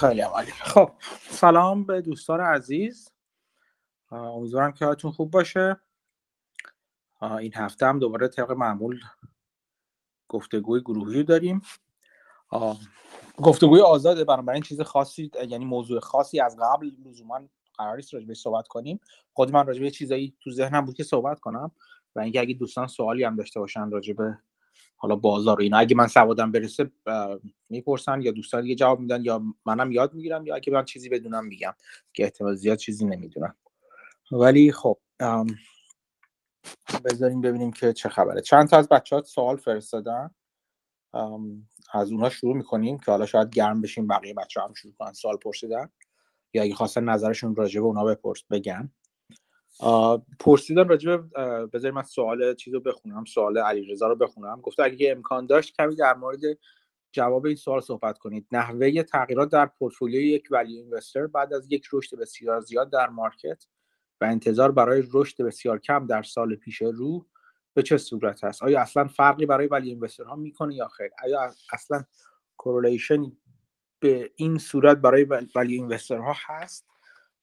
خیلی عالی. خب سلام به دوستان عزیز. امیدوارم که حالتون خوب باشه. این هفته هم دوباره طبق معمول گفتگوی گروهی داریم. گفتگوی آزاده. بنابراین چیز خاصی یعنی موضوع خاصی از قبل لزوما قرار نیست راجبه صحبت کنیم. خود من راجبه چیزایی تو ذهنم بود که صحبت کنم. و اینکه اگه دوستان سوالی هم داشته باشن راجبه حالا بازار و اینا. اگه من سوادم برسه می‌پرسن یا دوستان دیگه جواب میدن یا منم یاد می‌گیرم یا اگه من چیزی بدونم میگم که احتمال زیاد چیزی نمی‌دونم. ولی خب بذاریم ببینیم که چه خبره. چند تا از بچه ها سوال فرستادن؟ از اونها شروع می‌کنیم که حالا شاید گرم بشیم بقیه بچه هم شروع کنن سوال پرسیدن. یا اگه خواستن نظرشون راجع به اونا بپرس بگن. پرسیدن راجع به بذاریم من سوال چیز رو بخونم سوال علیرضا رو بخونم. گفته اگه امکان داشت کمی در مورد جواب این سوال صحبت کنید. نحوه تغییرات در پورتفولیوی یک value investor بعد از یک رشد بسیار زیاد در market و انتظار برای رشد بسیار کم در سال پیش رو به چه صورت است؟ آیا اصلا فرقی برای value investor ها می‌کنه یا خیر؟ آیا اصلا correlation به این صورت برای ولی اینوستر ها هست؟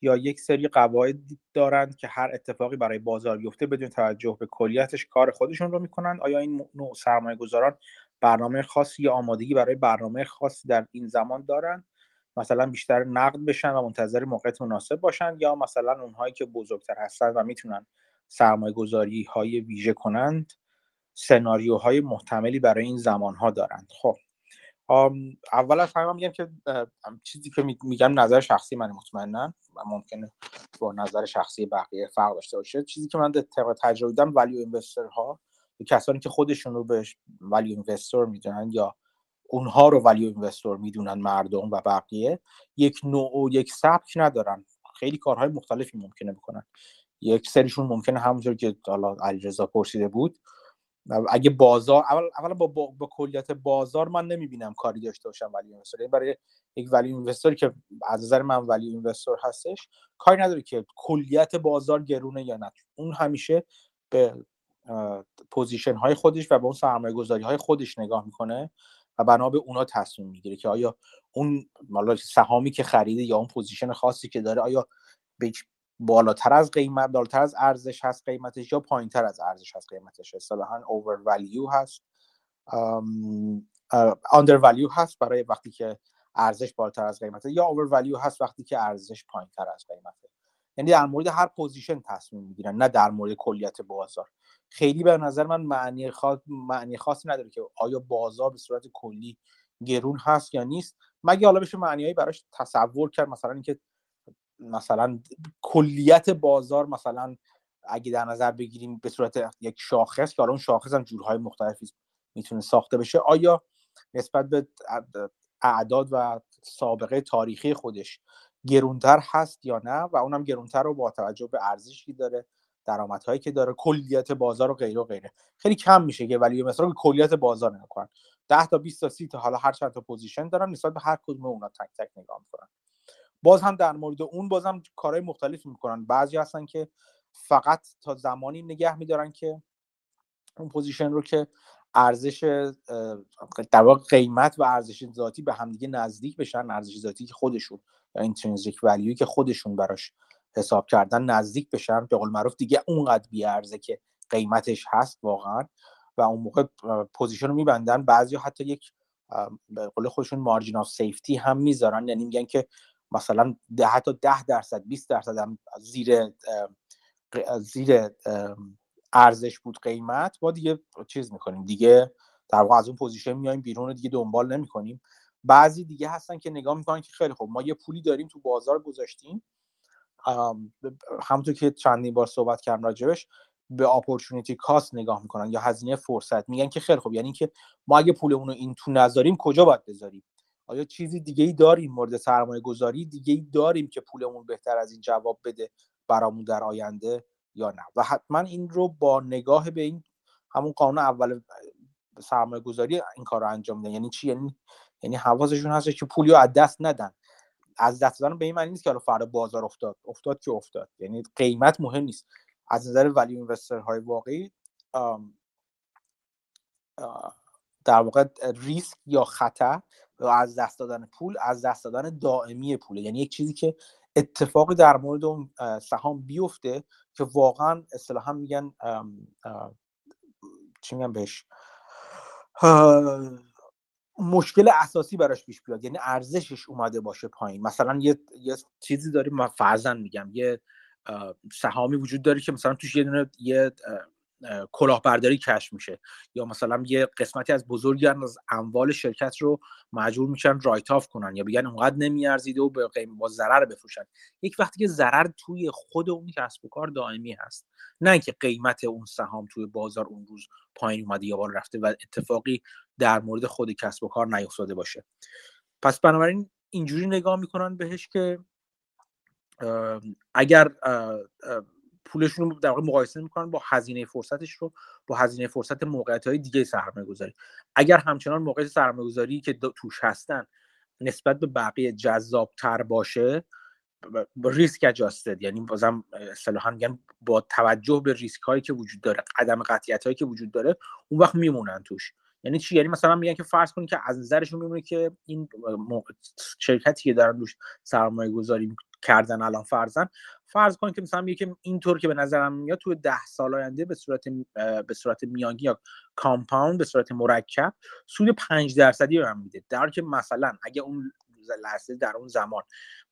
یا یک سری قواعد دارند که هر اتفاقی برای بازار بیفته بدون توجه به کلیتش کار خودشون رو می‌کنند آیا این نوع سرمایه گذاران برنامه خاصی یا آمادگی برای برنامه خاصی در این زمان دارند مثلا بیشتر نقد بشن و منتظر موقعیت مناسب باشن یا مثلا اونهایی که بزرگتر هستن و می‌تونن سرمایه گذاری های ویژه کنند سناریوهای محتملی برای این زمان ها دارند؟ خب اول از همه میگم که چیزی که میگم نظر شخصی من مطمئنا. و ممکنه با نظر شخصی بقیه فرق داشته باشه. چیزی که من طبق تجربه دیدم ولیو اینوستر ها کسانی که خودشون رو به ولیو اینوستر می‌دونن یا اونها رو ولیو اینوستر می‌دونن مردم و بقیه یک نوع و یک سبک ندارن. خیلی کارهای مختلفی ممکنه بکنن. یک سریشون ممکنه همونطور که حالا علیرضا پرسیده بود اگه بازار اول اولا با, با, با, کلیت بازار من نمی‌بینم کاری داشته باشم value investor این برای یک value investor که از نظر من value investor هستش کاری نداره که کلیت بازار گرونه یا نه. اون همیشه به position های خودش و به اون سرمایه گذاری های خودش نگاه می‌کنه و بنا به اونا تصمیم می‌گیره که آیا اون حالا سهامی که خریده یا اون position خاصی که داره آیا به بالاتر از قیمت بالاتر از ارزش هست قیمتش یا پایینتر از ارزش هست قیمتش. اصطلاحا اوور ولیو هست undervalue هست برای وقتی که ارزش بالاتر از قیمته یا اوور ولیو هست وقتی که ارزش پایینتر از قیمته. یعنی در مورد هر position تصمیم می‌گیرن نه در مورد کلیت بازار. خیلی به نظر من معنی خاص معنی خاصی نداره که آیا بازار به صورت کلی گرون هست یا نیست. مگه حالا بشه معنیایی براش تصور کرد؟ مثلا اینکه مثلا کلیت بازار مثلا اگه در نظر بگیریم به صورت یک شاخص که اون شاخص هم جورهای مختلفی می‌تونه ساخته بشه. آیا نسبت به اعداد و سابقه تاریخی خودش گرونتر هست یا نه؟ و اونم گرونتر رو با توجه به ارزشی داره درآمدهایی که داره کلیت بازار و غیره و غیره. خیلی کم میشه که ولی مثلا کلیت بازار نگاه کنن. 10 تا 20 تا 30 تا حالا هر چند تا position دارن نسبت به هر کدوم اونا تک تک نگاه می‌کنن. باز هم در مورد اون باز هم کارهای مختلفی می‌کنن. بعضی هستن که فقط تا زمانی نگه میدارن که اون position رو که ارزش در واقع قیمت و ارزش ذاتی به همدیگه نزدیک بشن ارزش ذاتی که خودشون یا intrinsic value ی که خودشون براش حساب کردن نزدیک بشن به قول معروف دیگه اونقدر بیارزه که قیمتش هست واقعا و اون موقع position رو میبندن. بعضی حتی یک به قول خودشون margin of safety هم می‌ذارن. یعنی میگن که مثلا ده حتی ده درصد 20 درصد هم زیر زیر ارزش بود قیمت ما دیگه چیز می‌کنیم. دیگه در واقع از اون position میایم بیرون دیگه دنبال نمی‌کنیم. بعضی دیگه هستن که نگاه می‌کنن که خیلی خوب ما یه پولی داریم تو بازار گذاشتیم. همونطور که چندین بار صحبت کردم راجبش به opportunity cost نگاه می‌کنن یا هزینه فرصت. میگن که خیلی خوب یعنی که ما اگه پولمون رو این تو نذاریم کجا باید بذاریم؟ آیا چیزی دیگه ای داریم مورد سرمایه گذاری؟ دیگه ای داریم که پولمون بهتر از این جواب بده برامون در آینده یا نه؟ و حتما این رو با نگاه به این همون قانون اول سرمایه گذاری این کار رو انجام میدن. یعنی چی؟ یعنی یعنی حواسشون هست که پولی رو از دست ندن. از دست دادن به این معنی نیست که حالا فردا بازار افتاد. افتاد که افتاد. یعنی قیمت مهم نیست. از نظر ولی اینوستر های واقعی در واقع ریسک یا خطر از دست دادن پول از دست دادن دائمی پوله. یعنی یک چیزی که اتفاقی در مورد اون سهام بیفته که واقعا اصطلاحا میگن چی میگن بهش؟ مشکل اساسی براش پیش بیاد. یعنی ارزشش اومده باشه پایین. مثلا یه, یه چیزی داریم فرزن میگم یه سهامی وجود داره که مثلا توش یه دونه یه کلاهبرداری کش میشه. یا مثلا یه قسمتی از بزرگی از اموال شرکت رو مجبور میشن رایت آف کنن یا بگن اونقدر نمیارزیده و به با ضرر بفروشن. یک وقتی که ضرر توی خود اون کسب و کار دائمی هست نه اینکه قیمت اون سهام توی بازار اون روز پایین اومده یا بالا رفته و اتفاقی در مورد خود کسب و کار نیفتاده باشه. پس بنابراین اینجوری نگاه می‌کنن بهش که اگر پولشون رو در واقع مقایسه می‌کنن با هزینه فرصتش رو با هزینه فرصت موقعیت های دیگه سرمایه گذاری اگر همچنان موقعیت سرمایه گذاری که توش هستن نسبت به بقیه جذاب تر باشه با ریسک اجاستد یعنی بازم اصطلاحا میگن با توجه به ریسک هایی که وجود داره قدم قطعیت هایی که وجود داره اون وقت میمونن توش. یعنی چی؟ یعنی مثلا میگن که فرض کنید که از نظرشون میمونه که این شرکتی که دارن روش سرمایه گذاری کردن الان فرضن فرض کنید که مثلا میگه که اینطور که به نظرم میاد توی ده سال آینده به صورت به صورت میانگین یا کامپاوند به صورت مرکب سود 5 درصدی به من میده. در که مثلا اگه اون لحظه در اون زمان.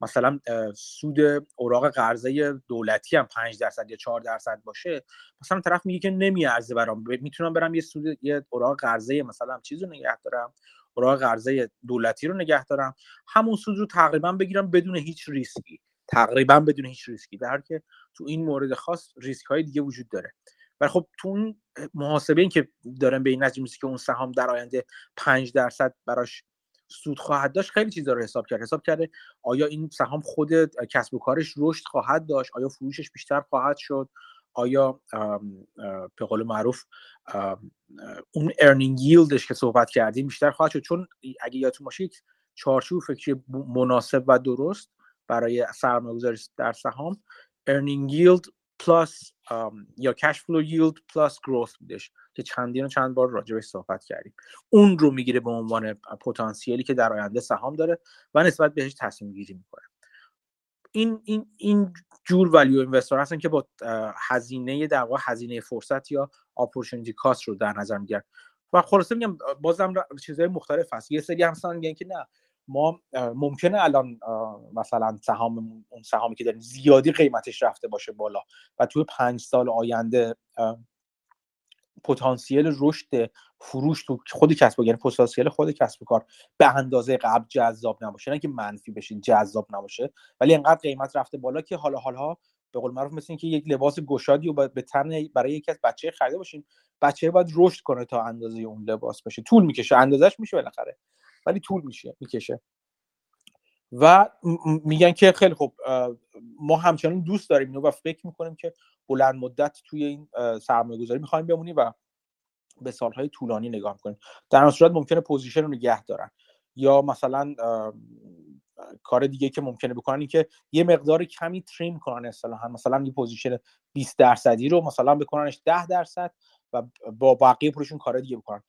مثلا سود اوراق قرضه دولتی هم 5 درصد یا 4 درصد باشه مثلا طرف میگه که نمیارزه برام. می‌تونم برم یه سود یه اوراق قرضه مثلا چیز رو نگه دارم اوراق قرضه دولتی رو نگه دارم. همون سود رو تقریبا بگیرم بدون هیچ ریسکی. تقریبا بدون هیچ ریسکی در که تو این مورد خاص ریسک های دیگه وجود داره. ولی خب تو اون محاسبه این که دارن به این نتیجه که اون سهام در آینده 5 درصد براش سود خواهد داشت خیلی چیزا رو حساب کرد. حساب کرده آیا این سهام خود کسب و کارش رشد خواهد داشت؟ آیا فروشش بیشتر خواهد شد؟ آیا به قول معروف اون earning yield ش که صحبت کردیم بیشتر خواهد شد؟ چون اگه یادتون باشه یک چارچوب فکری مناسب و درست برای سرمایه‌گذاری در سهام earning yield plus یا cash flow yield plus growth بودش که چندین و چند بار راجع صحبت کردیم. اون رو می‌گیره به عنوان پتانسیلی که در آینده سهام داره و نسبت بهش تصمیم گیری می‌کنه. این این این جور value investor هستن که با هزینه در واقع هزینه فرصت یا اپورتونتی کاست رو در نظر می‌گیرن. و خلاصه میگم بازم چیزهای مختلف هست. یه سری هم میگن که نه ما ممکنه الان مثلا سهام اون سهامی که داریم زیادی قیمتش رفته باشه بالا و توی پنج سال آینده پتانسیل رشد فروش تو خود کسب یعنی پتانسیل خود کسب و کار به اندازه قبل جذاب نباشه. نه که منفی بشه جذاب نباشه ولی انقدر قیمت رفته بالا که حالا حالا به قول معروف مثل اینکه یک لباس گشادی و به تن برای یکی از بچه خریده باشیم. بچه باید رشد کنه تا اندازه اون لباس بشه. طول می‌کشه اندازش میشه بالاخره. ولی طول میشه می‌کشه. و میگن که خیلی خوب ما همچنان دوست داریم اینو و فکر می‌کنیم که بلند مدت توی این سرمایه گذاری می‌خوایم بمونیم و به سالهای طولانی نگاه کنیم در این صورت ممکنه position رو نگه دارن. یا مثلا کار دیگه که ممکنه بکنن این که یه مقدار کمی trim کنن اصطلاحا. مثلا یه position 20 درصدی رو مثلا بکننش 10 درصد و با بقیه پولشون کار دیگه بکنن.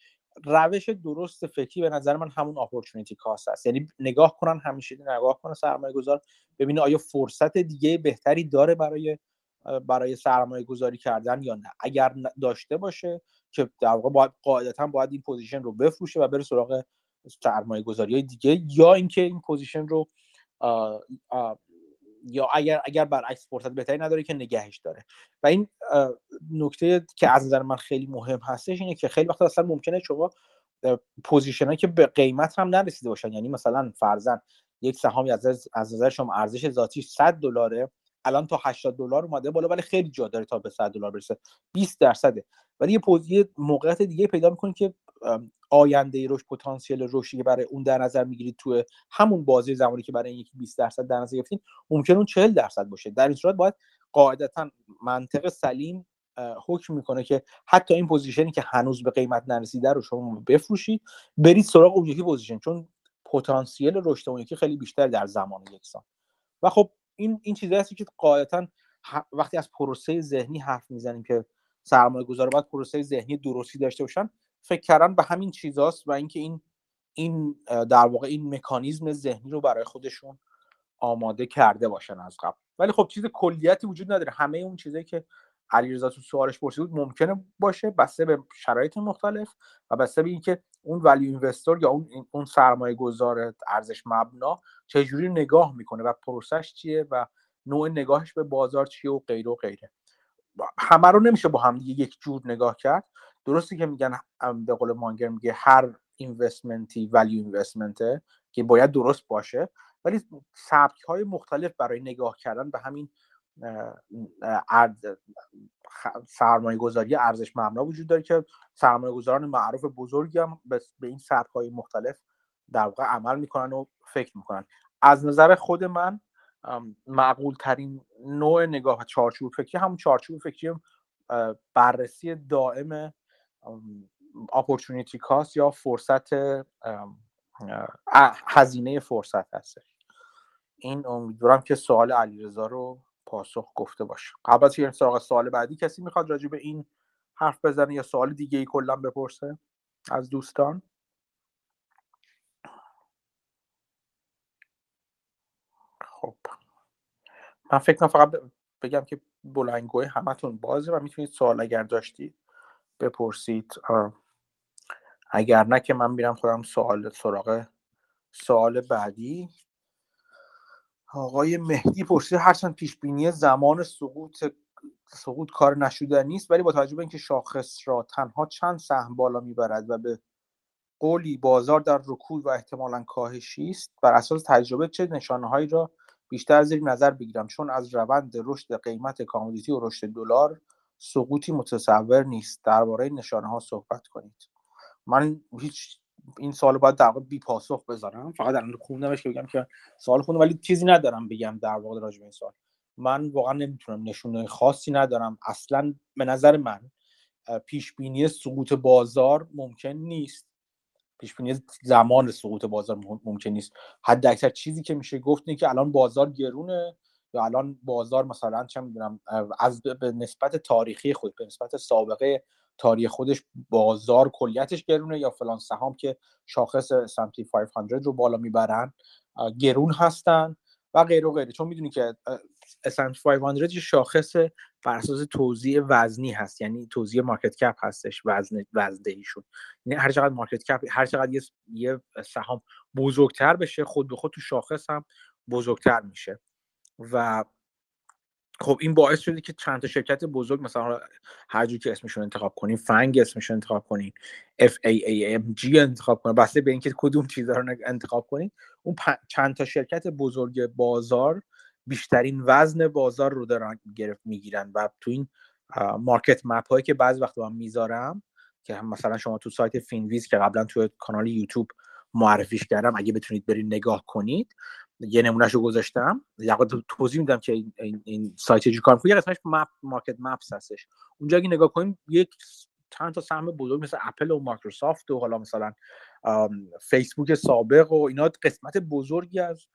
روش درست فکری به نظر من همون opportunity cost است یعنی نگاه کنن همیشه نگاه کنه سرمایه گذار ببینه آیا فرصت دیگه بهتری داره برای برای سرمایه گذاری کردن یا نه. اگر داشته باشه که در واقع باید قاعدتا باید این position رو بفروشه و بره سراغ سرمایه گذاری های دیگه یا اینکه این position رو یا اگر اگر برعکس فرصت بهتری نداره که نگهش داره. و این نکته که از نظر من خیلی مهم هستش اینه که خیلی وقت اصلا ممکنه شما position که به قیمت هم نرسیده باشن. یعنی مثلا فرضا یک سهامی از از نظر شما ارزش ذاتیش 100 دلاره الان تا 80 دلار اومده بالا ولی خیلی جا داره تا به 100 دلار برسه. 20 درصده. ولی یه پوزی موقعیت دیگه پیدا می‌کنید که آینده رشد پتانسیل رشدی که برای اون در نظر می‌گیرید تو همون بازه زمانی که برای یکی 20 درصد در نظر گرفتین ممکن اون 40 درصد باشه. در این صورت باید قاعدتا منطق سلیم حکم می‌کنه که حتی این position ی که هنوز به قیمت نرسیده رو شما بفروشید برید سراغ اون یکی position. چون پتانسیل رشد اون یکی خیلی بیشتر در زمان یکسان. و خب این این چیزی هستی که قاعدتا وقتی از پروسه ذهنی حرف می‌زنیم که سرمایه گذار باید پروسه ذهنی درستی داشته باشن فکر کردن به همین چیزاست و اینکه این این در واقع این مکانیزم ذهنی رو برای خودشون آماده کرده باشن از قبل. ولی خب چیز کلیتی وجود نداره. همه اون چیزایی که علیرضا تو سوالش پرسید بود ممکنه باشه بسته به شرایط مختلف و بسته به اینکه اون ولی اینوستور یا اون اون سرمایه گذار ارزش مبنا جوری نگاه می‌کنه و پروسش چیه و نوع نگاهش به بازار چیه و غیره و غیره. همه رو نمیشه با هم یک جور نگاه کرد. درستی که میگن به قول مانگر میگه هر اینوستمنتی ولی اینوستمنته که باید درست باشه ولی سبک های مختلف برای نگاه کردن به همین سرمایه گذاری ارزش مبنا وجود داره که سرمایه گذاران معروف بزرگی هم به این سبک های مختلف در واقع عمل می‌کنن و فکر می‌کنن. از نظر خود من معقول ترین نوع نگاه چارچوب فکری همون چارچوب فکری بررسی دائم اپورتونیتی کاست یا فرصت هزینه فرصت هستش. این امیدوارم که سوال علیرضا رو پاسخ گفته باشه. قبل از اینکه سراغ سوال بعدی کسی می‌خواد راجع به این حرف بزنه یا سوال دیگه ای کلا بپرسه از دوستان؟ خب. من فکر کنم فقط بگم که بلنگوی همتون بازه و می‌تونید سوال اگر داشتید. بپرسید. اگر نه که من میرم خودم سوال سراغ سوال بعدی. آقای مهدی پرسید هرچند پیش بینی زمان سقوط سقوط کار نشدنی نیست ولی با توجه به اینکه شاخص را تنها چند سهم بالا می‌برد و به قولی بازار در رکود و احتمالا کاهشی است بر اساس تجربه چه نشانه هایی را بیشتر زیر نظر بگیرم؟ چون از روند رشد قیمت کامودیتی و رشد دلار سقوطی متصور نیست. درباره نشانه ها صحبت کنید. من هیچ این سوال باید در بی پاسخ بذارم. فقط الان خوندمش که بگم که سوال خوندم ولی چیزی ندارم بگم در واقع راجع به این سوال. من واقعا نمی‌تونم نشونه خاصی ندارم. اصلا به نظر من پیش بینی سقوط بازار ممکن نیست. پیش بینی زمان سقوط بازار ممکن نیست. حد اکثر چیزی که میشه گفت اینه که الان بازار گرونه. یا الان بازار مثلا چه می‌دونم از به نسبت تاریخی خود به نسبت سابقه تاریخ خودش بازار کلیتش گرونه یا فلان سهام که شاخص سمتی 500 رو بالا می‌برن گرون هستن و غیره و غیره. چون می‌دونی که S&P 500 یه شاخص بر اساس توزیع وزنی هست یعنی توزیع مارکت کپ هستش وزن وزندهیشون. یعنی هر چقدر مارکت کپ هر چقدر یه سهام بزرگتر بشه خود به خود تو شاخص هم بزرگتر میشه. و خب این باعث شده که چند تا شرکت بزرگ مثلا هر جور که اسمشون انتخاب کنین فنگ اسمشون انتخاب کنین G انتخاب کنین بسته به اینکه کدوم چیزا رو انتخاب کنین اون چند تا شرکت بزرگ بازار بیشترین وزن بازار رو دارن گرفت می‌گیرن و تو این market map هایی که بعضی وقت من می‌ذارم که مثلا شما تو سایت فینویز که قبلا تو کانال یوتیوب معرفیش کردم اگه بتونید برید نگاه کنید یه نمونهش رو گذاشتم. یا توضیح میدم که این, این سایت چجوری کار می‌کنه. یه قسمتش map market maps هستش. اونجا اگه نگاه کنیم یک چند تا سهم بزرگ مثل اپل و مایکروسافت و حالا مثلا فیسبوک سابق و اینا قسمت بزرگی از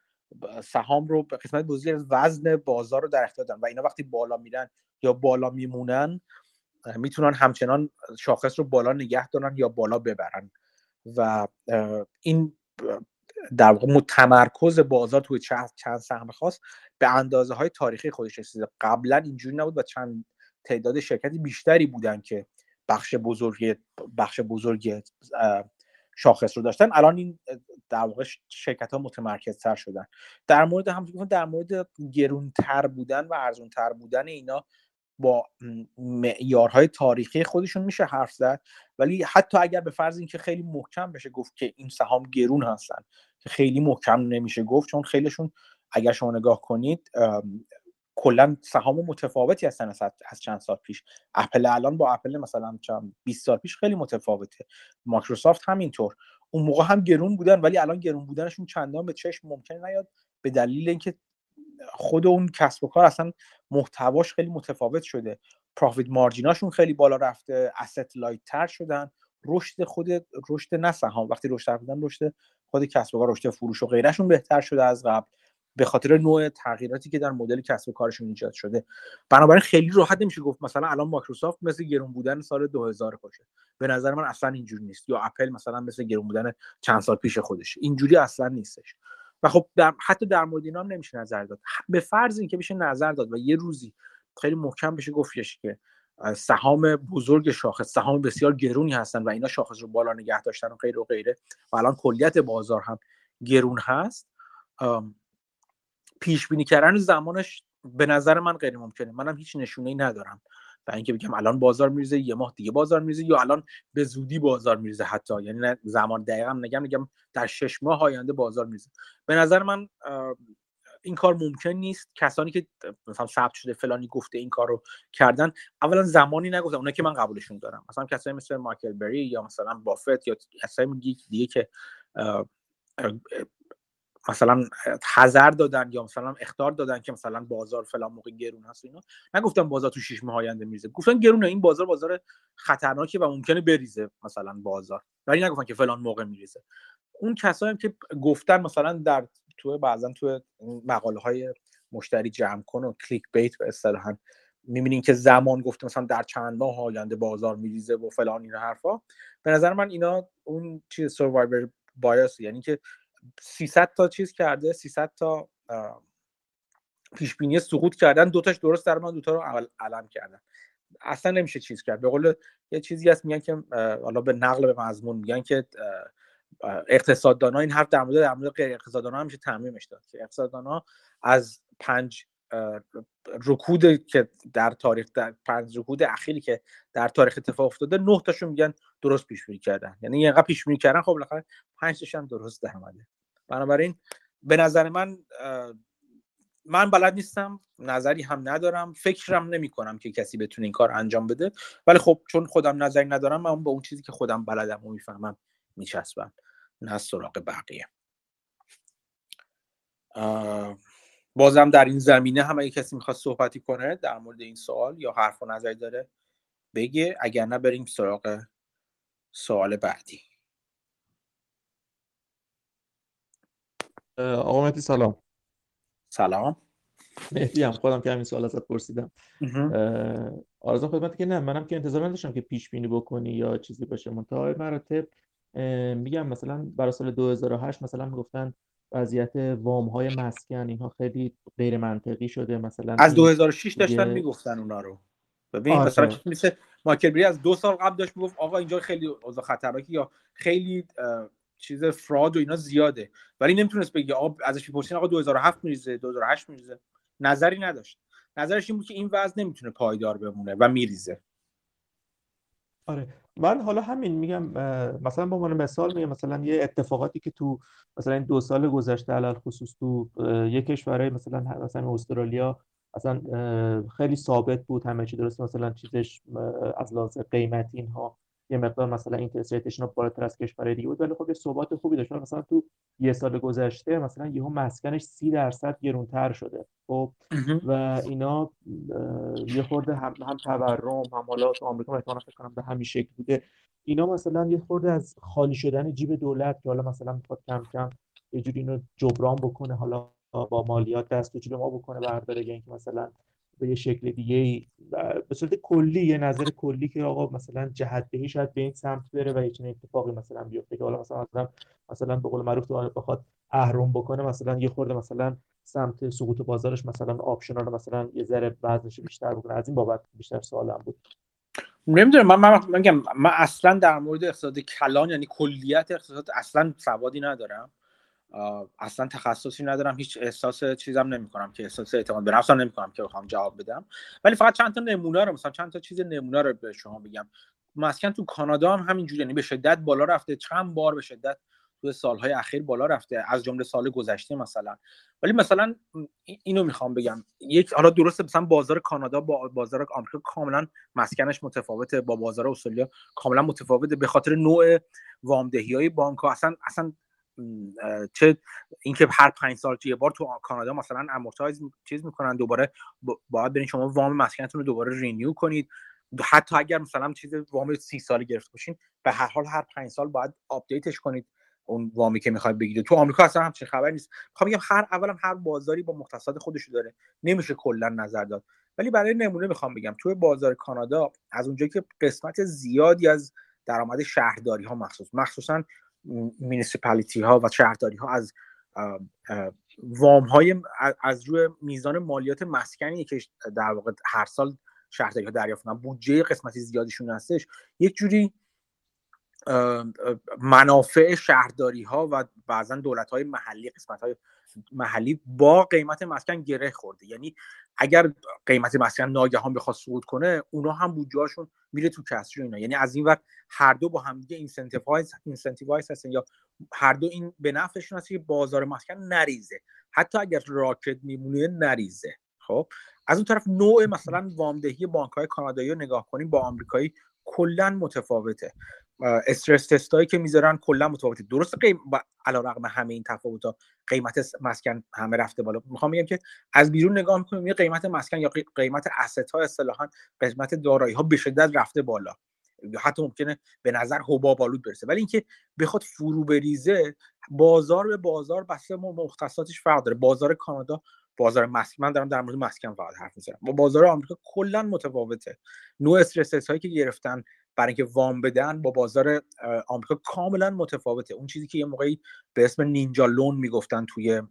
سهام رو قسمت بزرگی از وزن بازار رو در اختیار دارن. و اینا وقتی بالا میرن یا بالا میمونن می‌تونن همچنان شاخص رو بالا نگه دارن یا بالا ببرن. و این در واقع تمرکز بازار توی چند چند سهم خاص به اندازه های تاریخی خودش رسیده. قبلا اینجوری نبود و چند تعداد شرکتی بیشتری بودن که بخش بزرگی بخش بزرگی شاخص رو داشتن. الان این در واقع شرکت ها متمرکز تر شدن. در مورد هم در مورد گرونتر بودن و ارزونتر بودن اینا با معیارهای تاریخی خودشون میشه حرف زد. ولی حتی اگر به فرض اینکه خیلی محکم بشه گفت که این سهام گرون هستن. خیلی محکم نمیشه گفت چون خیلیشون اگر شما نگاه کنید کلا سهام متفاوتی هستن از چند سال پیش. اپل الان با اپل مثلا چند 20 سال پیش خیلی متفاوته. مایکروسافت همینطور. اون موقع هم گرون بودن ولی الان گرون بودنشون چندان به چشم ممکن نیاد به دلیل اینکه خود اون کسب و کار اصلا محتواش خیلی متفاوت شده. profit margin اشون خیلی بالا رفته asset light تر شدن. رشد خود رشد نه سهام. وقتی رشد بودن رشد خود کسب و کار رشد فروش و غیرهشون بهتر شده از قبل. به خاطر نوع تغییراتی که در مدل کسب و کارشون ایجاد شده. بنابراین خیلی راحت نمیشه گفت مثلا الان مایکروسافت مثل گرون بودن سال 2000 باشه. به نظر من اصلا اینجوری نیست. یا اپل مثلا مثل گرون بودن چند سال پیش خودش اینجوری اصلا نیستش. و خب در حتی در مورد اینا نمیشه نظر داد. به فرض اینکه بشه نظر داد و یه روزی خیلی محکم بشه گفتش که سهام بزرگ شاخص سهام بسیار گرونی هستن و اینا شاخص رو بالا نگه داشتن و غیره و غیره. و الان کلیت بازار هم گرون هست. پیش بینی کردن زمانش به نظر من غیر ممکنه. منم هیچ نشونه ای ندارم. و اینکه بگم الان بازار میریزه یه ماه دیگه بازار میریزه یا الان به زودی بازار میریزه حتی. یعنی زمان دقیقا نگم میگم در شش ماه آینده بازار میریزه. به نظر من این کار ممکن نیست. کسانی که مثلا ثبت شده فلانی گفته این کار رو کردن اولا زمانی نگفتن اونایی که من قبولشون دارم. مثلا کسایی مثل مایکل بری یا مثلا بافت یا کسایی دیگه که مثلا حذر دادن یا مثلا اختار دادن که مثلا بازار فلان موقع گرون هست اینا. نگفتم بازار تو شش ماه آینده میریزه. گفتن گرونه این بازار بازار خطرناکه و ممکنه بریزه مثلا بازار. ولی نگفتن که فلان موقع میریزه. اون کسایی که گفتن مثلا در تو بعضا تو مقاله های مشتری جمع کن و کلیک بیت به اصطلاحا می‌بینین که زمان گفته مثلا در چند ماه آینده بازار میریزه و فلان این حرفا. به نظر من اینا اون چیز سروایور بایاس یعنی که 300 تا چیز کرده 300 تا پیش بینی سقوط کردن دوتاش درست در من دوتا رو علم کردن. اصلا نمیشه چیز کرد. به قول یه چیزی هست میگن که حالا به نقل به مضمون میگن که اقتصاددانا این حرف در مورد در مورد غیر اقتصاددانا همیشه تعمیمش داد. که اقتصاددانا از پنج رکود که در تاریخ در پنج رکود اخیری که در تاریخ اتفاق افتاده نه تاشون میگن درست پیش بینی کردن. یعنی اینقدر پیش بینی کردن خب بالاخره پنج تاش هم درست در اومده. بنابراین به نظر من من بلد نیستم نظری هم ندارم فکرم نمی کنم که کسی بتونه این کار انجام بده. ولی خب چون خودم نظری ندارم من با اون چیزی که خودم بلدم و می‌فهمم میچسبم. نه سراغ بقیه. بازم در این زمینه هم اگه کسی می‌خواد صحبتی کنه در مورد این سوال یا حرف و نظری داره بگه. اگر نه بریم سراغ سوال بعدی. آقا مهدی سلام. سلام. مهدی هم خودم که همین سوال ازت پرسیدم. آرزو خدمت که نه منم که انتظار نداشتم که پیش بینی بکنی یا چیزی باشه. منتها مراتب میگم مثلا برای سال 2008 مثلا می‌گفتن وضعیت وام های مسکن اینها خیلی غیر منطقی شده. مثلا از 2006 داشتن دیگه... می‌گفتن اونا رو. ببین آره. مثلا مثل مایکل بری از دو سال قبل داشت می‌گفت آقا اینجا خیلی اوضاع خطرناکی یا خیلی چیز فراد و اینا زیاده. ولی نمی‌تونست بگه آقا ازش بپرسین آقا 2007 میریزه 2008 میریزه. نظری نداشت. نظرش این بود که این وضع نمی‌تونه پایدار بمونه و میریزه. آره. من حالا همین میگم مثلا به عنوان مثال میگم مثلا یه اتفاقاتی که تو مثلا این دو سال گذشته علل خصوص تو یه کشورهای مثلا مثلا استرالیا اصلا خیلی ثابت بود همه چی درست مثلا چیزش از لحاظ قیمتی اینها یه مقدار مثلا اینترست ریتشون بالاتر از کشورهای دیگه بود ولی خب یه ثبات خوبی داشت. مثلا تو یه سال گذشته مثلا یهو مسکنش سی درصد گرونتر شده. خب و اینا یه خورده هم هم تورم هم حالا تو آمریکا احتمالاً فکر کنم به همین شکل بوده. اینا مثلا یه خورده از خالی شدن جیب دولت که حالا مثلا می‌خواد کم کم یه جوری اینو جبران بکنه حالا با مالیات دست به ما بکنه برداره یا اینکه مثلا به یه شکل دیگه به صورت کلی یه نظر کلی که آقا مثلا جهت بهی شاید به این سمت بره و یه اتفاقی مثلا بیفته که حالا مثلا مثلا مثلا به قول معروف تو بخواد اهرم بکنه مثلا یه خورده مثلا سمت سقوط بازارش مثلا آپشنال مثلا یه ذره وزنش بیشتر بکنه. از این بابت بیشتر سوالم بود. نمی‌دونم. من من میگم من اصلا در مورد اقتصاد کلان یعنی کلیت اقتصاد اصلا سوادی ندارم. اصلا تخصصی ندارم هیچ احساس چیزم نمی‌کنم که احساس اعتماد به نفسم نمی‌کنم که بخوام جواب بدم. ولی فقط چند تا نمونه رو مثلا چند تا چیز نمونه رو به شما بگم. مسکن تو کانادا هم همینجوری یعنی به شدت بالا رفته چند بار به شدت تو سالهای اخیر بالا رفته از جمله سال گذشته مثلا. ولی مثلا اینو می‌خوام بگم. یک حالا درسته مثلا بازار کانادا با بازار آمریکا کاملا مسکنش متفاوته با بازار استرالیا کاملا متفاوته به خاطر نوع وامدهی های بانک ها اصلا اصلا چه اینکه هر پنج سال یه بار تو کانادا مثلا amortize چیز می‌کنن دوباره باید برین شما وام مسکنتون رو دوباره renew کنید. حتی اگر مثلا چیز وام سی ساله گرفته باشین به هر حال هر پنج سال باید update ش کنید اون وامی که می‌خواد بگیره تو آمریکا اصلا همچین خبری نیست. می‌خوام بگم هر اولم هر بازاری با مختصات خودش داره. نمیشه کلا نظر داد. ولی برای نمونه می‌خوام بگم. توی بازار کانادا از اونجایی که قسمت زیادی از درآمد شهرداری ها مخصوص مخصوصا مینیسیپالیتی ها و شهرداری ها از وام های از روی میزان مالیات مسکنی که در واقع هر سال شهرداری ها دریافت بودجه قسمتی زیادیشون هستش. یک جوری منافع شهرداری ها و بعضا دولت های محلی قسمت های محلی با قیمت مسکن گره خورده. یعنی اگر قیمت مسکن ناگهان بخواد صعود کنه اونا هم بودجهشون میره تو کسری اینا. یعنی از این وقت هر دو با هم دیگه incentivize هستن یا هر دو این به نفعشون هست که بازار مسکن نریزه. حتی اگر راکد میمونه نریزه. خب؟ از اون طرف نوع مثلا وامدهی بانک های کانادایی رو نگاه کنیم با آمریکایی کلا متفاوته. stress test ایی که می‌ذارن کلا متفاوته. درسته علی رقم همه این تفاوت قیمت مسکن همه رفته بالا. می‌خوام بگم که از بیرون نگاه می‌کنیم یه قیمت مسکن یا قیمت asset ها اصطلاحا قیمت دارایی ها به شدت رفته بالا. حتی ممکنه به نظر حباب آلود برسه. ولی اینکه بخواد فرو بریزه بازار به بازار بسته مختصاتش فرق داره. بازار کانادا بازار مسکن. من دارم در مورد مسکن فقط حرف می‌زنم. با بازار آمریکا کلا متفاوته. نوع استرس هایی که گرفتن برای اینکه وام بدن با بازار آمریکا کاملا متفاوته. اون چیزی که یه موقعی به اسم نینجا لون می‌گفتن توی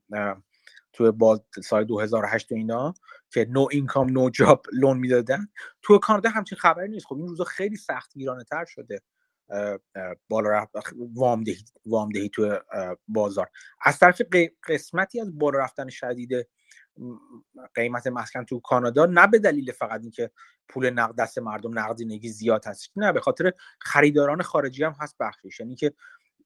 توی باز سال 2008 اینا که نو اینکام نو جاب لون می‌دادن. تو کانادا همچین خبری نیست. خب این روزا خیلی سخت گیرانه تر شده بالا وامدهی وامدهی تو بازار. از طرف قسمتی از بالا رفتن شدید قیمت مسکن تو کانادا نه به دلیل فقط اینکه پول نقد دست مردم نقدینگی زیاد هست نه به خاطر خریداران خارجی هم هست بخشش. یعنی که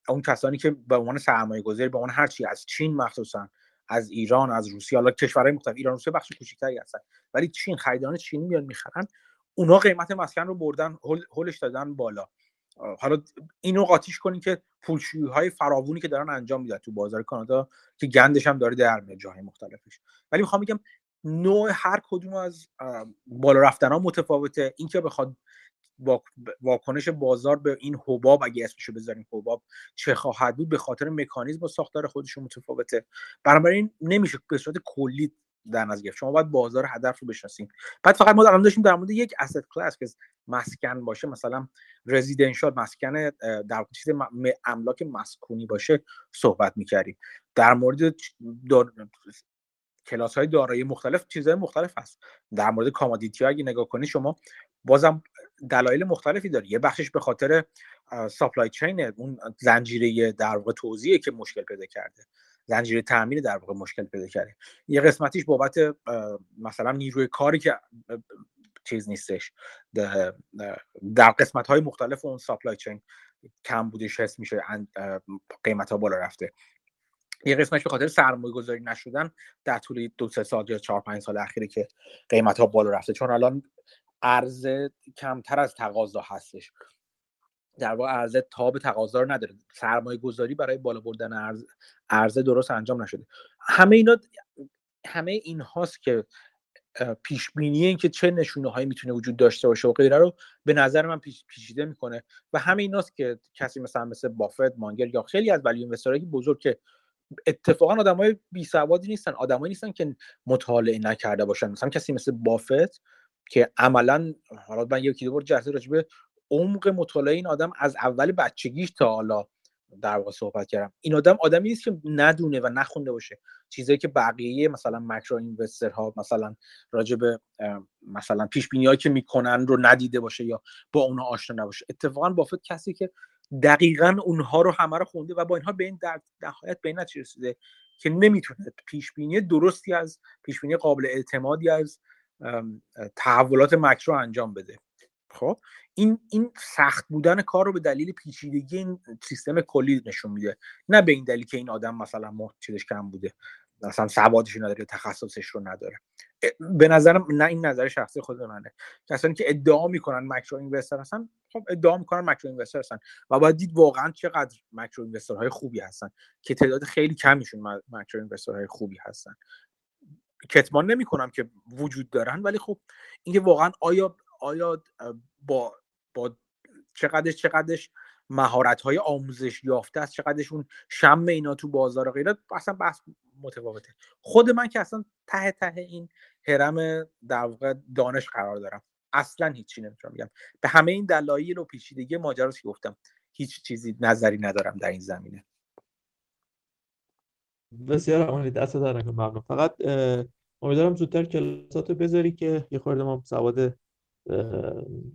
اون کسانی که به عنوان سرمایه گذاری به عنوان هر چی از چین مخصوصا از ایران از روسیه حالا کشورهای مختلف ایران روسیه بخش کوچیکتری هستن ولی چین خریداران چینی میان می‌خرن اونا قیمت مسکن رو بردن هولش دادن بالا. حالا اینو قاطیش کنین که پولشویی های فراوونی که دارن انجام میدن تو بازار کانادا که گندش هم داره در میاد جاهای مختلفش. ولی می‌خوام بگم نوع هر کدوم از بالا رفتن ها متفاوته. اینکه بخواد واکنش بازار به این حباب اگه اسمشو بذاریم حباب چه خواهد بود به خاطر مکانیزم و ساختار خودشون متفاوته. بنابراین نمیشه به صورت کلی در نظر گرفت. شما باید بازار هدف رو بشناسیم بعد فقط ما الان داشتیم در مورد یک اسید کلاس که مسکن باشه مثلا رزیدنشال مسکن در چیز املاک مسکونی باشه صحبت می‌کردیم. در مورد کلاس های دارایی مختلف چیزهای مختلف هست. در مورد commodity اگه نگاه کنی شما بازم دلایل مختلفی داره یه بخشش به خاطر supply chain اون زنجیره در واقع توزیعه که مشکل پیدا کرده. زنجیره تأمین در واقع مشکل پیدا کرده. یه قسمتیش بابت مثلا نیروی کاری که چیز نیستش. در قسمت های مختلف اون supply chain کم بودش حس میشه قیمت ها بالا رفته. یه قسمتش به خاطر سرمایه گذاری نشدن در طول دو سه سال یا چهار پنج سال اخیره که قیمت ها بالا رفته. چون الان عرضه کمتر از تقاضا هستش. در واقع عرضه تاب تقاضا رو نداره. سرمایه گذاری برای بالا بردن عرضه درست انجام نشده. همه اینا همه این هاست که پیش بینی این که چه نشونه هایی می‌تونه وجود داشته باشه و غیره رو به نظر من پیچیده می‌کنه و همه ایناست که کسی مثلا مثل بافت مانگر یا خیلی از ولی اینوسترهای بزرگ که اتفاقا آدمای بی سوادی نیستن آدمایی نیستن که مطالعه نکرده باشن. مثلا کسی مثل بافت که عملا حالا من یکی دو بار جلسه راجبه عمق مطالعه این آدم از اول بچگیش تا حالا در واقع صحبت کردم. این آدم آدمی نیست که ندونه و نخونده باشه. چیزایی که بقیه مثلا مکرو اینوستر ها مثلا راجع مثلا پیش بینی که می‌کنن رو ندیده باشه یا با اونها آشنا نباشه. اتفاقا بافت کسی که دقیقا اونها رو همه رو خونده و با اینها به این در نهایت به این رسیده که نمی‌تونه. پیش بینی درستی از پیش بینی قابل اعتمادی از تحولات مکرو انجام بده. خب این این سخت بودن کار رو به دلیل پیچیدگی این سیستم کلی نشون میده. نه به این دلیل که این آدم مثلا چیزش کم بوده مثلا سوادش نداره تخصصش رو نداره. به نظرم نه این نظر شخصی خود منه. کسانی که ادعا می‌کنن مکرو اینوستر هستن خب ادعا می‌کنن مکرو اینوستر هستن. و باید دید واقعا چقدر مکرو اینوستر های خوبی هستن. که تعداد خیلی کمیشون مکرو اینوستر های خوبی هستن. کتمان نمی‌کنم که وجود دارن ولی خب اینکه واقعا آیا آیا با با چقدرش چقدرش مهارت های آموزش یافته است چقدرشون شم اینا تو بازار غیره اصلا بحث متفاوته. خود من که اصلا ته ته این هرم در واقع دانش قرار دارم. اصلا هیچی نمی‌تونم بگم. به همه این دلایل و پیچیدگی ماجرا که گفتم. هیچ چیزی نظری ندارم در این زمینه. بسیار عمالی. دست در ممنون. فقط امیدوارم زودتر کلاساتو بذاری که یه خورده ما سواد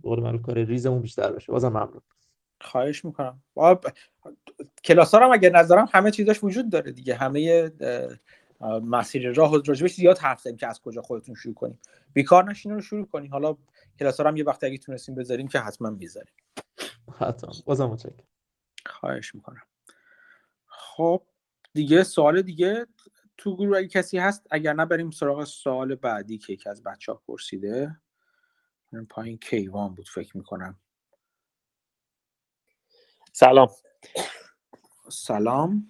قول من کار ریزمون بیشتر بشه بازم ممنون. خواهش می‌کنم. کلاس ها هم اگر نظرم همه چیزاش وجود داره دیگه. همه مسیر راه راجبش زیاد حرف زدیم که از کجا خودتون شروع کنیم. بیکار نشین رو شروع کنیم حالا کلاس هم یه وقت اگه تونستیم بذاریم که حتما بذاریم حتما. بازم متشکرم. خواهش می‌کنم. خب دیگه سوال دیگه تو گروه اگه کسی هست اگر نه بریم سراغ سوال بعدی که یکی از بچه ها پرسیده. پایین کیوان بود فکر می‌کنم. سلام. سلام.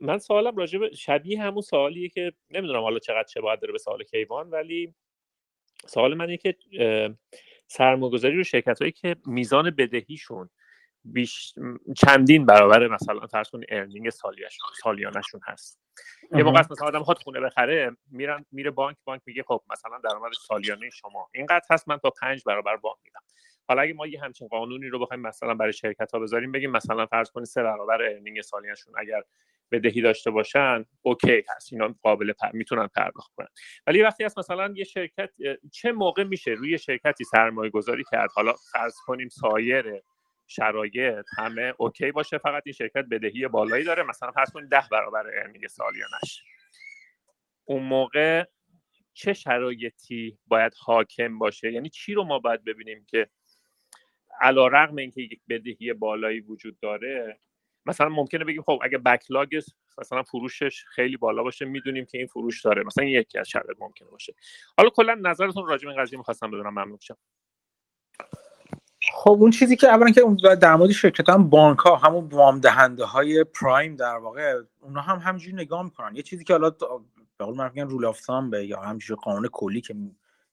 من سوالم راجع به شبیه همون سوالیه که نمی‌دونم حالا چقدر چه باید داره به سوال کیوان ولی سوال من اینه که سرمایه‌گذاری رو شرکت هایی که میزان بدهیشون بیش چندین برابر مثلا فرض کنید ارنینگ سالیانشون هست. یه موقع مثلا آدم خود خونه بخره میرن میره بانک بانک میگه خب مثلا درآمد سالیانه شما. اینقدر هست من تا پنج برابر وام میدم. حالا اگه ما یه همچین قانونی رو بخوایم مثلا برای شرکت ها بذاریم بگیم مثلا فرض کنید سه برابر earning سالیانشون اگر بدهی داشته باشن okay هست. اینا قابل پر... می‌تونن پرداخت کنن. ولی وقتی هست مثلا یه شرکت چه موقع میشه روی شرکتی سرمایه گذاری کرد؟ حالا فرض کنیم سایر شرایط همه okay باشه فقط این شرکت بدهی بالایی داره. مثلا فرض کنید ده برابر earning سالیانش اون موقع چه شرایطی باید حاکم باشه؟ یعنی چی رو ما باید ببینیم که علا رقم اینکه یک بدهی بالایی وجود داره؟ مثلا ممکنه بگیم خب اگه بکلاگ مثلا فروشش خیلی بالا باشه می‌دونیم که این فروش داره. مثلا یکی از شرایط ممکنه باشه. حالا کلا نظرتون راجع به این قضیه می‌خواستم بدونم. ممنون شم خب اون چیزی که اولا که در مورد شرکت هم بانک ها همون وام دهنده های پرایم در واقع اونا هم همینجوری نگاه می‌کنن. یه چیزی که حالا به قول من رول اف به یا همینجوری قانون کلی که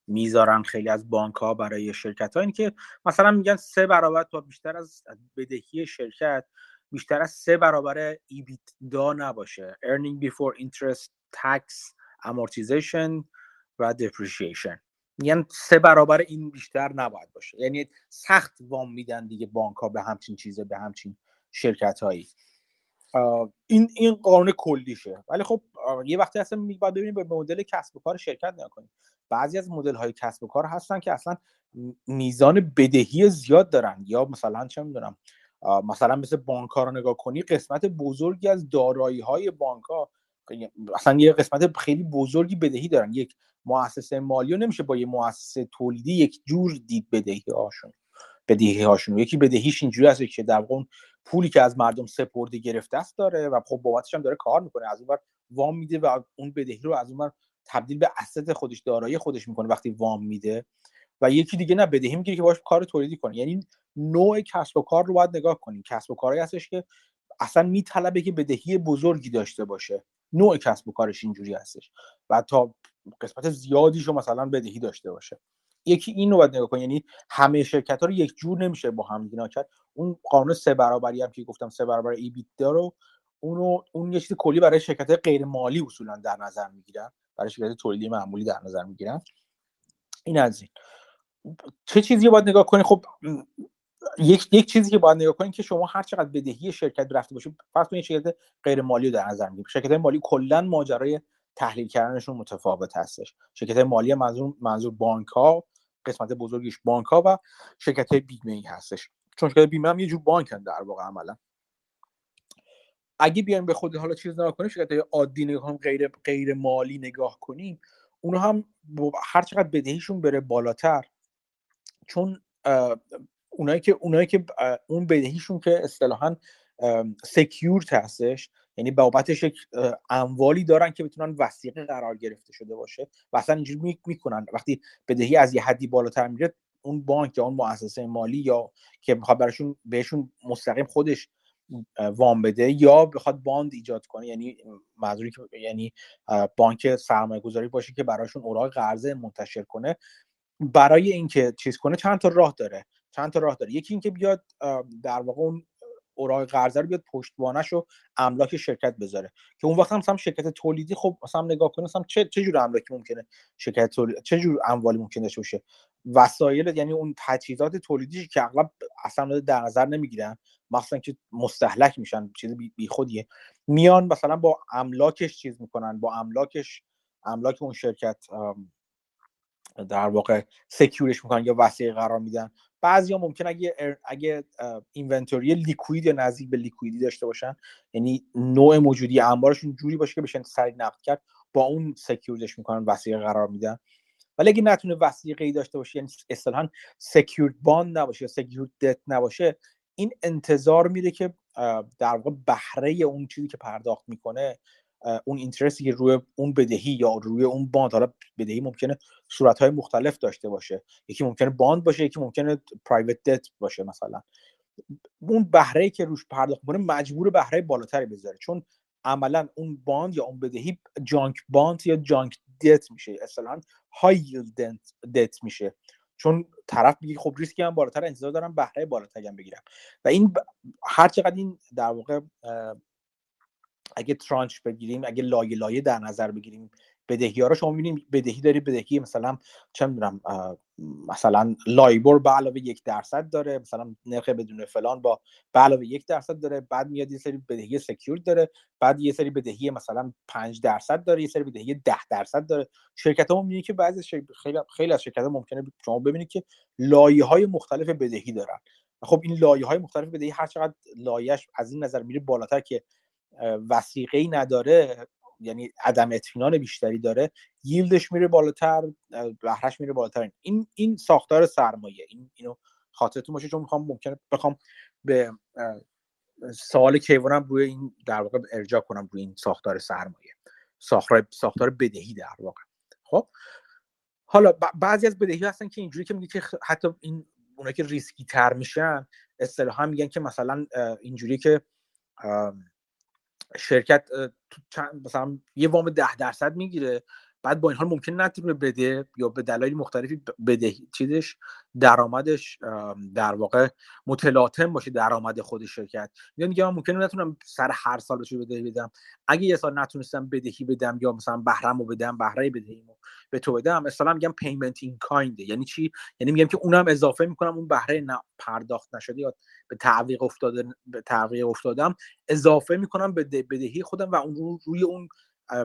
می‌ذارن خیلی از بانک ها برای شرکت ها این که مثلا میگن سه برابر تا بیشتر از بدهی شرکت بیشتر از سه برابر دا نباشه. Earning before interest tax amortization و depreciation. میگن سه برابر این بیشتر نباید باشه. یعنی سخت وام میدن دیگه بانک ها به همچین چیزه به همچین شرکت هایی این این قانون کلیشه. ولی خب یه وقتی اصلا باید ببینیم به مدل کسب و کار شرکت نگاه کنیم. بعضی از مدل های کسب و کار هستن که اصلا میزان بدهی زیاد دارن. یا مثلا چه می‌دونم مثلا مثل بانک ها رو نگاه کنی قسمت بزرگی از دارایی های بانک ها اصلا یه قسمت خیلی بزرگی بدهی دارن. یک مؤسسه مالی نمیشه با یه مؤسسه تولیدی یک جور دید بدهی هاشون بدهی هاشون. یکی بدهیش اینجوری هست که در واقع پولی که از مردم سپرده گرفته است داره و خب بابتش هم داره کار می‌کنه. از اون وام میده و اون بدهی رو از اون تبدیل به اسست خودش دارایی خودش می‌کنه وقتی وام میده. و یکی دیگه نه بدهی می‌گیره که باش کار تولیدی کنه. یعنی نوع کسب و کار رو باید نگاه کنیم. کسب و کارهایی هستش که اصلا میطلبه که بدهی بزرگی داشته باشه. نوع کسب و کارش اینجوری هستش و تا قسمت زیادیش رو مثلا بدهی داشته باشه. یکی این رو باید نگاه کنیم یعنی همه شرکت ها رو یک جور نمیشه با هم دیگه کرد اون قانون سه برابری هم که گفتم سه برابر ای رو اونو اون یه چیز کلی برای شرکت غیر مالی اصولا در نظر می‌گیرن. برای شرکت تولیدی معمولی در نظر می‌گیرن. این از این. چه چیزی باید نگاه کنید خب یک یک چیزی که باید نگاه کنید که شما هر چقدر بدهی شرکت رفته باشید فرض کنید شرکت غیر مالی رو در نظر می‌گیرید شرکت مالی کلا ماجرای تحلیل کردنشون متفاوت هستش. شرکت مالی منظور منظور بانک ها قسمت بزرگیش بانک ها و شرکت بیمه ای هستش. چون شرکت بیمه هم یه جور بانکن در واقع عملا. اگه بیایم به خود حالا چیز نگاه کنیم شرکت عادی نگاه کنیم غیر غیر مالی نگاه کنیم اونها هم هر چقدر بدهیشون بره بالاتر چون اونایی که اونایی که اون بدهیشون که اصطلاحا سکیورت هستش یعنی بابتش یک اموالی دارن که بتونن وسیقه قرار گرفته شده باشه و اصلا اینجوری می‌کنن. وقتی بدهی از یه حدی بالاتر میره اون بانک یا اون مؤسسه مالی یا که می‌خواد براشون بهشون مستقیم خودش وام بده یا بخواد باند ایجاد کنه یعنی منظوری که یعنی بانک سرمایه گذاری باشه که براشون اوراق قرضه منتشر کنه برای اینکه چیز کنه چند تا راه داره. چند تا راه داره. یکی اینکه بیاد در واقع اون اوراق قرضه رو بیاد پشتوانش رو املاک شرکت بذاره. که اون وقت هم مثلا شرکت تولیدی خب مثلا نگاه کنه مثلا چه چه جور املاکی ممکنه شرکت تولید چه جور اموالی ممکنه داشته باشه؟ وسایل یعنی اون تجهیزات تولیدی که اغلب اصلا در نظر نمی‌گیرن مثلا که مستحلک میشن چیز بی خودیه میان مثلا با املاکش چیز می‌کنن با املاکش املاک اون شرکت در واقع سکیورش می‌کنن یا وسیقه قرار میدن. بعضی ها ممکن اگه اگه اینونتوری لیکوید یا نزدیک به لیکویدی داشته باشن یعنی نوع موجودی انبارشون جوری باشه که بشن سریع نقد کرد با اون secure ش می‌کنن وثیقه قرار میدن. ولی اگه نتونه وثیقه ای داشته باشه یعنی اصطلاحا secured bond نباشه یا secured debt نباشه این انتظار میره که در واقع بهره اون چیزی که پرداخت می‌کنه اون interest ی که روی اون بدهی یا روی اون bond حالا بدهی ممکنه صورتهای مختلف داشته باشه. یکی ممکنه bond باشه یکی ممکنه private debt باشه مثلا. اون بهره که روش پرداخت کنه مجبور بهره بالاتری بذاره. چون عملا اون bond یا اون بدهی junk bond یا junk debt میشه. اصلا های دت میشه. چون طرف میگه خب ریسکیه هم بالاتر انتظار دارم بهره بالاتری هم بگیرم. و این هر چقدر این در واقع اگه tranche بگیریم اگه لایه لایه در نظر بگیریم بدهی ها رو شما می‌بینیم بدهی داری بدهی مثلا چه می‌دونم مثلا LIBOR به علاوه یک درصد داره مثلا نرخ بدون فلان با به علاوه یک درصد داره بعد میاد یه سری بدهی secure داره بعد یه سری بدهی مثلا 5 درصد داره یه سری بدهی 10 درصد داره. شرکت ها می‌بینید که بعضی خیلی خیلی از شرکت ها ممکنه شما ببینید که لایه های مختلف بدهی دارن. خب این لایه های مختلف بدهی هر چقدر لایهش از این نظر میره بالاتر که وثیقه ای نداره یعنی عدم اطمینان بیشتری داره yield ش میره بالاتر بهرش میره بالاتر. این این ساختار سرمایه این اینو خاطرتون باشه چون می‌خوام ممکنه بخوام به سوال کیوانم روی این در واقع ارجاع کنم روی این ساختار سرمایه. ساختار ساختار بدهی در واقع. خب؟ حالا بعضی از بدهی هستن که اینجوری که میگه که حتی این اونایی که ریسکی تر میشن اصطلاحا میگن که مثلا اینجوری که شرکت مثلا یه وام ده درصد می‌گیره. بعد با این حال ممکن نتونه بده یا به دلایل مختلفی بده چیزش درآمدش در واقع متلاطم باشه درآمد خود شرکت. یا میگم من ممکنه نتونم سر هر سال بشه بدهی بدم. اگه یه سال نتونستم بدهی بدم یا مثلا بهرهمو بدم بهره بدهیمو به تو بدم مثلا میگم پیمنت این کاینده یعنی چی؟ یعنی میگم که اونم اضافه می‌کنم اون بهره پرداخت نشده یا به تعویق افتاده به تعویق افتادم اضافه می‌کنم به بدهی خودم و اون روی اون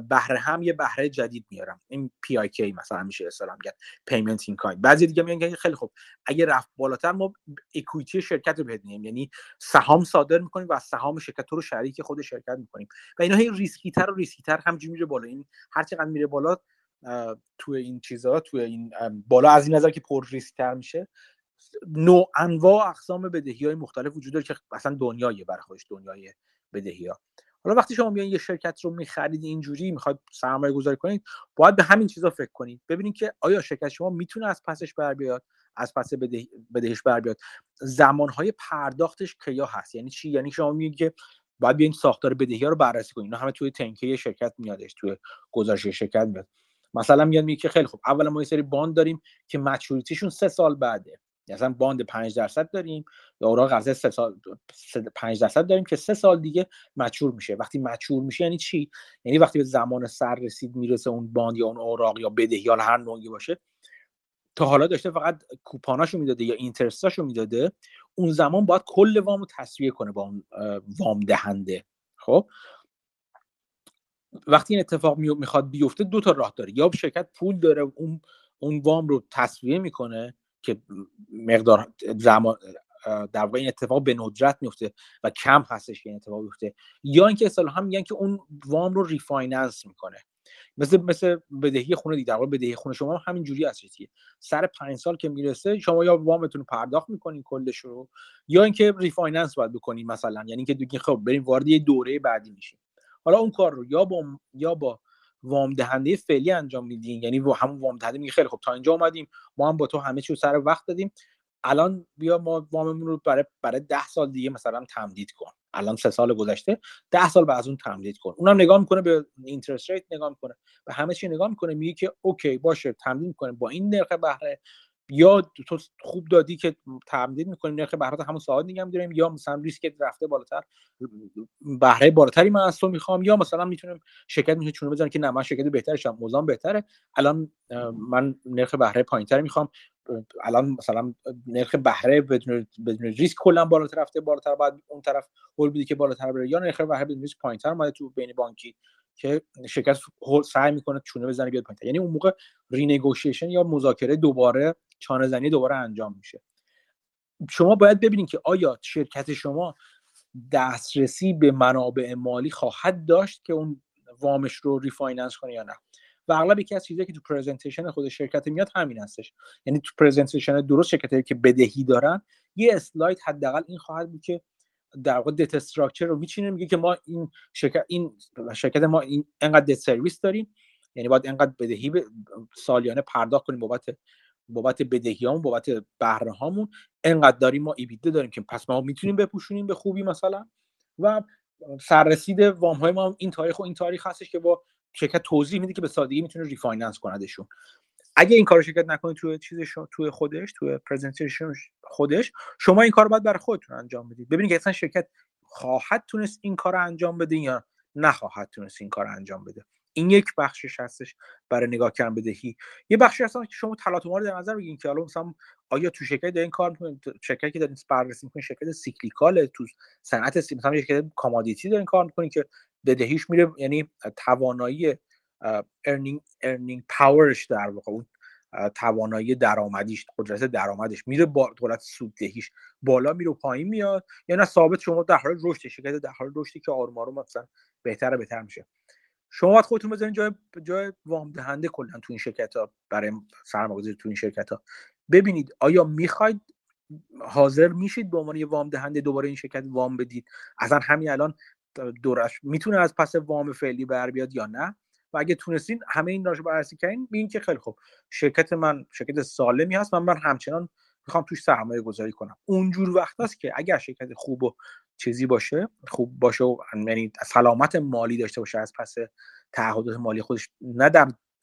بهره هم یه بهره جدید میارم. این PIK مثلا میشه اصطلاح میگن payment in kind بعضی دیگه میگن خیلی خوب اگه رفت بالاتر ما equity شرکت رو بدیم یعنی سهام صادر می‌کنیم و سهام شرکت رو شریک خود شرکت می‌کنیم. و اینا هی ریسکی تر و ریسکی تر همینجوری میره بالا. این هر چقدر میره بالا توی این چیزها توی این بالا از این نظر که پر ریسک تر میشه. نوع انواع اقسام بدهی های مختلف وجود داره که اصلا دنیای برای خودش دنیای بدهی ها حالا وقتی شما میان یه شرکت رو می‌خرید اینجوری می‌خواد سرمایه گذاری کنید باید به همین چیزا فکر کنید. ببینید که آیا شرکت شما می‌تونه از پسش بر بیاد از پس بدهش بر بیاد. زمانهای پرداختش کیا هست؟ یعنی چی؟ یعنی شما میگید که باید بیاین ساختار بدهی ها رو بررسی کنید. اینا همه توی تنکه شرکت میادش توی گزارش شرکت میاد. مثلا میاد میگه که خیلی خوب اولا ما یه سری باند داریم که مچوریتیشون سه سال بعده. مثلا باند 5 درصد داریم یا اوراق قرضه 3 سال 5 درصد داریم که سه سال دیگه مچور میشه. وقتی مچور میشه یعنی چی؟ یعنی وقتی به زمان سر رسید می‌رسه اون باند یا اون اوراق یا بدهی یا هر نوعی باشه تا حالا داشته فقط کوپاناشو می‌داده یا اینترستاشو می‌داده اون زمان باید کل وام رو تصویه کنه با اون وام دهنده. خب؟ وقتی این اتفاق می‌خواد بیفته دو تا راه داره. یا شرکت پول داره اون اون وام رو تسویه می‌کنه که مقدار زمان در واقع این اتفاق به ندرت میفته و کم هستش که این اتفاق بیفته. یا اینکه اصلا هم میگن که اون وام رو refinance می‌کنه. مثل مثل بدهی خونه دیگه در واقع بدهی خونه شما همین جوری هست سر پنج سال که می‌رسه شما یا وامتون رو پرداخت می‌کنین کلش رو یا اینکه refinance باید بکنین مثلا. یعنی که دیگه خب بریم وارد یه دوره بعدی میشیم. حالا اون کار رو یا با یا با وام دهنده فعلی انجام میدین. یعنی همون وام دهنده میگه خیلی خب تا اینجا اومدیم ما هم با تو همه چی سر وقت دادیم. الان بیا ما واممون رو برای برای ده سال دیگه مثلا تمدید کن. الان سه سال گذشته ده سال بعد از اون تمدید کن. اونم نگاه می‌کنه به interest rate نگاه می‌کنه. به همه چی نگاه می‌کنه میگه که okay باشه تمدید می‌کنه. با این نرخ بهره یا تو خوب دادی که تمدید می‌کنیم نرخ بهره همون ثابت نگه میداریم یا مثلا ریسک رفته بالاتر بهره بالاتری من از تو می‌خوام یا مثلا می‌تونیم شرکت می‌تونه چونه بزنه که نه من شرکت بهتری شدم میزان بهتره. الان من نرخ بهره پایینتر می‌خوام. الان مثلا نرخ بهره بدون بدون ریسک کلا بالاتر رفته بالاتر بعد اون طرف هول بدی که بالاتر بره یا نرخ بهره بدون ریسک پایینتر اومده تو بین بانکی. که شرکت سعی می‌کنه چونه بزنه بیاد پایین. یعنی اون موقع renegotiation یا مذاکره دوباره چانه زنی دوباره انجام میشه. شما باید ببینید که آیا شرکت شما دسترسی به منابع مالی خواهد داشت که اون وامش رو refinance کنه یا نه. و اغلب یکی از چیزایی که تو presentation خود شرکت میاد همین هستش. یعنی تو presentation درست شرکتی که بدهی دارن یه اسلاید حداقل این خواهد بود که در واقع debt structure رو میچینه میگه که ما این شرکت این شرکت ما این انقدر debt service داریم یعنی باید انقدر بدهی سالیانه پرداخت کنیم بابت بابت بدهیامون بابت بهره هامون انقدر داریم ما EBITDA داریم که پس ما می‌تونیم بپوشونیم به خوبی مثلا. و سررسید وام های ما این تاریخ و این تاریخ هستش که با شرکت توضیح میده که به سادگی می‌تونه refinance کندشون اگه این کارو شرکت نکنید توی چیزش توی خودش توی presentation خودش شما این کار باید برای خودتون انجام بدید. ببینید که اصلا شرکت خواهد تونست این کار انجام بده یا نخواهد تونست این کار انجام بده. این یک بخشش هستش برای نگاه کردن بدهی یه بخشی هستن که شما تلاطم رو در نظر بگیرید که حالا مثلا آیا تو شرکت دارین کار می‌کنین شرکتی که دارین بررسی می‌کنین شرکت cyclical تو صنعت مثلا شرکت commodity دارین کار می‌کنین که بدهیش میره یعنی توانایی earning earning power ش در واقع اون توانایی درآمدیش قدرت درآمدش میره با سود سوددهیش بالا میره و پایین میاد. یا نه ثابت شما در حال رشد شرکت در حال رشدی که آروم آروم مثلا بهتر بهتر میشه. شما باید خودتون بزنید جای جای وام دهنده کلا تو این شرکت ها برای سرمایه‌گذاری تو این شرکت ها ببینید آیا می‌خواید حاضر میشید به عنوان یه وام دهنده دوباره این شرکت وام بدید؟ اصلا همین الان دورش می‌تونه از پس وام فعلی بر بیاد یا نه؟ و اگه تونستین همه این راجع بررسی کردین ببین که خیلی خوب. شرکت من شرکت سالمی هست من من همچنان می‌خوام توش سرمایه گذاری کنم. اونجور وقت است که اگر شرکت خوب و چیزی باشه خوب باشه و یعنی سلامت مالی داشته باشه از پس تعهدات مالی خودش نه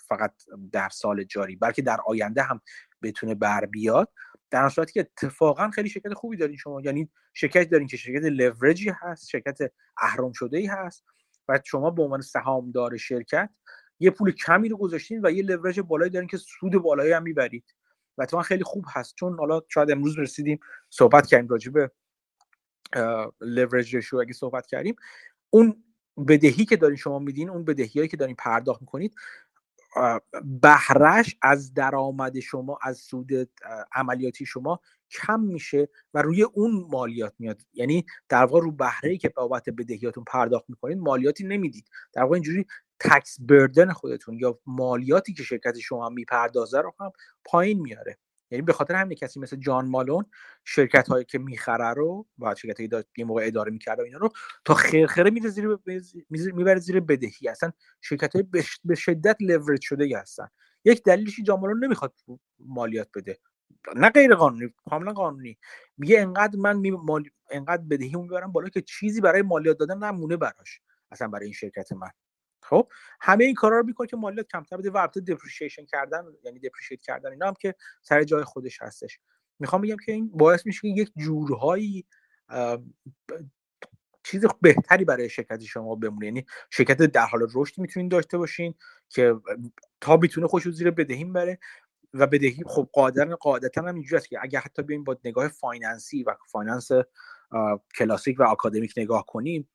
فقط در سال جاری بلکه در آینده هم بتونه بر بیاد در صورتی که اتفاقا خیلی شرکت خوبی دارین شما. یعنی شرکت دارین که شرکت لورجی هست شرکت اهرم شده ای هست. و شما به عنوان سهامدار شرکت یه پول کمی رو گذاشتین و یه لورج بالایی دارین که سود بالایی هم می‌برید. و اتفاقا خیلی خوب هست. چون حالا شاید امروز رسیدیم صحبت کردیم راجع به لورج ریشو اگه صحبت کردیم. اون بدهی که دارین شما میدین اون بدهیایی که دارین پرداخت می‌کنید بهرش از درآمد شما از سود عملیاتی شما کم میشه و روی اون مالیات میاد. یعنی در واقع رو بهره ای که بابت بدهیاتون پرداخت می‌کنید مالیاتی نمی‌دید. در واقع اینجوری تکس بردن خودتون یا مالیاتی که شرکت شما می‌پردازه رو هم پایین میاره. یعنی به خاطر همین کسی مثل جان مالون شرکت هایی که می‌خره رو و شرکت هایی یه موقع اداره می‌کرده اینا رو تا خرخره میره زیر می‌بره زیر بدهی. اصلا شرکت های به شدت لورج شده هستن. یک دلیلش جان مالون نمی‌خواد مالیات بده. نه غیر قانونی کاملا قانونی. میگه انقدر من می مال... انقدر بدهی می‌برم بالا که چیزی برای مالیات دادن نمونه براش اصلا برای این شرکت من. خب؟ همه این کارا رو می‌کنه که مالیات کمتر بده و البته depreciation کردن یعنی depreciate کردن اینا هم که سر جای خودش هستش. می‌خوام بگم که این باعث میشه که یک جورهایی چیز بهتری برای شرکت شما بمونه. یعنی شرکت در حال رشد می‌تونین داشته باشین که تا می‌تونه خودش زیر بدهیم بره. و بدهی خب قادر قاعدتا هم اینجوری که اگر حتی بیایم با نگاه finance ی و finance کلاسیک و آکادمیک نگاه کنیم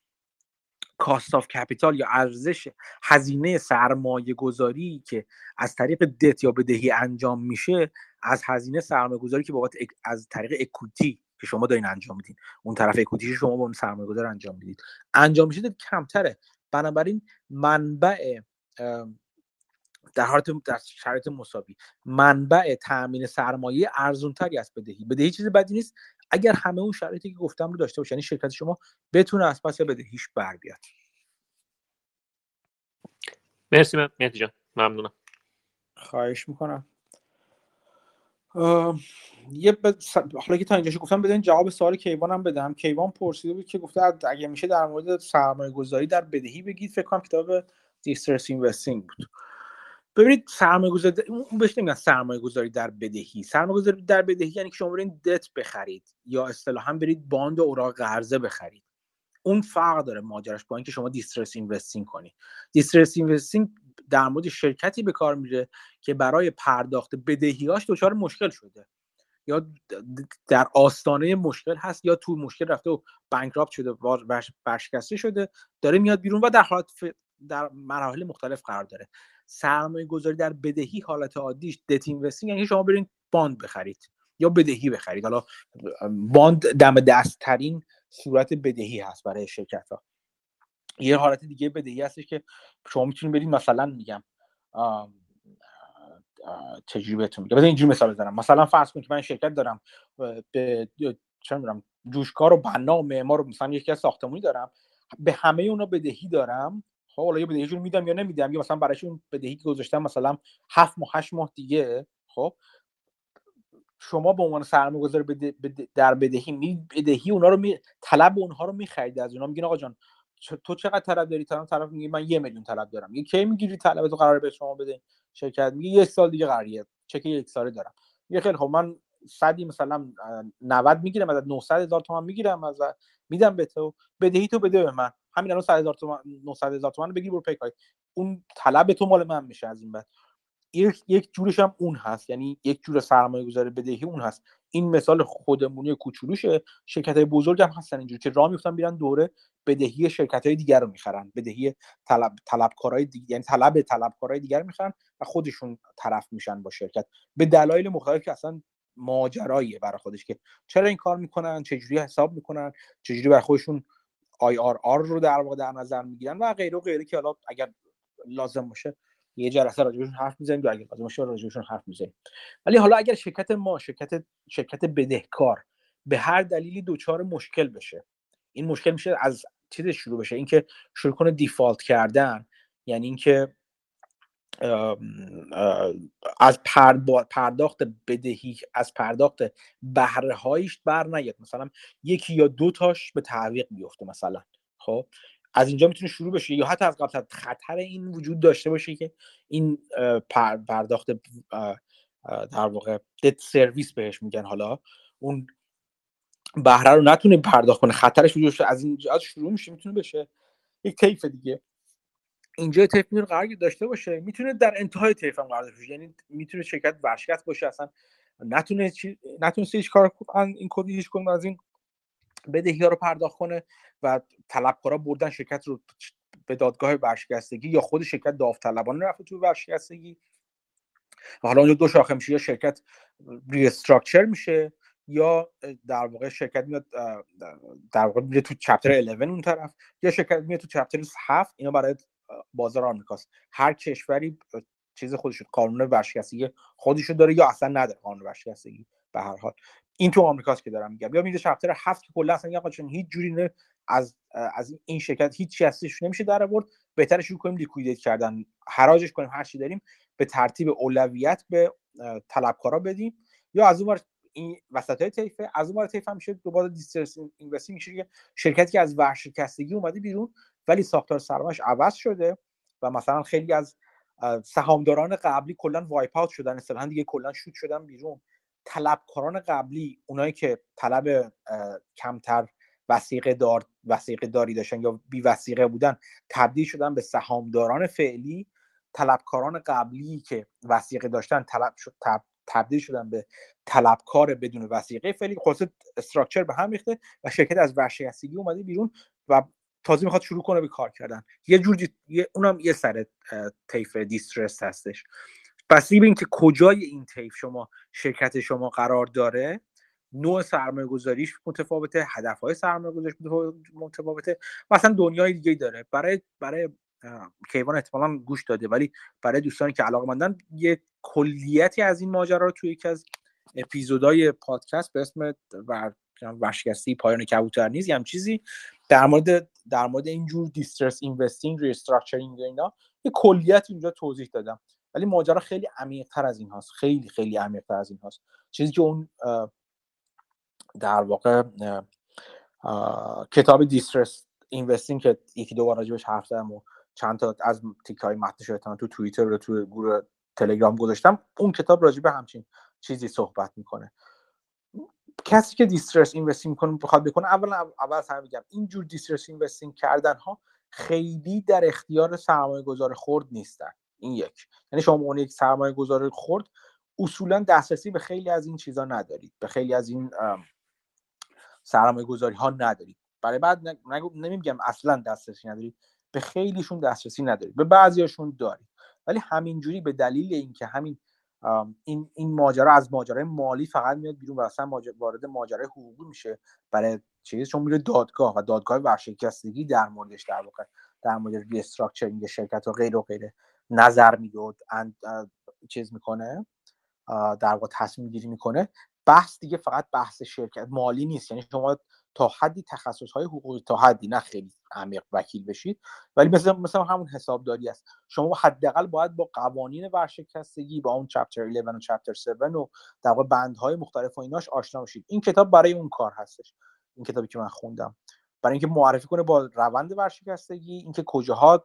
cost of capital یا ارزش هزینه سرمایه گذاری که از طریق دت یا بدهی انجام میشه از هزینه سرمایه گذاری که بابت از طریق equity که شما دارین انجام میدین. اون طرف equity شما با سرمایه گذار انجام می‌دید. انجام میشه کمتره. بنابراین منبع در حالت در شرایط مساوی. منبع تامین سرمایه ارزون تری از بدهی بدهی چیز بدی نیست. اگر همه اون شرایطی که گفتم رو داشته باشه یعنی شرکت شما بتونه از پس بدهیش بر بیاد. مرسی مهدی جان. ممنونم. خواهش می‌کنم. یه ب... حالا که تا اینجاش گفتم بدین جواب سوال کیوان هم بدم. کیوان پرسیده بود که گفته اگه میشه در مورد سرمایه گذاری در بدهی بگید. فکر کنم کتاب دیسترس اینوستینگ بود. ببینید سرمایه گذاری اون بهش نمیگن سرمایه گذاری در بدهی. سرمایه گذاری در بدهی یعنی که شما برید دت بخرید یا اصطلاحا برید باند اوراق قرضه بخرید. اون فرق داره ماجراش با اینکه شما distressed investing کنید distressed investing در مورد شرکتی به کار میره که برای پرداخت بدهیاش دچار مشکل شده. یا در آستانه مشکل هست یا تو مشکل رفته و bankrupt شده و ورشکسته شده داره میاد بیرون و در حالت در مراحل مختلف قرار داره. سرمایه گذاری در بدهی حالت عادیش debt investing یعنی شما برین bond بخرید یا بدهی بخرید. حالا باند دم دست ترین صورت بدهی هست برای شرکت ها یه حالت دیگه بدهی هستش که شما می‌تونید برید مثلا میگم چجوری بهتون میگم؟ بذار اینجوری مثال بزنم. مثلا فرض کنید که من شرکت دارم به چه می‌دونم جوشکار و بنا و معمار مثلا یکی از ساختمونی دارم به همه اونا بدهی دارم خب حالا یه بدهیشون میدم یا نمیدم؟ یا مثلا برایشون بدهی که گذاشتم مثلا هفت ماه هشت ماه دیگه. خب شما به عنوان سرمایه گذار در بدهی می بدهی اونا رو می... طلب اونها رو می‌خرید از اونا. میگین آقا جان تو چقدر طلب داری؟ طرف طرف میگه من یه میلیون طلب دارم. یه کی می‌گیری طلب تو قرار به شما بده؟ شرکت میگه یک سال دیگه قراریه چک یک ساله دارم. یه خیلی خب من صدی مثلا 90 می‌گیرم از 900 هزار تومان می‌گیرم از میدم به تو بدهی تو بده به من. همین الان 100 هزار تومان 900 هزار تومان بگیر برو پیکای اون طلب تو مال من میشه از این بعد. یک جورش هم اون هست. یعنی یک جور سرمایه گذاری بدهی اون هست. این مثال خودمونی کوچولوشه. شرکت های بزرگ هم هستن اینجور که راه میفتن بیرن دوره بدهی شرکت های دیگر رو می‌خرن. بدهی طلب طلبکارای دیگر یعنی طلب طلبکارای دیگر می‌خرن و خودشون طرف میشن با شرکت. به دلایل مختلف که اصلا ماجراییه برای خودش که چرا این کار می‌کنن چجوری حساب می‌کنن چجوری برای خودشون آی آر آر رو در واقع در نظر می‌گیرن و غیره و غیره که حالا اگر لازم باشه یه جلسه راجبشون حرف می‌زنیم یا اگر لازم باشه راجبشون حرف می‌زنیم. ولی حالا اگر شرکت ما شرکت شرکت بدهکار به هر دلیلی دوچار مشکل بشه این مشکل میشه از چیز شروع بشه اینکه شروع کنه دیفالت کردن یعنی اینکه از پرداخت بدهی از پرداخت بهره هایش بر نیاد. مثلا یکی یا دو تاش به تعویق بیفته مثلا خب؟ از اینجا می‌تونه شروع بشه یا حتی از قبل خطر این وجود داشته باشه که این پرداخت در واقع دت سرویس بهش میگن حالا. اون بهره رو نتونه پرداخت کنه خطرش وجود از اینجا شروع میشه می‌تونه بشه. یک طیف دیگه. اینجا طیف می‌تونه قرار داشته باشه. می‌تونه در انتهای طیف هم قرار داشته باشه یعنی می‌تونه شرکت ورشکست باشه. اصلا نتونه چی... نتونه هیچ کار این کدی هیچ کنه از این بدهی ها رو پرداخت کنه و طلبکارا بردن شرکت رو به دادگاه ورشکستگی یا خود شرکت داوطلبانه رفته تو ورشکستگی. و حالا اونجا دو شاخه میشه. یا شرکت ریستراکچر میشه یا در واقع شرکت میاد در واقع میره تو چپتر 11 اون طرف یا شرکت میاد تو چپتر 7 اینا برای بازار آمریکاست. هر کشوری چیز خودش قانون ورشکستگی خودشو داره یا اصلا نداره قانون ورشکستگی به هر حال. این تو آمریکاست که دارم میگم. یا میگه چپتر 7 که کلا اصلا چون هیچ جوری نه از از این شرکت هیچ چیزی نمیشه در آورد. بهتره شروع کنیم لیکویدیت کردن. حراجش کنیم هر چی داریم به ترتیب اولویت به طلبکارا بدیم. یا از اون این وسط های طیفه از اون طیف هم میشه دوباره دیسترس اینوستی میشه که شرکتی که از ورشکستگی اومده بیرون ولی ساختار سرمایش عوض شده و مثلا خیلی از سهامداران قبلی کلا wipe out شدن اصطلاحا دیگه کلا شوت شدن بیرون. طلبکاران قبلی اونایی که طلب کمتر وثیقه دار وثیقه داری داشتن یا بی وثیقه بودن تبدیل شدن به سهامداران فعلی. طلبکاران قبلی که وثیقه داشتن طلبشون تبدیل شدن به طلبکار بدون وثیقه. فعلی خلاصه structure به هم ریخته و شرکت از ورشکستگی اومده بیرون و تازه می‌خواد شروع کنه به کار کردن. یه جور اونم یه سر طیف دیسترس هستش. پس به اینکه کجای این طیف شما شرکت شما قرار داره؟ نوع سرمایه گذاریش متفاوته هدف های سرمایه گذاریش متفاوته. مثلا دنیای دیگه داره. برای برای کیوان احتمالا گوش داده. ولی برای دوستانی که علاقه مندن یه کلیتی از این ماجرا رو توی یکی از اپیزودهای پادکست به اسم ورشکستگی پایان کبوتر نیز هم چیزی در مورد در مورد اینجور distressed investing restructuring اینا یه کلیت اینجا توضیح دادم. ولی ماجرا خیلی عمیق‌تر از این هاست. خیلی خیلی عمیق‌تر از این هاست. چیزی که اون در واقع کتاب distressed investing که یکی دو بار راجبش حرف زدم و چند تا از تیکه های متنش تو توییتر رو تو گروه تلگرام گذاشتم اون کتاب راجع به همچین چیزی صحبت می‌کنه. کسی که دیسترس اینوستینگ می‌کنه بخواد بکنه اول اول همه میگم اینجور دیسترس اینوستینگ کردن ها خیلی در اختیار سرمایه گذار خرد نیستن. این یک. یعنی شما اون یک سرمایه گذار خرد اصولا دسترسی به خیلی از این چیزها ندارید. به خیلی از این سرمایه گذاری ها ندارید. برای بعد نمیگم اصلا دسترسی ندارید. به خیلیشون دسترسی ندارید به بعضیاشون دارید. ولی همینجوری به دلیل اینکه همین این این ماجرا از ماجرای مالی فقط میاد بیرون و اصلا وارد ماجرای حقوقی میشه برای چیزی چون میره دادگاه و دادگاه ورشکستگی در موردش در واقع در مورد restructuring شرکت و غیر و غیره نظر میده و چیز می‌کنه در واقع تصمیم گیری می‌کنه. بحث دیگه فقط بحث شرکت مالی نیست. یعنی شما تا حدی تخصص های حقوقی تا حدی نه خیلی عمیق وکیل بشید. ولی مثل مثل همون حسابداری است. شما حداقل باید با قوانین ورشکستگی با اون چپتر 11 و چپتر 7 و در واقع بندهای مختلف و ایناش آشنا بشید. این کتاب برای اون کار هستش. این کتابی که من خوندم. برای اینکه معرفی کنه با روند ورشکستگی اینکه کجاها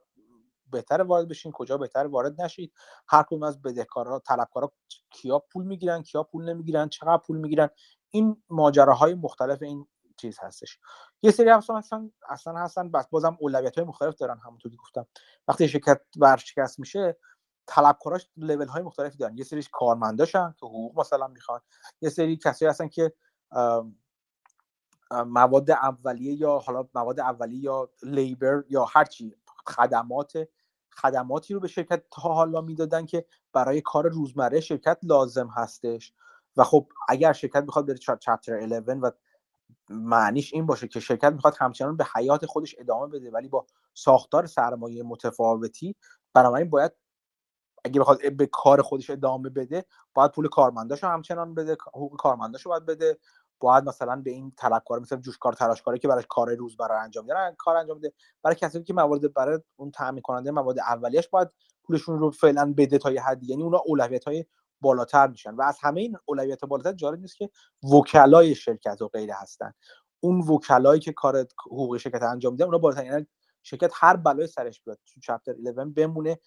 بهتر وارد بشین کجا بهتر وارد نشید. هر کدوم از بدهکارا طلبکارا کیا پول می‌گیرن کیا پول نمی‌گیرن چقدر پول می‌گیرن. این ماجراهای مختلف این چیز هستش. یه سری اصلا اصلا اصلا هستن بس بازم اولویت های مختلف دارن همونطور که گفتم. وقتی شرکت ورشکست میشه طلبکاراش لول های مختلفی دارن. یه سریش کارمنداشن که حقوق مثلا می‌خوان. یه سری کسایی هستن که مواد اولیه یا حالا مواد اولیه یا لیبر یا هر چی خدمات خدماتی رو به شرکت تا حالا می‌دادن که برای کار روزمره شرکت لازم هستش. و خب اگر شرکت بخواد بره چپتر 11 و معنیش این باشه که شرکت می‌خواد همچنان به حیات خودش ادامه بده ولی با ساختار سرمایه متفاوتی بنابراین باید اگه بخواد به کار خودش ادامه بده باید پول کارمنداشو همچنان بده حقوق کارمنداشو باید بده باید مثلا به این طلبکار مثل جوشکار تراشکاری که برای کار روز برای انجام میدن کار انجام بده برای کسایی که موارد برای اون تامین کننده مواد اولیش باید پولشون رو فعلا بده تا یه حدی یعنی اونا اولویت های بالاتر میشن و از همه این اولویت بالاتر جالب نیست که وکلای شرکت و غیره هستن. اون وکلایی که کار حقوقی شرکت انجام میدن اونا بالاتر یعنی شرکت هر بلای سرش بیاد تو چپتر 11 بمونه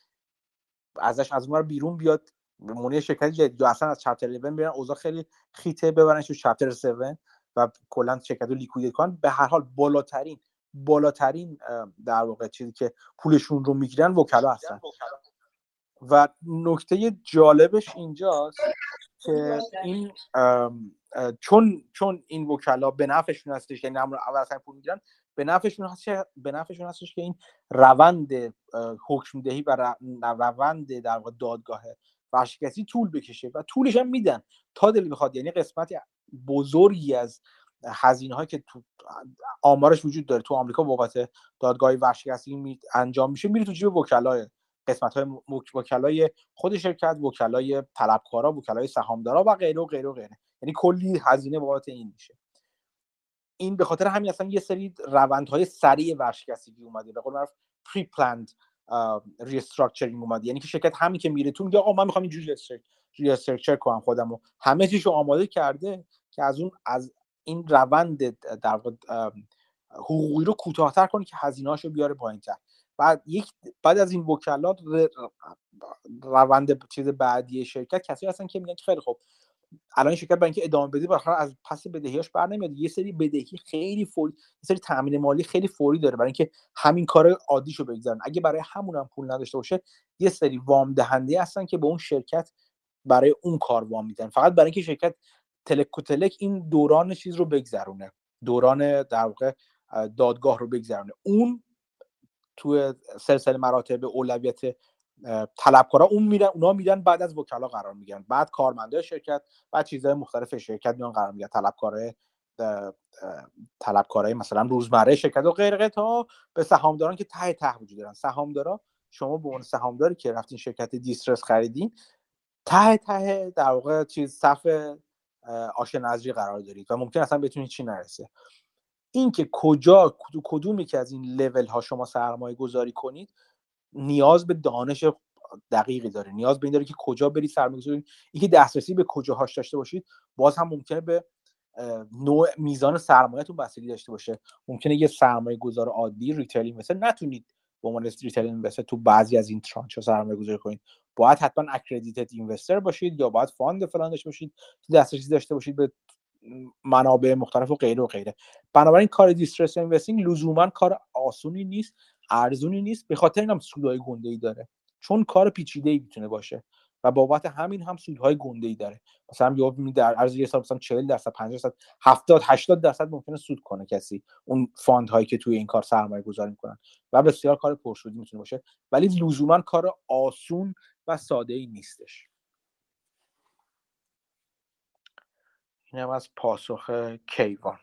ازش از اون بیرون بیاد مونی شرکت جدید. یا اصلا از چپتر 11 بیان اوضاع خیلی خیته ببرن تو چپتر 7 و کلا شرکت رو لیکوید کنن. به هر حال بالاترین بالاترین در واقع چیزی که پولشون رو می‌گیرن وکلا هستن. و نکته جالبش اینجاست که این چون چون این وکلا به نفعشون هستش یعنی اول اصلا پول می‌گیرن به نفعشون هست به نفعشون هستش که این روند حکم دهی و روند در واقع دادگاه ورشکستی طول بکشه و طولش هم میدن تا دل بخواد. یعنی قسمت بزرگی از هزینه که تو آمارش وجود داره تو آمریکا بابت دادگاه ورشکستگی انجام میشه میره تو جیب وکلای قسمت های وکلای خود شرکت وکلای طلبکارا وکلای سهامدارا و غیره و غیره و غیره. یعنی کلی هزینه بابت این میشه. این به خاطر همین اصلا یه سری روندهای سریع ورشکستگی اومده. به قول معروف pre-planned restructuring اومده. یعنی که شرکت همین که میره تو میگه آقا من می‌خوام اینجوری restructure کنم خودم و همه چیشو آماده کرده که از اون از این روند در حقوقی رو کوتاهتر کنه که هزینه‌اشو بیاره پایینتر. بعد یک بعد از این وکلا روند چیز بعدی شرکت کسی هستن که میگن خیلی خوب الان شرکت برای اینکه ادامه بده بالاخره از پس بدهیاش بر نمیاد. یه سری بدهی خیلی فوری یه سری تامین مالی خیلی فوری داره برای اینکه همین کار عادیشو بگذرونن. اگه برای همون هم پول نداشته باشه یه سری وام دهنده هستن که به اون شرکت برای اون کار وام میدن. فقط برای اینکه شرکت تلک تلک این دوران چیز رو بگذرونه دوران در واقع دادگاه رو بگذرونه. اون تو سلسله مراتب اولویت طلبکارا اون میرن اونا میرن بعد از وکلا قرار می‌گیرن. بعد کارمندای شرکت بعد چیزهای مختلف شرکت میان قرار می‌گیرن. طلبکارای طلبکارای مثلا روزمره شرکت و غیر تا به سهامداران که ته ته وجود دارن. سهامدارا شما به عنوان سهامداری که رفتین شرکت دیسترس خریدین ته ته در واقع چیز صف آش نظری قرار دارید و ممکن اصلا بتونید چی نرسه. اینکه کجا کدومی که از این لول ها شما سرمایه گذاری کنید نیاز به دانش دقیقی داره. نیاز به این داره که کجا برید سرمایه گذاری اینکه دسترسی به کجاهاش داشته باشید باز هم ممکنه به نوع میزان سرمایهتون بستگی داشته باشه. ممکنه یه سرمایه گذار عادی retail مثل نتونید به عنوان retail investor تو بعضی از این tranche ها سرمایه گذاری کنید. باید حتما accredited investor باشید یا باید fund فلان داشته باشید. دسترسی داشته باشید به منابع مختلف و غیره و غیره. بنابراین کار distressed investing لزوما کار آسونی نیست ارزونی نیست به خاطر اینم سودهای گنده ای داره. چون کار پیچیده ای می‌تونه باشه و بابت همین هم سودهای گنده ای داره. مثلا یا در عرض یه سال مثلا 40 درصد 50 درصد 70 80 درصد ممکنه سود کنه کسی. اون فاند هایی که توی این کار سرمایه گذاری می‌کنن. و بسیار کار پرسودی می‌تونه باشه. ولی لزوما کار آسون و ساده ای نیستش. اینم از پاسخ کیوان.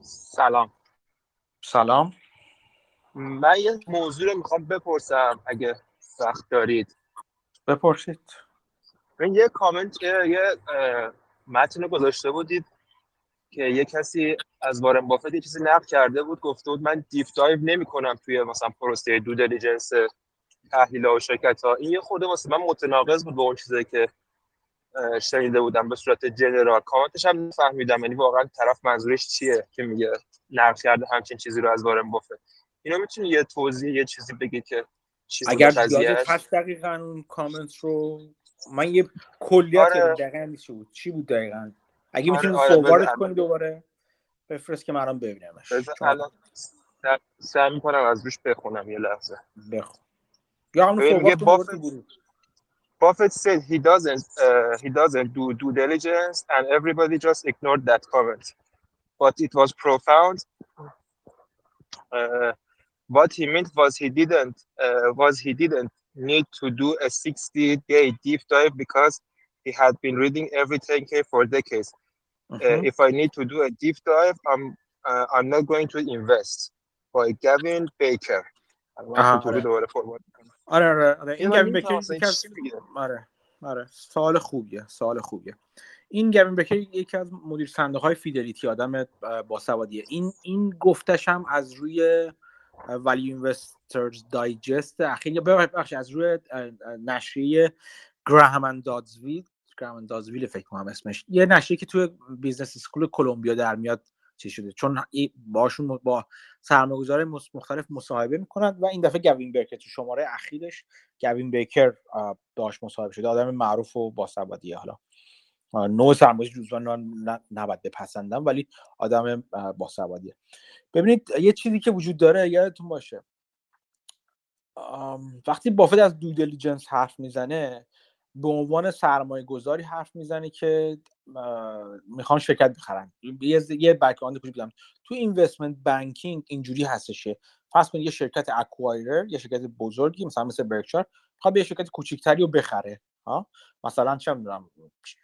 سلام. سلام. من یه موضوع رو می‌خوام بپرسم اگه سخت دارید. بپرسید. من یه کامنت یه متن گذاشته بودید که یه کسی از وارن بافت یه چیزی نقد کرده بود گفته بود من deep dive نمی کنم توی مثلا پروسه due diligence تحلیل و شرکت ها. این یه خورده واسه من متناقض بود با اون چیزی که شنیده بودم به صورت general. کامنتش هم فهمیدم یعنی واقعا طرف منظورش چیه که میگه نقد کرده همچین چیزی رو از وارن بافت اینو می‌تونی یه توضیح یه چیزی بگی که اگر یادت هست دقیقا اون کامنت رو من یه کلیت آره. دقیقا بود؟ چی بود دقیقا؟ اگه می‌تونی آره فوروارد کنی دوباره بفرست که من ببینمش. الان سعی می‌کنم از روش بخونم یه لحظه. بخون. یا همون فوروارد Buffett said he doesn't uh, he doesn't do due diligence and everybody just ignored that comment. But it was profound. Uh, what he meant was he didn't uh, was he didn't need to do a 60 day deep dive because he had been reading every 10k for decades. Mm-hmm. uh, if i need to do a deep dive i'm uh, i'm not going to invest. By gavin baker آره آره آره. این گوین بکر آره آره. سوال خوبیه سوال خوبیه. این گوین بیکر یکی از مدیر صندوق های فیدلیتی آدم باسوادیه. این این گفتش هم از روی Value Investors Digest اخیر یا ببخشید از روی نشریه Graham & Doddsville Graham & Doddsville فکر کنم اسمش. یه نشریه که توی business school کلمبیا در میاد چی شده. چون باشون با سرمایه‌گذار مختلف مصاحبه می‌کنند و این دفعه گوین بیکر تو شماره اخیرش گوین بیکر داشت مصاحبه شده. آدم معروف و باسوادیه حالا. نوع سرمایه‌گذاریشو نباید بپسندم ولی آدم باسوادیه ببینید یه چیزی که وجود داره یادتون باشه. وقتی بافت از due diligence حرف می‌زنه به عنوان سرمایه گذاری حرف می‌زنه که می‌خوان شرکت بخرن. یه یه background بدم تو investment banking اینجوری هستشه. فرض کنید یه شرکت acquirer یه شرکت بزرگی مثلا مثل برکشایر می‌خواد یه شرکت کوچیکتری رو بخره ها؟ مثلا چه می‌دونم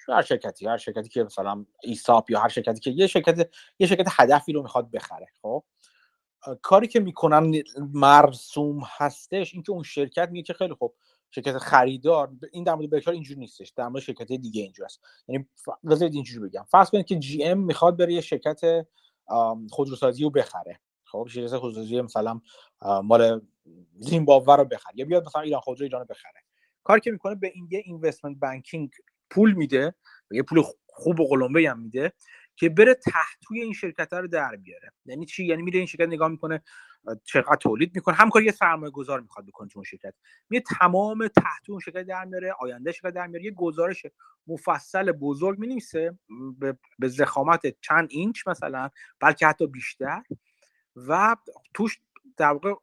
هر شرکتی هر شرکتی که مثلا SAP یا هر شرکتی که یه شرکت یه شرکت هدفی رو می‌خواد بخره خب؟ کاری که می‌کنن مرسوم هستش اینکه اون شرکت میگه که خیلی خوب شرکت خریدار این در مورد برکشایر اینجوری نیستش در مورد شرکت دیگه اینجوری است. یعنی بذارید اینجوری بگم. فرض کنید که جی ام می‌خواد بره یه شرکت خودروسازی رو بخره. خب شرکت خودروسازی مثلا مال زیمبابوه رو بخره یا بیاد مثلا ایران خودرو ایران رو بخره. کاری که می‌کنه به این یه اینوستمنت بانکینگ پول میده یه پول خوب و قلمبه هم میده. که بره تحتوی این شرکت رو در بیاره. یعنی چی؟ یعنی میره این شرکت نگاه می‌کنه چقدر تولید می‌کنه. هم کاری یه سرمایه گذار می‌خواد بکنه تو اون شرکت. میره تمام تحت اون شرکت در میاره آینده شرکت در میاره. یه گزارش مفصل بزرگ می‌نویسه به ضخامت چند اینچ مثلا بلکه حتی بیشتر. و توش در واقع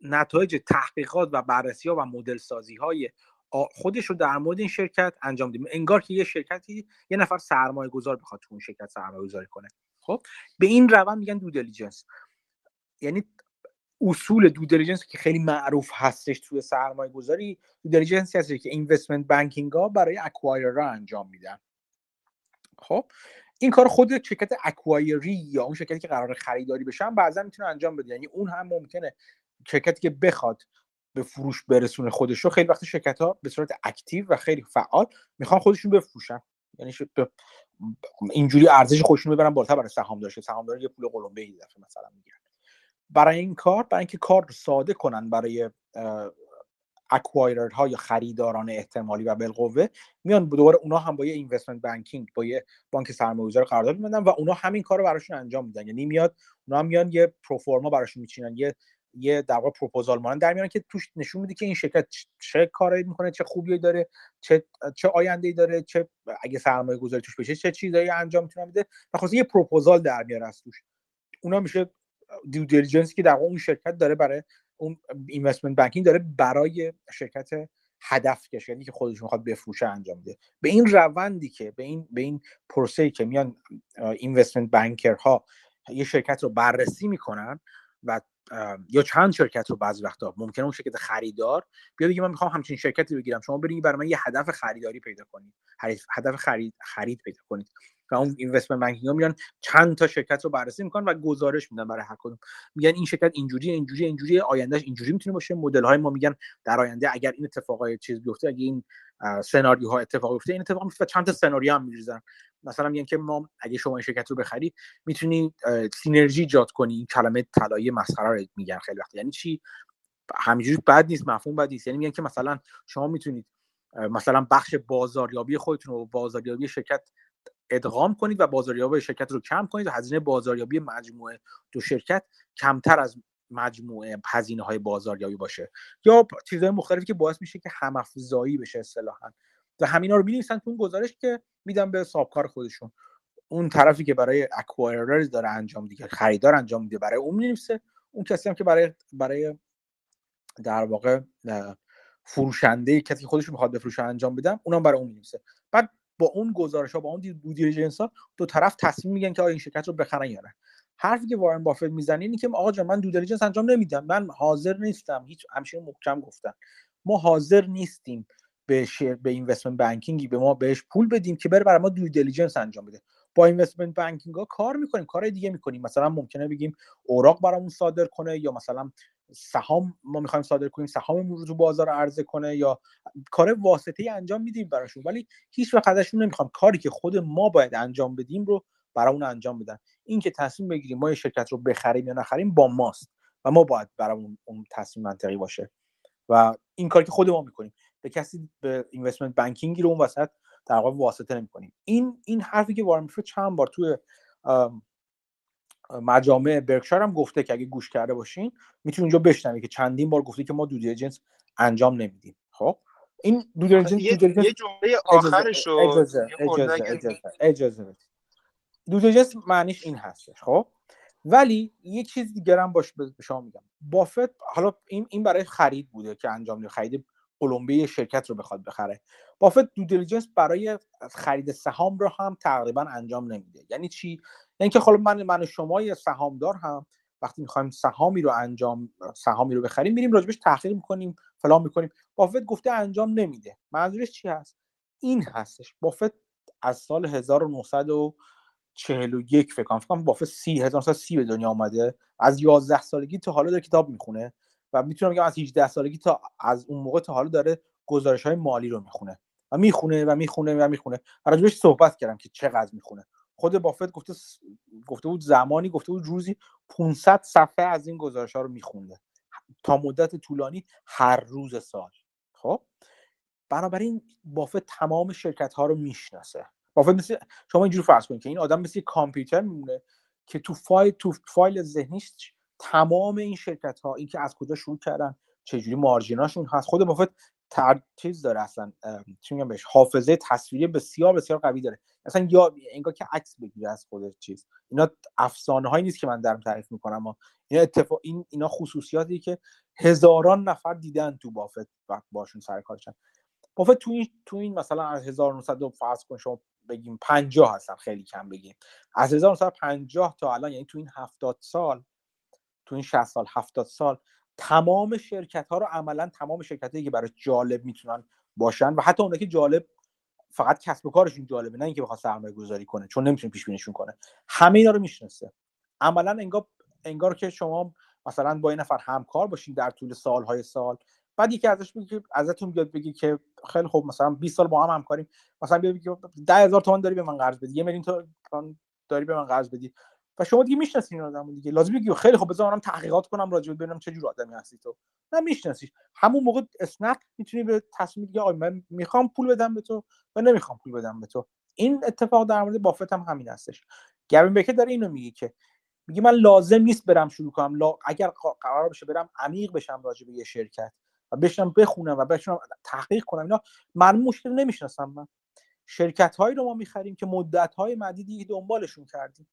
نتایج تحقیقات و بررسی ها و مدل سازی های خودش رو در مورد این شرکت انجام دیم. انگار که یه شرکتی یه نفر سرمایه گذار بخواد تو اون شرکت سرمایه گذاری کنه. خب؟ به این روند میگن due diligence یعنی اصول due diligence که خیلی معروف هستش توی سرمایه گذاری due diligence هستش که investment banking ها برای را انجام میدن. خب؟ این کار خود شرکت اکوایری یا اون شرکتی که قرار خریداری بشن بعضا می‌تونه انجام بده یعنی اون هم ممکنه شرکتی که بخواد به فروش برسونه خودش رو خیلی وقت شرکت ها به صورت اکتیو و خیلی فعال می‌خوان خودشون بفروشن. یعنی اینجوری ارزش خودشون ببرن بالاتر برای سهامدار سهامدار یه پول قلمبه ای دفعه مثلا می‌گیرن برای این کار برای اینکه کار رو ساده کنن برای ها یا خریداران احتمالی و بالقوه میان دوباره اونا هم با یه investment banking با یه بانک سرمایه‌گذاری قرارداد میبندن و اونا همین کار رو براشون انجام میدن. یعنی میاد اونا هم میان یه pro forma براشون میچینن یه یه در واقع پروپوزال مانند در میان که توش نشون میده که این شرکت چه کاری می‌کنه چه خوبی داره چه چه آینده داره چه اگه سرمایه گذاری توش بشه چه چیزایی انجام می‌تونه بده. و خلاصه یه پروپوزال در میاره از توش. اونا میشه due diligence ی که در واقع اون شرکت داره برای اون اینوستمنت بانکینگ داره برای شرکت هدف کش یعنی که خودش می‌خواد بفروشه انجام میده به این روندی که به این به این پروسه‌ای که میان اینوستمنت بانکرها یه شرکت رو بررسی می‌کنن و یا چند شرکت رو بعضی وقتا ممکنه اون شرکت خریدار بیا بگه من می‌خوام همچین شرکتی بگیرم. شما برید برای من یه هدف خریداری پیدا کنید. هدف خرید خرید پیدا کنید. و اون اینوستمنت بانکینگ ها میان چند تا شرکت رو بررسی می‌کنن و گزارش میدن برای هر کدوم. میگن این شرکت اینجوری اینجوری اینجوری آیندهش اینجوری می‌تونه باشه. مدل های ما میگن در آینده اگر این اتفاقای چیز بیفته اگه این سناریوها اتفاق بیفته این اتفاق میفته چند تا سناریو هم میریزن. مثلا میگن که ما اگه شما این شرکت رو بخری می‌تونی سینرژی ایجاد کنی. این کلمه طلایی مسخره رو میگن خیلی وقت یعنی چی؟ همینجوری بد نیست مفهوم بد نیست. یعنی میگن که مثلا شما می‌تونید مثلا بخش بازاریابی خودتون رو بازاریابی شرکت ادغام کنید و بازاریابی شرکت رو کم کنید. و هزینه بازاریابی مجموعه دو شرکت کمتر از مجموعه هزینه های بازاریابی باشه. یا چیزهای مختلفی که باعث میشه که هم افزایی بشه اصطلاحا. و همینا رو می‌نویسن تو اون گزارش که میدن به کار خودشون. اون طرفی که برای اکوایررز داره انجام دیگه خریدار انجام میده برای اون می‌نویسه. اون کسی هم که برای برای در واقع فروشنده کسی که خودش می‌خواد بفروشه انجام بدم اونم برای اون می‌نویسه. بعد با اون گزارش ها با اون دو دیلیجنس ها دو طرف تصمیم میگن که آیا این شرکت رو بخرن یا نه. حرفی که وارن بافت می‌زنه اینه که آقا جان من due diligence انجام نمیدم. من حاضر نیستم. هیچ همشه محکم گفتن. ما حاضر نیستیم. به شیر به investment banking ی به ما بهش پول بدیم که بره برای ما due diligence انجام بده. با investment banking ها کار می‌کنیم کار دیگه می‌کنیم. مثلا ممکنه بگیم اوراق برامون صادر کنه یا مثلا سهام ما می‌خوایم صادر کنیم سهاممون رو تو بازار عرضه کنه یا کار واسطه ای انجام میدیم براشون. ولی هیچ وقت ازشون نمی‌خوام. کاری که خود ما باید انجام بدیم رو برامون انجام بدن. این که تصمیم بگیریم ما یه شرکت رو بخریم یا نخریم با ماست و ما باید برامون اون تصمیم منطقی باشه. و این کاری که خود ما می‌کنیم. به کسی به investment banking ی رو اون وسط در واقع واسطه نمی‌کنیم. این این حرفی که وارن چند بار توی مجامع برکشایر هم گفته که اگه گوش کرده باشین می‌تونید اونجا بشنوی که چندین بار گفته که ما due diligence انجام نمیدیم. خب؟ این due diligence یه, یه جمله آخرش رو اجازه اجازه اجازه اجازه due diligence معنیش این هستش خب؟ ولی یه چیز دیگر هم باش به شما میگم. بافت حالا این این برای خرید بوده که انجام میده خرید کلمبیای شرکت رو بخواد بخره. بافت due diligence برای خرید سهام رو هم تقریبا انجام نمیده. یعنی چی؟ یعنی که خب من من و شما یه سهامدار هم وقتی می‌خوایم سهامی رو انجام سهامی رو بخریم میریم راجبش تحقیق می‌کنیم فلان می‌کنیم. بافت گفته انجام نمیده. منظورش چی هست؟ این هستش. بافت از سال 1941 فکر کنم بافت 30 1930 به دنیا آمده از 11 سالگی تا حالا داره کتاب می‌خونه. و می‌تونم بگم از 18 سالگی تا از اون موقع تا حالا داره گزارش های مالی رو می‌خونه و می‌خونه و می‌خونه و می‌خونه راجبش صحبت کردم که چقدر می‌خونه. خود بافت گفته گفته بود زمانی گفته بود روزی 500 صفحه از این گزارش ها رو میخونده. تا مدت طولانی هر روز سال. خب؟ بنابراین بافت تمام شرکت ها رو می‌شناسه. بافت مثل شما اینجوری فرض کنید که این آدم مثل کامپیوتر میمونه که تو فایل تو فایل ذهنیش تمام این شرکت ها این که از کجا شروع کردن چجوری مارجیناشون هست خود بافت تر چیز داره اصلا چی میگم بهش حافظه تصویری بسیار بسیار قوی داره. اصلا یا انگار که عکس بگیره از خود چیز. اینا افسانه هایی نیست که من دارم تعریف می‌کنم. اما اتفاق این اینا خصوصیاتی که هزاران نفر دیدن تو بافت وقت باشون سر کارشن بافت تو این تو این مثلا از 1900 فرض کن شما بگیم 50 هستن خیلی کم بگیم. از 1950 تا الان یعنی تو این 70 سال تو این 60 سال 70 سال تمام شرکت ها رو عملا تمام شرکت هایی که برای جالب می‌تونن باشن و حتی اونایی که جالب فقط کسب و کارشون جالبه نه اینکه بخواد سرمایه گذاری کنه چون نمی‌تونه پیش بینیشون کنه. همه اینا رو می‌شناسه. عملا انگار انگار که شما مثلا با این نفر همکار باشین در طول سالهای سال بعد یکی ازش که ازتون بیاد بگی که خیلی خوب مثلا 20 سال با هم همکاریم مثلا بیاد بگی 10000 تومان داری به من قرض بدی یه میلیون تومان داری به من قرض بدی. و شما دیگه می‌شناسین این آدمو دیگه. لازم بگی خیلی خوب بذار تحقیقات کنم راجع ببینم چه جور آدمی هستی تو. نه میشناسیش. همون موقع اسنپ می‌تونی به تصمیم بگیری آقا من می‌خوام پول بدم به تو و نمی‌خوام پول بدم به تو. این اتفاق در مورد بافت هم همین هستش. گوین بکر داره اینو میگه که میگه من لازم نیست برم شروع کنم. اگر قرار بشه برم عمیق بشم راجع به یه شرکت و بشم بخونم و بشم تحقیق کنم. اینا من مشکل نمی‌شناسم. من شرکت هایی رو ما می‌خریم که مدت های مدیدی دنبالشون کردیم.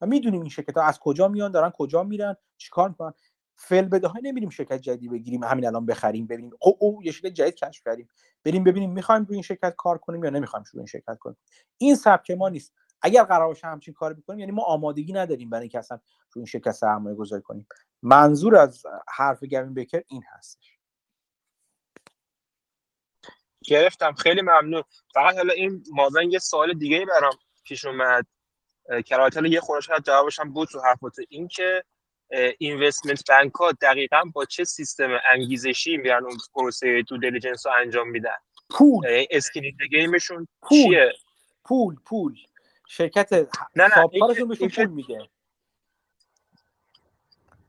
و می‌دونیم این شرکت ها از کجا میان دارن کجا میرن چیکار می‌کنن. فل بده های نمیریم شرکت جدیدی بگیریم همین الان بخریم ببینیم. او او یه شرکت جدید کشف کردیم. بریم ببینیم می‌خوایم روی این شرکت کار کنیم یا نمی‌خوایم روی این شرکت کنیم. این سبک ما نیست. اگر قرار باشه همچین کار بکنیم یعنی ما آمادگی نداریم برای اینکه اصلا روی این شرکت سرمایه گذاری کنیم. منظور از حرف گوین بکر این هستش. گرفتم. خیلی ممنون. فقط حالا این مازن یه سوال دیگه برام پیش اومد. البته یه خورش شاید جوابش هم بود تو حرفات این که اینوستمنت بانک ها دقیقا با چه سیستم انگیزشی میرن اون پروسه دو دیلیجنس رو انجام میدن؟ پول. skin in the game شون پول. چیه؟ پول پول. شرکت نه نه بهشون پول میده.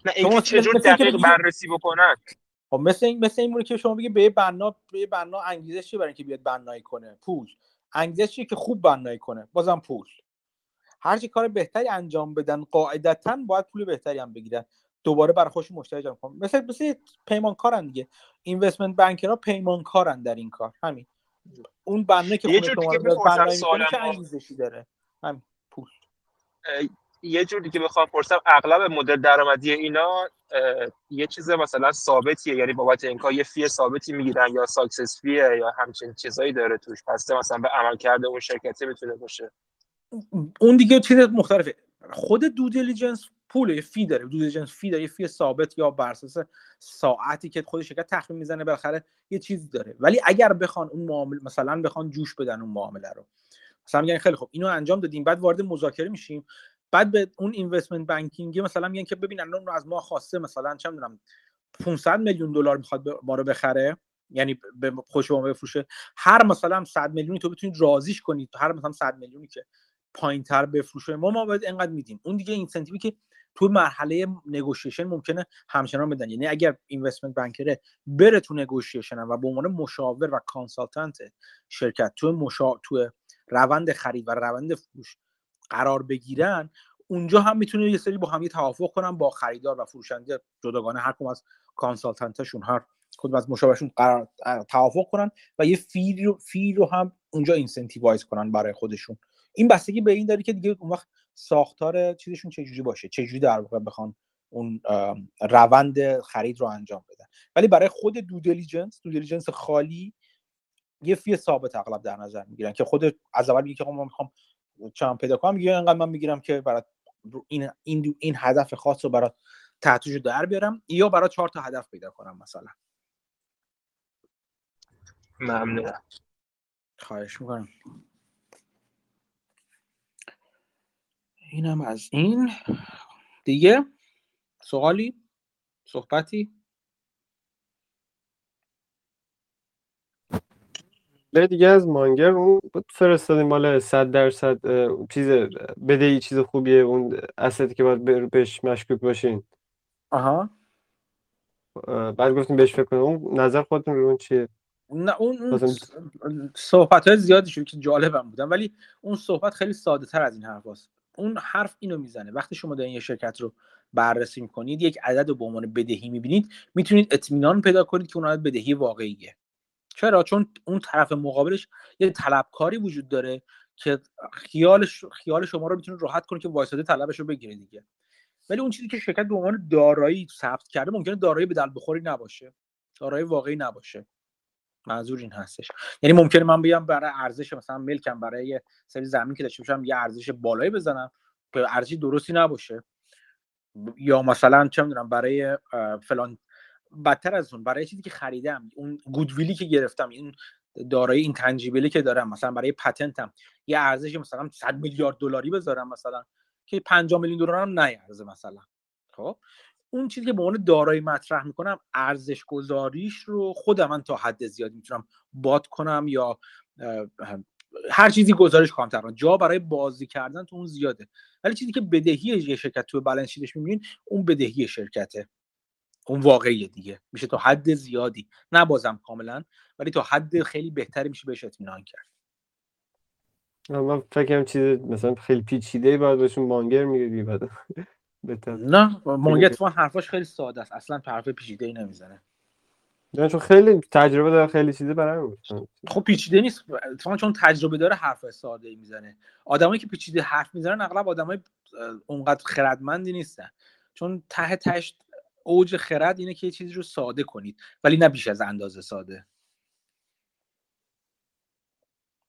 نه اینکه چجور دقیق بررسی بکنن. خب مثل این مثل این که شما بگی به بنا به بنا انگیزش چیه برای اینکه بیاد بنایی کنه. پول. انگیزش چیه که خوب بنایی کنه. بازم پول. هر چی کار بهتری انجام بدن قاعدتا باید پول بهتری هم بگیرن. دوباره برای خودشون مشتری جمع کنن. مثل مثل پیمانکارن دیگه. investment banker ها پیمانکارن در این کار. همین. اون بنده که یه جور شما دیگه. انگیزشی داره. همین. پول. یه جور دیگه بخوام پرسم. اغلب مدل درآمدی اینا یه چیز مثلا ثابتیه. یعنی بابت این کار یه fee ثابتی می‌گیرن یا success fee ه یا همچین چیزایی داره توش. پس مثلا به عملکرد اون شرکتی می‌تونه باشه. اون دیگه چیز مختلفه. خود due diligence پول یه fee داره. due diligence fee داره یه fee ثابت یا بر اساس ساعتی که خود شرکت تخمین می‌زنه بالاخره یه چیزی داره. ولی اگر بخوان اون معامله مثلا بخوان جوش بدن اون معامله رو. مثلا میگن خیلی خوب اینو انجام دادیم بعد وارد مذاکره میشیم. بعد به اون اینوستمنت بانکینگ مثلا میگن که ببین الان از ما خواسته مثلا چه می‌دونم 500 میلیون دلار می‌خواد ما رو بخره. یعنی به خوش بفروشه. هر مثلا 100 میلیونی تو بتونید راضیش کنید. هر مثلا 100 میلیونی که پایین تر بفروشه. ما ما باید انقدر میدیم. اون دیگه اینسنتیوی که تو مرحله negotiation ممکنه همچنان بدن. یعنی اگر investment banker ه بره تو negotiation و به عنوان مشاور و consultant شرکت تو مشا... تو روند خرید و روند فروش قرار بگیرن اونجا هم می‌تونه یه سری با هم توافق کنن با خریدار و فروشنده جداگانه. هر کدوم از consultant شون هر کدوم از مشاورشون قرار توافق کنن و یه fee رو, fee رو هم اونجا incentivize کنن برای خودشون. این بستگی به این داره که دیگه اون وقت ساختار چیزشون چجوری باشه چجوری در واقع بخوان اون روند خرید رو انجام بدن. ولی برای خود due diligence due diligence خالی یه fee ثابت اغلب در نظر می‌گیرن که خود از اول میگه که من می‌خوام چند پیدا کنم میگه انقدر من می‌گیرم که برای این این این هدف خاص رو برای تحتیجو در بیارم یا برای چهار تا هدف پیدا کنم مثلا. ممنونم. خواهش می‌کنم. اینم از این. دیگه سوالی؟ صحبتی؟ یه دیگه از مانگر اون فرستادیم مال 100 درصد چیز بدهی چیز خوبیه اون استی که باید بهش مشکوک باشین. آها. بعد گفتیم بهش فکر کنیم. اون نظر خودتون رو اون چیه؟ نه اون صحبت های زیادی شد که جالبم بودن ولی اون صحبت خیلی ساده تر از این حرف هست. اون حرف اینو می‌زنه. وقتی شما دارین یه شرکت رو بررسی می‌کنید یک عدد رو به عنوان بدهی می‌بینید می‌تونید اطمینان پیدا کنید که اون عدد بدهی واقعیه. چرا؟ چون اون طرف مقابلش یه طلبکاری وجود داره که خیالش خیال شما رو می‌تونه راحت کنه که وایساده طلبش رو بگیره دیگه. ولی اون چیزی که شرکت به عنوان دارایی ثبت کرده ممکنه دارایی به دل بخوری نباشه. دارایی واقعی نباشه. منظور این هستش. یعنی ممکنه من بیام برای ارزش مثلا ملکم برای یه سری زمین که داشته باشم یه ارزش بالایی بزنم که ارزشی درستی نباشه. یا مثلا چه می‌دونم برای فلان بدتر از اون برای چیزی که خریدم اون گودویلی که گرفتم این دارایی این تنجیبلی که دارم مثلا برای پتنتم یه ارزش مثلا 100 میلیارد دلاری بذارم مثلا که 50 میلیون دلار هم نیارزه مثلا. خب؟ اون چیزی که به عنوان دارایی مطرح می‌کنم ارزش گذاریش رو خودم من تا حد زیادی می‌تونم باد کنم یا هر چیزی گزارش کامتر جا برای بازی کردن تو اون زیاده. ولی چیزی که بدهی یه شرکت تو بالانس شیتش می‌بینین اون بدهی شرکته. اون واقعیه دیگه. میشه تا حد زیادی. نه بازم کاملا ولی تا حد خیلی بهتری میشه بهش اطمینان کرد. من فکرم چیز مثلا خیلی پیچیده باید بهشون مانگر میگه بعد. نه مانگر تو حرفاش خیلی ساده است. اصلا حرف پیچیده ای نمی‌زنه. نه چون خیلی تجربه داره خیلی چیزی برای خب پیچیده نیست. اتفاقا چون تجربه داره حرف ساده ای می‌زنه. آدمایی که پیچیده حرف می‌زنن اغلب آدمای اونقدر خردمندی نیستن. چون ته تهش اوج خرد اینه که یه چیزی رو ساده کنید. ولی نه بیش از اندازه ساده.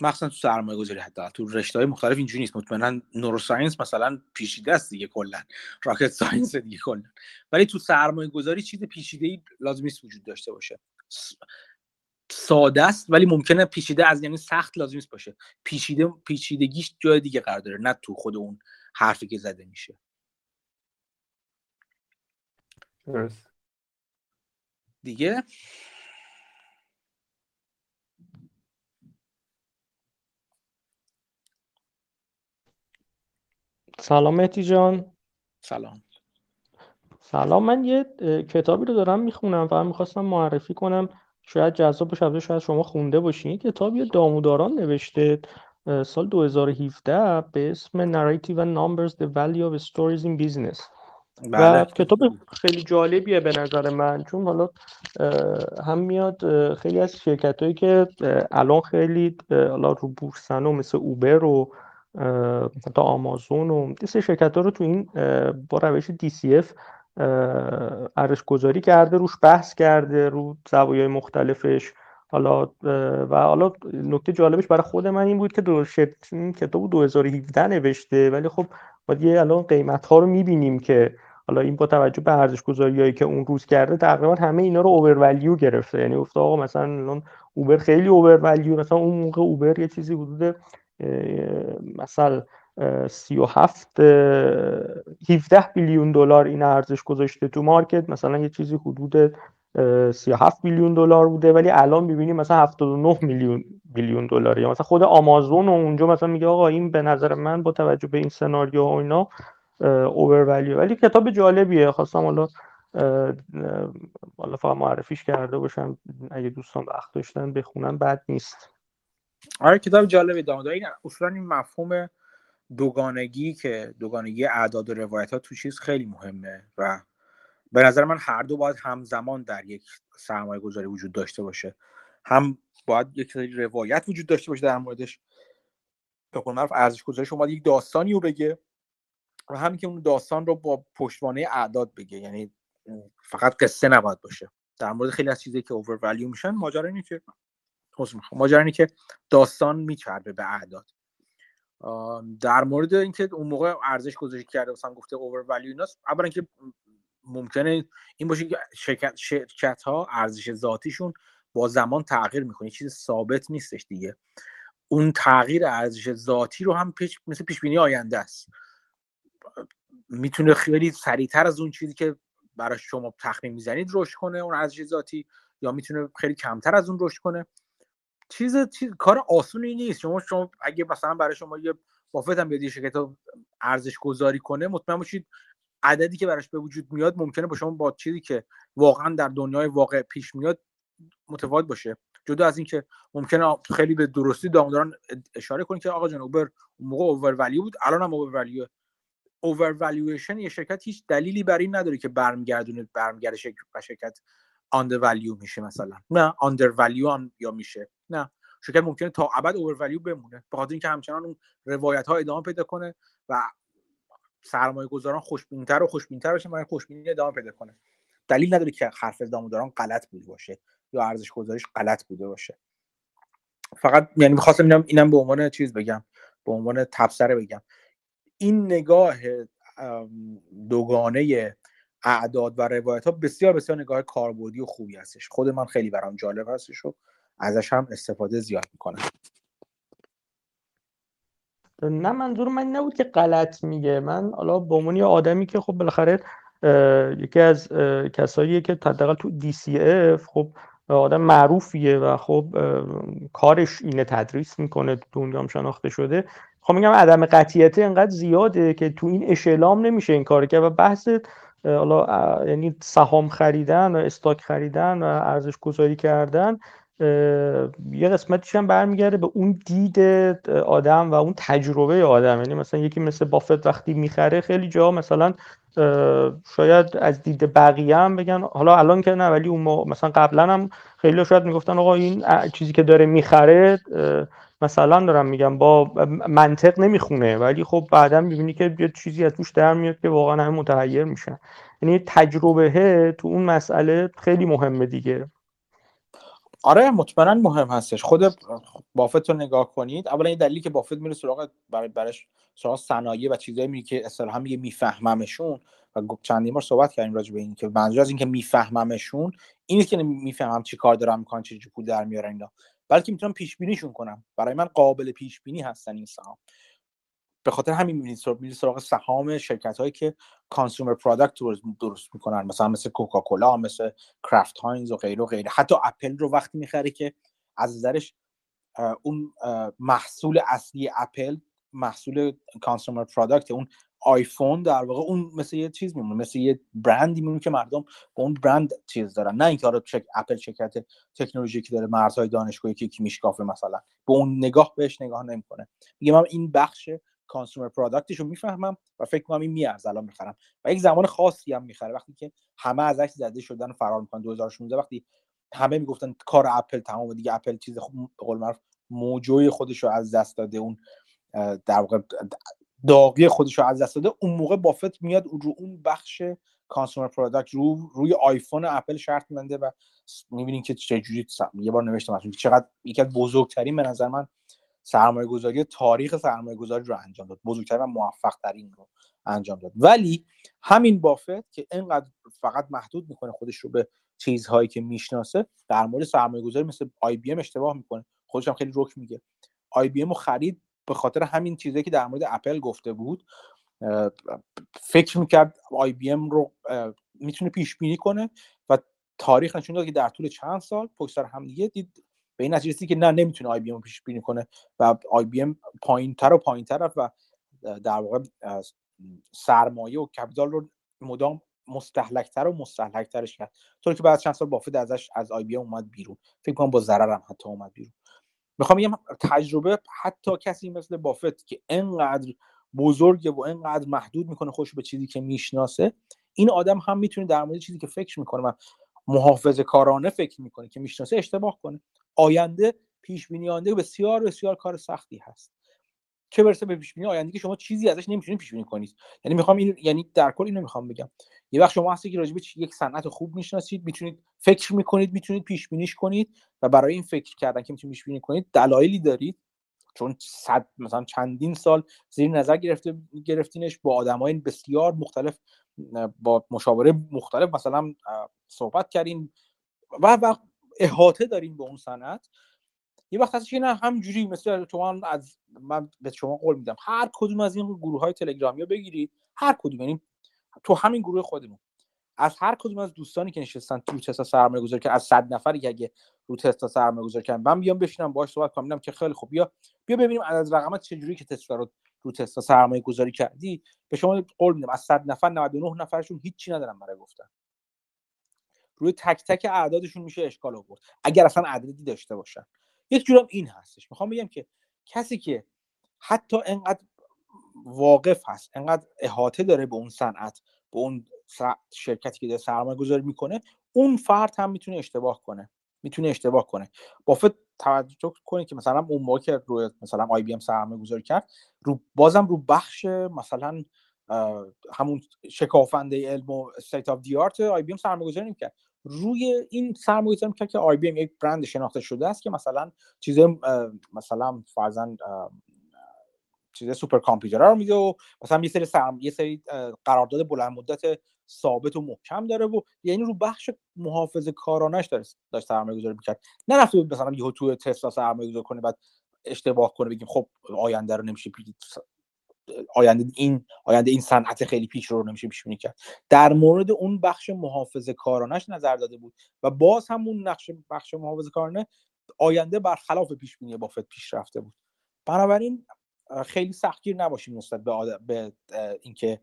مخصوصا تو سرمایه گذاری حتی تو رشته های مختلف اینجوری نیست. مطمئنا neuroscience مثلا پیچیده است دیگه کلا. rocket science دیگه کلا. ولی تو سرمایه گذاری چیز پیچیده ای لازم نیست وجود داشته باشه. ساده است ولی ممکنه پیچیده از یعنی سخت لازم نیست باشه. پیچیده پیچیدگیش جای دیگه قرار داره نه تو خود اون حرفی که زده میشه. دیگه؟ سلام مهدی جان. سلام. سلام من یه کتابی رو دارم می‌خونم و می‌خواستم معرفی کنم. شاید جذاب باشه شاید شما خونده باشین. کتابی داموداران نوشته سال 2017 به اسم Narrative and Numbers The Value of Stories in Business. بله. و کتاب خیلی جالبیه به نظر من چون حالا هم میاد خیلی از شرکت هایی که الان خیلی حالا رو بورسن و مثل اوبر و تا آمازون و سه شرکت ها رو تو این با روش DCF ارزش گذاری کرده روش بحث کرده رو زوایای مختلفش. حالا و حالا نکته جالبش برای خود من این بود که دو این کتاب 2017 نوشته ولی خب ما دیگه الان قیمت ها رو می‌بینیم که حالا این با توجه به ارزش گذاری که اون روز کرده تقریبا همه اینا رو اوور گرفته. یعنی گفته آقا مثلا الان اوبر خیلی اوور مثلا اون موقع اوبر یه چیزی حدود مثلا 37 17 بیلیون دلار این ارزش گذاشته تو مارکت. مثلا یه چیزی حدود 37 میلیون دلار بوده ولی الان می‌بینیم مثلا 79 میلیون میلیون دلار. یا مثلا خود آمازون و اونجا مثلا میگه آقا این به نظر من با توجه به این سناریو و اینا اوور ولی کتاب جالبیه. خواستم حالا حالا فقط معرفیش کرده باشم. اگه دوستان وقت داشتن بخونن بد نیست. آره کتاب جالبی دامده این اصولا این مفهوم دوگانگی که دوگانگی اعداد و روایت ها تو چیز خیلی مهمه و به نظر من هر دو باید همزمان در یک سرمایه گذاری وجود داشته باشه. هم باید یک سری روایت وجود داشته باشه در موردش. به قول معروف ارزش گذاری شما یک داستانی رو بگه و همین که اون داستان رو با پشتوانه اعداد بگه. یعنی فقط قصه نباید باشه. در مورد خیلی از چیزایی که اوور میشن ماجرا اینه که ماجرا اینه که داستان میچربه به اعداد. در مورد اینکه اون موقع ارزش گذاری کرده مثلا گفته اوور ولیو ایناست اولا که ممکنه این باشه که شرکت, شرکت ها ارزش ذاتیشون با زمان تغییر می‌کنه. چیز ثابت نیستش دیگه. اون تغییر ارزش ذاتی رو هم پیش مثل پیش بینی آینده است. می‌تونه خیلی سریعتر از اون چیزی که برای شما تخمین می‌زنید رشد کنه اون ارزش ذاتی یا می‌تونه خیلی کمتر از اون رشد کنه. چیز, چیز کار آسونی نیست. شما شما اگه مثلا برای شما یه بافت هم بیاد شرکت ارزش گذاری کنه مطمئن باشید عددی که براش به وجود میاد ممکنه با شما با چیزی که واقعا در دنیای واقع پیش میاد متفاوت باشه. جدا از اینکه ممکنه خیلی به درستی دارن اشاره کنید که آقا جان اوبر اون موقع اوور بود الان هم اوور ولیو اوور یه شرکت هیچ دلیلی بر این نداره که برمیگردونه برمیگرده شرکت. آندر ولیو میشه مثلا. نه آندر ولیو یا میشه. نه. شرکت ممکنه تا ابد اوور ولیو بمونه. به خاطر اینکه همچنان اون روایت ها ادامه پیدا کنه و سرمایه گذاران خوشبینتر و خوشبینتر بشن و خوشبینی ادامه پیدا کنه. دلیل نداره که حرف داران غلط بوده باشه یا ارزش گذاریش غلط بوده باشه. فقط یعنی می‌خواستم اینم اینم به عنوان چیز بگم. به عنوان تبصره بگم. این نگاه دوگانه اعداد و روایت ها بسیار بسیار نگاه کاربردی و خوبی هستش. خود من خیلی برام جالب هستش و ازش هم استفاده زیاد می‌کنم. نه منظور من نبود که غلط میگه. من حالا به عنوان آدمی که خب بالاخره یکی از کساییه که حداقل تو DCF خب آدم معروفیه و خب کارش اینه تدریس می‌کنه تو دنیا شناخته شده. خب میگم عدم قطیت اینقدر زیاده که تو این اشلام نمیشه این کار کرد و بحث حالا یعنی سهام خریدن و استاک خریدن و ارزش گذاری کردن یه قسمتیش هم برمیگرده به اون دید آدم و اون تجربه آدم. یعنی مثلا یکی مثل بافت وقتی می‌خره خیلی جا مثلا شاید از دید بقیه هم بگن حالا الان که نه ولی اون مثلا قبلا هم خیلی شاید می‌گفتن آقا این چیزی که داره می‌خره مثلا دارم میگم با منطق نمی‌خونه ولی خب بعدا می‌بینی که یه چیزی از توش در میاد که واقعا همه متحیر میشن. یعنی تجربه تو اون مسئله خیلی مهمه دیگه. آره مطمئنا مهم هستش. خود بافت رو نگاه کنید. اولا این دلیلی که بافت میره سراغ برای برش سراغ صنایع و چیزایی میره که اصطلاحا میگه میفهممشون. و چندین بار صحبت کردیم راجع به این که منظور از اینکه میفهممشون این که می‌فهمم چی کار دارم می‌کنن چه پول در میارن اینا. بلکه می‌تونم پیش بینیشون کنم. برای من قابل پیش بینی هستن این سهام. به خاطر همین میرید سراغ سهام شرکت هایی که consumer product درست می‌کنن. مثلا مثل کوکاکولا مثل کرافت هاینز و غیره و غیره. حتی اپل رو وقتی می‌خره که از نظرش اون محصول اصلی اپل محصول consumer product اون آیفون در واقع اون مثل یه چیز میمونه. مثل یه برندی میمونه که مردم با اون برند چیز دارن. نه اینکه آره اپل شرکت تکنولوژی که داره مرزهای دانش رو یکی یکی میشکافه مثلا. به اون نگاه بهش نگاه نمی‌کنه. میگه من این بخش consumer product ش رو می‌فهمم و فکر کنم این میارزه الان می‌خرم. و یک زمان خاصی هم می‌خره. وقتی که همه ازش زده شدن و فرار می‌کنن 2016 وقتی همه می‌گفتن کار اپل تمام دیگه اپل چیز خوب به قول معروف mojo ی خودش رو از دست داده. اون در واقع داغی خودش رو از دست داده. اون موقع بافت میاد رو اون بخش consumer product رو روی آیفون اپل شرط می‌بنده و می‌بینین که چجوری یه بار نوشتم چقدر یکی از بزرگترین به نظر من سرمایه گذاری تاریخ سرمایه گذاری رو انجام داد. بزرگترین و موفق ترین رو انجام داد. ولی همین بافت که اینقدر فقط محدود می‌کنه خودش رو به چیزهایی که می‌شناسه در مورد سرمایه گذاری مثل آی بی ام اشتباه می‌کنه. خودش هم خیلی رک میگه. آی بی ام رو خرید به خاطر همین چیزی که در مورد اپل گفته بود. فکر می‌کرد آی بی ام رو می‌تونه پیش بینی کنه و تاریخ نشون داد که در طول چند سال پشت سر هم دیگه دید به این نتیجه که نه نمی‌تونه آی بی ام پیش بینی کنه و آی بی ام پایینتر و پایینتر رفت و در واقع سرمایه و capital رو مدام مستهلک‌تر و مستهلک‌ترش کرد. طوری که بعد چند سال بافت ازش از آی بی ام اومد بیرون. فکر کنم با ضررم حتی اومد بیرون. می‌خوام بگم تجربه حتی کسی مثل بافت که انقدر بزرگه و انقدر محدود می‌کنه خوش به چیزی که می‌شناسه این آدم هم می‌تونه در مورد چیزی که فکر می‌کنه و محافظه کارانه فکر می‌کنه که می‌شناسه اشتباه کنه. آینده پیش بینی آینده بسیار بسیار کار سختی هست. چه برسه به پیش بینی آینده که شما چیزی ازش نمی‌تونید پیش بینی کنید. یعنی می‌خوام این یعنی در کل اینو می‌خوام بگم. یه وقت شما هستی که راجع به یک صنعت خوب می‌شناسید می‌تونید فکر می‌کنید می‌تونید پیش بینیش کنید و برای این فکر کردن که می‌تونید پیش بینی کنید دلایلی دارید. چون صد مثلا چندین سال زیر نظر گرفته گرفتینش با آدمای بسیار مختلف با مشاوره مختلف مثلا صحبت کردین. و و احاطه داریم به اون صنعت. یه وقت هستش که نه همجوری مثل شما از من به شما قول میدم هر کدوم از این گروه های تلگرامی رو بگیرید. هر کدوم یعنی تو همین گروه خودمون. از هر کدوم از دوستانی که نشستن تو تستا سرمایه گذاری که از صد نفری که اگه رو تستا سرمایه گذاری کردن من بیام بشینم باهاش صحبت کنم که خیلی خوب. بیا بیا ببینیم از رقمات چجوری که تستا رو رو تستا سرمایه گذاری کردی. به شما قول میدم از 100 نفر 99 نفرشون هیچی ندارن برای گفتن. روی تک تک اعدادشون میشه اشکال آورد. اگر اصلا عددی داشته باشن. یک جورم این هستش. می‌خوام بگم که کسی که حتی انقدر واقف هست انقدر احاطه داره به اون صنعت به اون شرکتی که داره سرمایه گذاری می‌کنه اون فرد هم می‌تونه اشتباه کنه. می‌تونه اشتباه کنه. بافت توجه کنید که مثلا اون موقع که روی مثلا آی بی ام سرمایه گذاری کرد رو بازم رو بخش مثلا همون شکافنده علم و state of the art آی بی ام سرمایه گذاری نمی‌کرد روی این سرمایه گذاری می‌کرد که آی بی ام یک برند شناخته شده است که مثلا چیز مثلا فرضا چیز سوپر کامپیوترها رو میده و مثلا یه سری سرم... یه سری قرارداد بلند مدت ثابت و محکم داره و یعنی رو بخش محافظه کارانش داره داشت سرمایه گذاری می‌کرد. نه رفته مثلا یه تو تسلا سرمایه گذاری کنه بعد اشتباه کنه بگیم خب آینده رو نمیشه آینده این آینده این صنعت خیلی پیش رو نمیشه پیش بینی کرد. در مورد اون بخش محافظه کارانش نظر داده بود و باز هم اون نقش بخش محافظه کارانه آینده برخلاف پیش بینی بافت پیش رفته بود. بنابراین خیلی سختگیر نباشیم نسبت به, به اینکه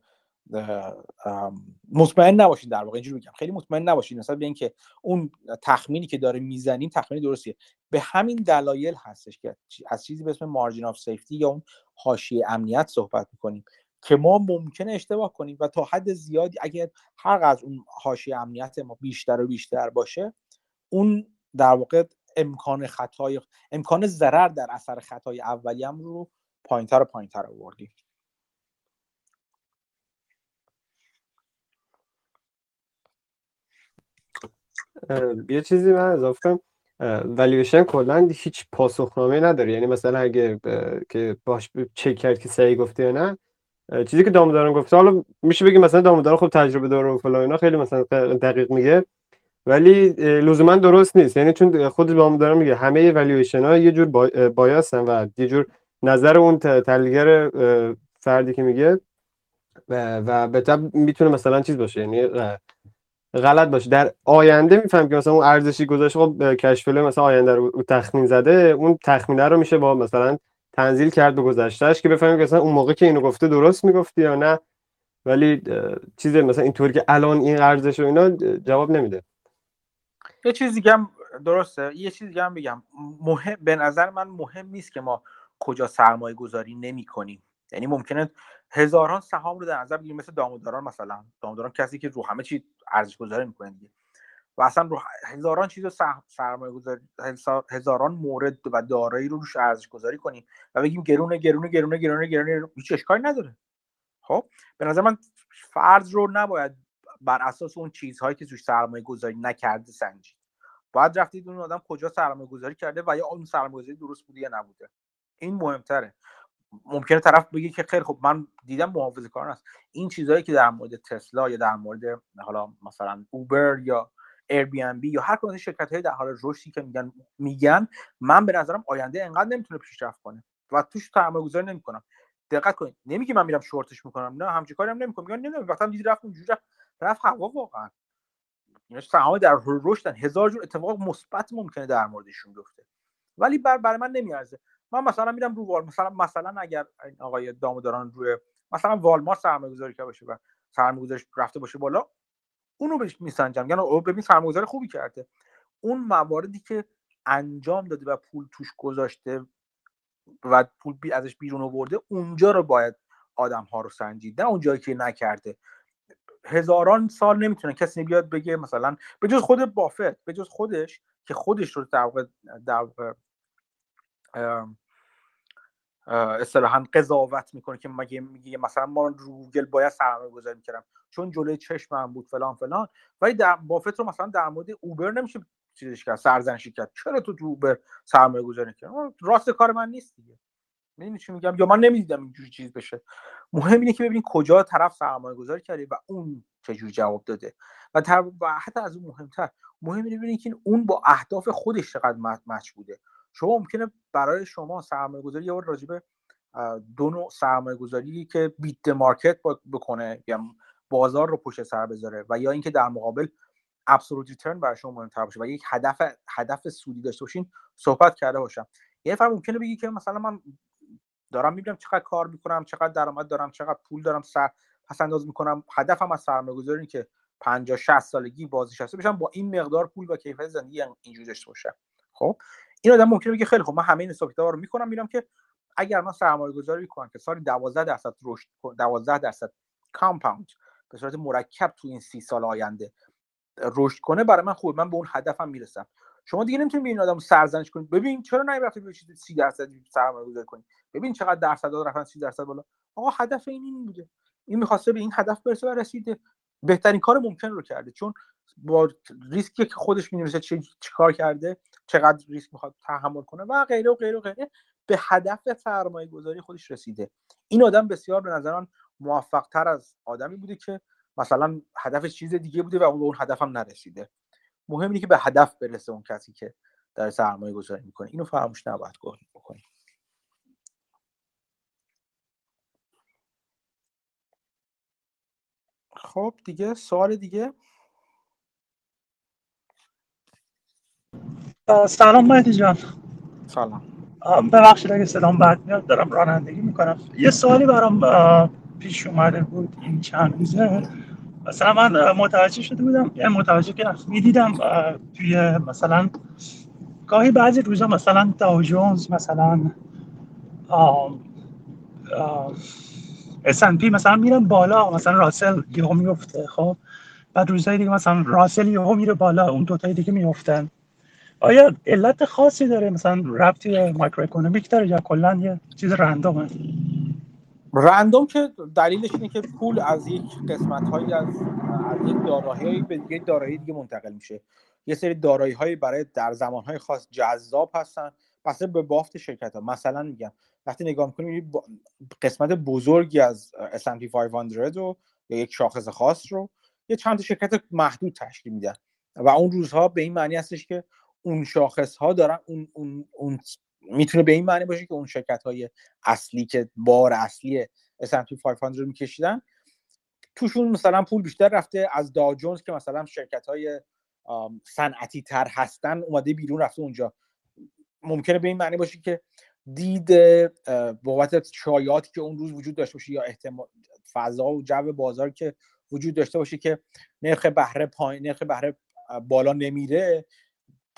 مطمئن نباشین در واقع اینجوری بگم خیلی مطمئن نباشین. نسبت به اینکه اون تخمینی که داره می‌زنیم تخمین درستیه. به همین دلایل هستش که از چیزی به اسم مارجین آف سیفتی یا اون حاشیه امنیت صحبت می‌کنیم که ما ممکنه اشتباه کنیم و تا حد زیادی اگر هر از اون حاشیه امنیت ما بیشتر و بیشتر باشه اون در واقع امکان خطای امکان ضرر در اثر خطای هم رو پایینتر و پایینتر آوردیم. یه چیزی من اضافه کنم. ولیوشن کلا هیچ پاسخنامه نداره. یعنی مثلا اگه که باش چک کرد که صحیح گفته یا نه چیزی که داموداران گفته. حالا میشه بگی مثلا داموداران خب تجربه داره و فلان اینا خیلی مثلا دقیق میگه. ولی لزوما درست نیست. یعنی چون خود داموداران میگه همه ولیوشن ها یه جور بایاسن و یه جور نظر اون تحلیلگر فردی که میگه و, و به می‌تونه مثلا چیز باشه. یعنی غلط باشه. در آینده میفهم که مثلا اون ارزشی گذاشته خب کشفله مثلا آینده رو تخمین زده اون تخمینه رو میشه با مثلا تنزیل کرد به گذشتهش که بفهمیم که مثلا اون موقع که اینو گفته درست می‌گفتی یا نه. ولی چیز مثلا اینطوری که الان این ارزش و اینا جواب نمیده. یه چیز دیگه هم درسته. یه چیز دیگه هم بگم. مهم به نظر من مهم نیست که ما کجا سرمایه گذاری نمی کنیم یعنی ممکنه هزاران سهام رو در نظر بگیریم مثل داموداران مثلا. داموداران کسی که رو همه چی ارزش گذاری می‌کنه و اصلا رو هزاران چیز سرمایه گذاری هزاران مورد و دارایی رو روش ارزش گذاری کنیم و بگیم گرونه گرونه گرونه گرونه گرونه هیچ اشکالی نداره. خب؟ به نظر من فرض رو نباید بر اساس اون چیزهایی که توش سرمایه گذاری نکرده سنجید. باید رفتید اون آدم کجا سرمایه گذاری کرده و یا اون سرمایه گذاری درست بوده یا نبوده. این مهمتره. ممکنه طرف بگه که خیلی خب من دیدم محافظه کاران است این چیزهایی که در مورد تسلا یا در مورد حالا مثلا اوبر یا ایر بی ام بی یا هر کدوم شرکت های در حال رشدی که میگن میگن من به نظرم آینده انقدر نمی‌تونه پیشرفت کنه و توش سرمایه گذاری نمی‌کنم. دقت کنید نمیگه من میرم شورتش می‌کنم نه همچین کاری هم نمی‌کنم. میگن نمی‌دونم وقتی دیدی رفت اونجوری رفت هوا واقعا. اینا سهام در رشدن هزار جور اتفاق مثبت ممکنه در موردشون بیفته. ولی بر برای من نمیارزه. من مثلا میرم رو وال مثلا مثلا اگر آقای داموداران روی مثلا والمارت سرمایه گذاری کرده باشه و سرمایه گذاریش رفته باشه بالا اونو بهش میسنجم. یعنی او ببین سرمایه گذاری خوبی کرده. اون مواردی که انجام داده و پول توش گذاشته و پول بی ازش بیرون آورده اونجا رو باید آدم ها رو سنجید. نه اونجایی که نکرده. هزاران سال نمی‌تونه کسی بیاد بگه مثلا به جز خود بافت به جز خودش که خودش رو در در اصطلاحا قضاوت می‌کنه که مگه میگه مثلا ما رو گوگل باید سرمایه گذاری می‌کردم. چون جلوی چشمم بود فلان فلان. ولی در بافت رو مثلا در مورد اوبر نمیشه چیزش کرد سرزنشی کرد. چرا تو تو اوبر سرمایه گذاری کرد راست کار من نیست دیگه. می‌دونی چی میگم؟ یا من نمی‌دیدم اینجوری چیز بشه. مهم اینه که ببینید کجا طرف سرمایه گذاری کرده و اون چجوری جواب داده. و, و حتی از اون مهمتر مهم اینه ببینید که اون با اهداف خودش چقدر مچ بوده. شما ممکنه برای شما سرمایه گذاری یا راجبه دو نوع سرمایه گذاری که بیت مارکت بکنه یا بازار رو پشت سر بذاره و یا اینکه در مقابل ابسولوت ریترن برای شما مهمتر باشه و یک هدف هدف سودی داشته باشین صحبت کرده باشم. یه نفر ممکنه بگی که مثلا من دارم می‌بینم چقدر کار می‌کنم چقدر درآمد دارم چقدر پول دارم سر پس انداز می‌کنم. هدفم از سرمایه گذاری که 50 60 سالگی بازنشسته بشم با این مقدار پول و کیفیت زندگی اینجوری داشته باشم. خب؟ این آدم ممکنه بگه خیلی خب من همه این حساب رو می‌کنم میرم که اگر من سرمایه گذاری کنم که سال 12 درصد رشد 12 درصد کامپاوند به صورت مرکب تو این سی سال آینده رشد کنه برای من خوب من به اون هدفم می‌رسم. شما دیگه نمی‌تونید به این آدم سرزنش کنید ببین چرا نمی‌رفتی به چیز 30 درصد سرمایه گذاری کنید ببین چقدر درصد رفتن 30 درصد بالا. آقا هدف این این بوده. این می‌خواسته به این هدف برسه و رسیده. بهترین کار ممکن رو کرده چون با ریسکی که خودش می‌نویسه چه کار کرده چقدر ریسک می‌خواد تحمل کنه و غیره و غیره و غیره به هدف سرمایه گذاری خودش رسیده. این آدم بسیار به نظران موفق تر از آدمی بوده که مثلا هدف چیز دیگه بوده و اون به اون هدف هم نرسیده. مهم اینه که به هدف برسه اون کسی که در سرمایه گذاری می‌کنه. اینو فراموش نباید بکنیم خب دیگه سوال دیگه؟ سلام مهدی جان. سلام. ببخشید اگه صدام بد میاد دارم رانندگی می‌کنم. یه سوالی برام پیش اومده بود این چند روزه. مثلا من متوجه شده بودم یعنی متوجه که می‌دیدم توی مثلا گاهی بعضی روزا مثلا داو جونز مثلا S&P مثلا میرم بالا مثلا راسل یهو میفته خب؟ بعد روزهای دیگه مثلا راسل یهو میره بالا اون دوتای دیگه میفتن آیا علت خاصی داره مثلا ربطی مایکرو اکونومیک داره یا کلا یه چیز رندومه؟ رندوم که دلیلش اینه که پول از یک قسمت هایی از از یک دارایی به یک دارایی دیگه منتقل میشه. یه سری دارایی برای در زمان های خاص جذاب هستن. بسته به بافت شرکت ها مثلا میگم وقتی نگاه می‌کنیم قسمت بزرگی از S&P 500 رو یا یک شاخص خاص رو یه چند شرکت محدود تشکیل میدن. و اون روزها به این معنی هستش که اون شاخص ها دارن اون, اون, اون می‌تونه به این معنی باشه که اون شرکت های اصلی که بار اصلی S&P 500 رو میکشیدن توشون مثلا پول بیشتر رفته. از دا جونز که مثلا شرکت های صنعتی تر هستن اومده بیرون رفته اونجا. ممکنه به این معنی باشه که دید بابت شایعاتی که اون روز وجود داشته باشه یا احتمال فضا و جو بازار که وجود داشته باشه که نرخ بهره پایین نرخ بهره بالا نمیره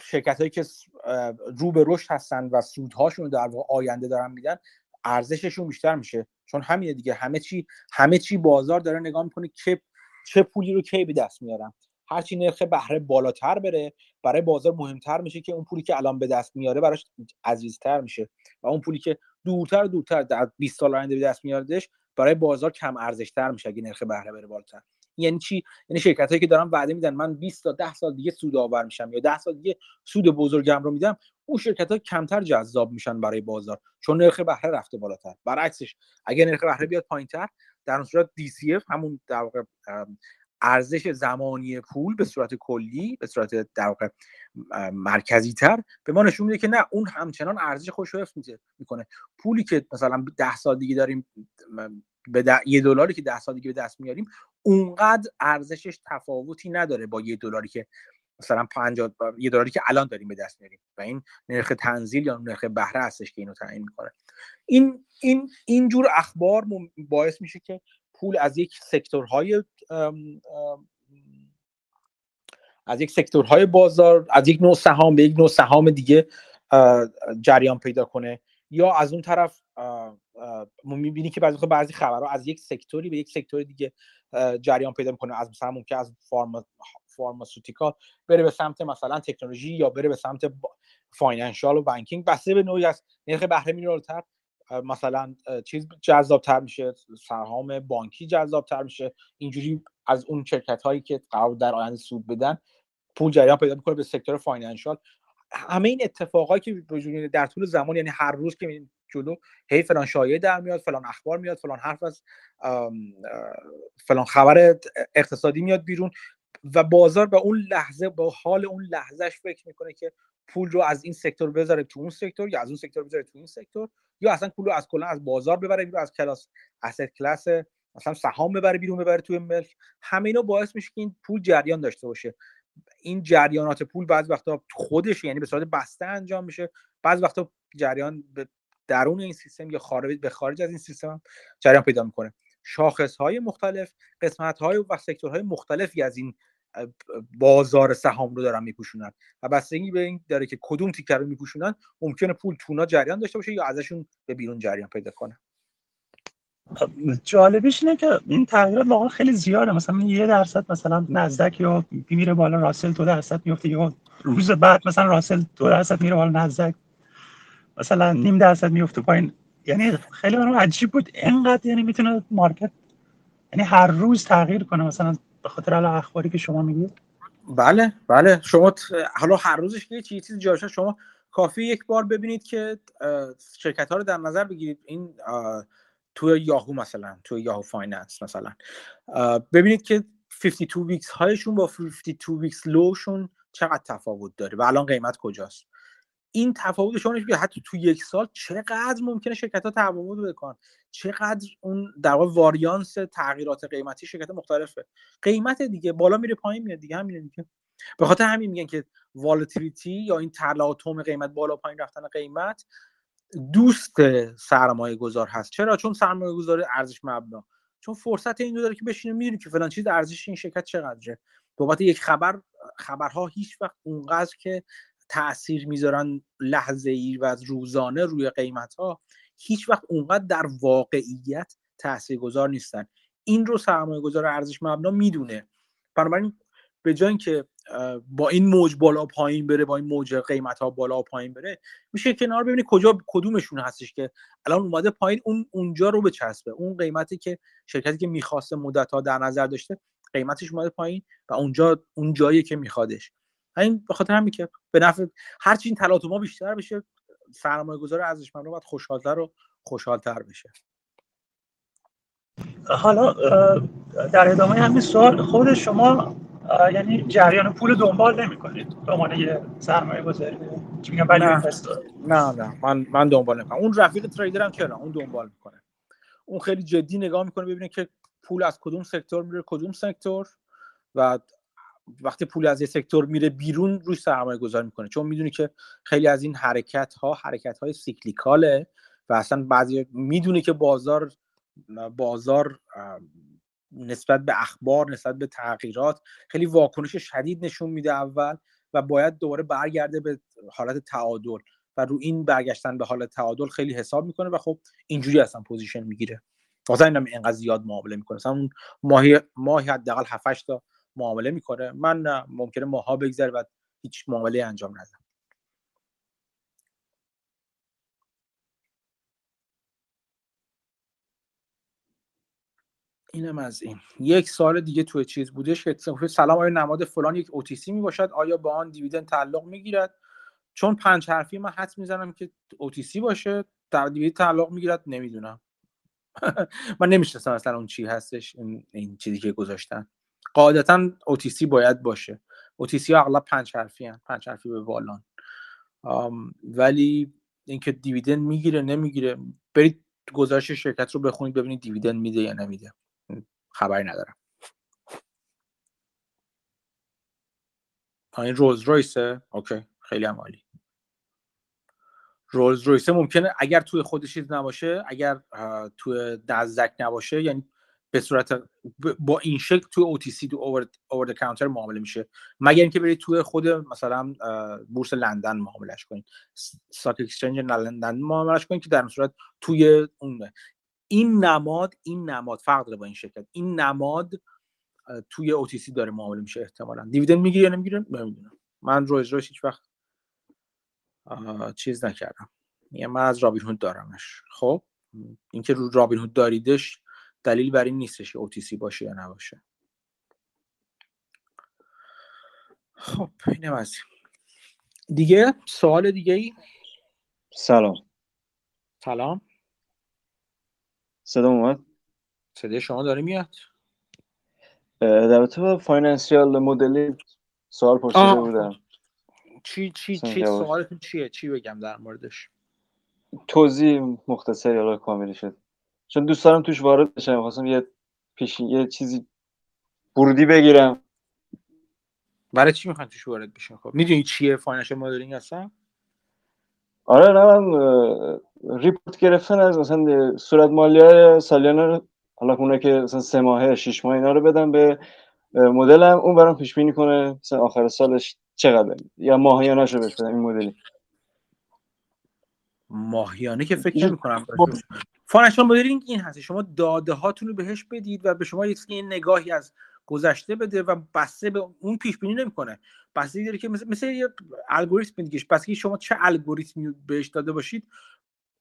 شرکت هایی که رو به رشد هستن و سودهاشون در واقع آینده دارن میدن ارزششون بیشتر میشه. چون همینه دیگه همه چی همه چی بازار داره نگاه می‌کنه که چه پولی رو کی به دست میارم هرچی نرخ بهره بالاتر بره برای بازار مهمتر میشه که اون پولی که الان به دست میاره براش عزیزتر میشه. و اون پولی که دورتر دورتر در 20 سال آینده به دست میاردش برای بازار کم ارزشتر میشه اگه نرخ بهره بره بالاتر. یعنی چی؟ یعنی شرکت هایی که دارن وعده میدن من 20 تا 10 سال دیگه سود آور میشم یا 10 سال دیگه سود بزرگم رو میدم اون شرکت ها کمتر جذاب میشن برای بازار. چون نرخ بهره رفته بالاتر. برعکسش اگه نرخ بهره بیاد پایینتر در اون صورت DCF همون در واقع ارزش زمانی پول به صورت کلی به صورت در واقع مرکزی تر به ما نشون میده که نه اون همچنان ارزش خوش رو حفظ می‌کنه. پولی که مثلا ده سال دیگه داریم به یه دلاری که ده سال دیگه به دست میاریم اونقدر ارزشش تفاوتی نداره با یه دلاری که مثلا 50 یه دلاری که الان داریم به دست میاریم و این نرخ تنزیل یا نرخ بهره هستش که اینو تعیین می‌کنه. این این اینجور اخبار باعث میشه که پول از یک سکتورهای از یک سکتورهای بازار از یک نوع سهام به یک نوع سهام دیگه جریان پیدا کنه. یا از اون طرف می‌بینی که بعضی بعضی خبرها از یک سکتوری به یک سکتور دیگه جریان پیدا می‌کنه. از مثلا ممکن از فارما فارماسوتیکا بره به سمت مثلا تکنولوژی یا بره به سمت financial و banking. بسته به نوعی از نرخ بهره میره مثلا چیز جذابتر میشه سهام بانکی جذابتر میشه. اینجوری از اون شرکت هایی که قرار در آینده سود بدن پول جریان پیدا می‌کنه به sector financial. همه این اتفاقایی که در طول زمان یعنی هر روز که جلو هی فلان شایعه در میاد فلان اخبار میاد فلان حرف از فلان خبر اقتصادی میاد بیرون و بازار به اون لحظه با حال اون لحظهش فکر می‌کنه که پول رو از این سکتور بذاره تو اون سکتور یا از اون سکتور بذاره تو این سکتور یا اصلا پول رو از کلا از بازار ببره بیرون از کلاس اسید کلاس مثلا سهام ببره بیرون ببره توی ملک. همه اینا باعث میشه که این پول جریان داشته باشه. این جریانات پول بعض وقتا خودش یعنی به صورت بسته انجام میشه. بعض وقتا جریان به درون این سیستم یا خارج به خارج از این سیستم جریان پیدا می‌کنه. شاخص های مختلف قسمت های و سکتورهای مختلفی از این بازار سهام رو دارن میپوشونن و بستگی به این داره که کدوم تیکر رو میپوشونن ممکنه پول تونا جریان داشته باشه یا ازشون به بیرون جریان پیدا کنه. جالبیش اینه که این تغییرات واقعا خیلی زیاده. مثلا یه درصد مثلا نزدک یا میره بالا راسل دو درصد میفته یا روز بعد مثلا راسل دو درصد میره بالا نزدک مثلا نیم درصد میفته پایین. یعنی خیلی برام عجیب بود. اینقدر یعنی می‌تونه market یعنی هر روز تغییر کنه. مثلا به خاطر اخباری که شما میگید بله بله. شما حالا هر روزش که چیزی چیزی جاشه شما کافی یک بار ببینید که شرکت ها رو در نظر بگیرید. این توی یاهو مثلا توی Yahoo Finance مثلا. ببینید که 52 weeks high شون با 52 weeks low شون چقدر تفاوت داره و الان قیمت کجاست. این تفاوت شما نشون حتی تو یک سال چقدر ممکنه شرکت ها تفاوت بکنن. چقدر اون در واقع واریانس تغییرات قیمتی شرکت مختلفه. قیمت دیگه بالا میره پایین میاد دیگه همین دیگه. به خاطر همین میگن که والتیلیتی یا این تلاطم قیمت بالا پایین رفتن قیمت دوست سرمایه گذار هست. چرا؟ چون سرمایه گذار ارزش مبنا. چون فرصت این داره که بشینه می‌دونی که فلان چیز ارزش این شرکت چقدره. بابت یک خبر خبرها هیچ وقت اونقدر که تاثیر می‌ذارن لحظه ای و روزانه روی قیمت ها هیچ وقت اونقدر در واقعیت تاثیرگذار نیستن. این رو سرمایه گذار ارزش مبنا می‌دونه. بنابراین به جای اینکه با این موج بالا پایین بره با این موج قیمت ها بالا پایین بره میشه کنار ببینید کجا کدومشون هستش که الان اومده پایین اون اونجا رو بچسبه. اون قیمتی که شرکتی که می‌خواسته مدت ها در نظر داشته قیمتش اومده پایین و اونجا اون جایی که میخوادش. این به خاطر همین که به نفع هر چی این تلاطم‌ها بیشتر بشه سرمایه گذار ارزشمند باید خوشحالتر و خوشحالتر بشه. حالا در ادامه همین سوال خود شما یعنی جریان پول دنبال نمی‌کنید؟ به عنوان یه سرمایه گذاری میگم؟ نه. نه نه. من من دنبال نمی‌کنم. اون رفیق تریدر هم چرا اون دنبال می‌کنه. اون خیلی جدی نگاه می‌کنه ببینه که پول از کدوم سکتور میره کدوم سکتور و وقتی پول از یه سکتور میره بیرون روی سرمایه گذاری می‌کنه. چون می‌دونی که خیلی از این حرکت ها حرکت های سیکلیکاله و اصلا بعضی می‌دونی که بازار بازار نسبت به اخبار نسبت به تغییرات خیلی واکنش شدید نشون میده اول و باید دوباره برگرده به حالت تعادل و رو این برگشتن به حالت تعادل خیلی حساب می‌کنه و خب اینجوری اصلا position می‌گیره. واسه اینم اینقدر زیاد معامله می‌کنه. مثلا اون ماهی ماهی حداقل 7 تا معامله می‌کنه. من ممکنه ماها بگذره و هیچ معامله انجام ندم اینم از این. یک سال دیگه توی چیز بودش که سلام آیا نماد فلان یک OTC می باشد آیا با آن dividend تعلق می‌گیرد؟ چون پنج حرفی من حد می‌زنم که اوتیسی باشه دیویدند تعلق می‌گیرد نمی‌دونم. من نمی‌شناسم اصلا اون چی هستش این, این چیزی که گذاشتن. قاعدتا اوتیسی باید باشه. اوتیسی ها اغلب پنج حرفی هن. پنج حرفی به بالان. ولی اینکه دیویدند می‌گیره نمی‌گیره برید گزارش شرکت رو بخونید ببینید دیویدند میده یا نمیده. خبری ندارم. این Rolls-Royce ه okay خیلی هم عالی. Rolls-Royce ه ممکنه اگر توی خودش نباشه اگر توی نزدک نباشه یعنی به صورت با این شکل توی OTC تو over counter معامله میشه. مگر اینکه برید توی خود مثلا بورس لندن معاملش کنید. stock exchange لندن معاملش کنید که در صورت توی اون. این نماد این نماد فرق داره با این شرکت. این نماد توی OTC داره معامله میشه احتمالا. دیویدند می‌گیره یا نمی‌گیره؟ نمی‌دونم. من رویز رویز هیچ وقت چیز نکردم. یعنی من از رابین هود دارمش. خب؟ اینکه رو رابین هود داریدش دلیل بر این نیستش که OTC باشه یا نباشه. خب اینم از دیگه سوال دیگه ای سلام. سلام. صدا اومد؟ صدای شما داره میاد؟ در رابطه با financial modeling سوال پرسیده بودم. چی چی چی سوالتون چیه؟ چی بگم در موردش؟ توضیح مختصری حالا کاملی شد. چون دوست دارم توش وارد بشم خواستم یه پیشین یه چیزی ورودی بگیرم برای چی می‌خوان توش وارد بشین خب می‌دونی چیه financial modeling هستن آره نه من report گرفتن از مثلا صورت مالی های سالیانه رو حالا اونه که مثلا سه ماهه شش ماه اینا رو بدم به مدلم اون برام پیش بینی کنه مثلا آخر سالش چقدر یا ماهیانه شو بهش بدم این مدلی ماهیانه که فکر نمی کنم financial modeling این هست. شما داده هاتون رو بهش بدید و به شما یه نگاهی از گذشته بده و بسته به اون پیش بینی نمی‌کنه. بسته داره که مثل, مثل یه الگوریتم دیگه بس شما چه الگوریتمی بهش داده باشید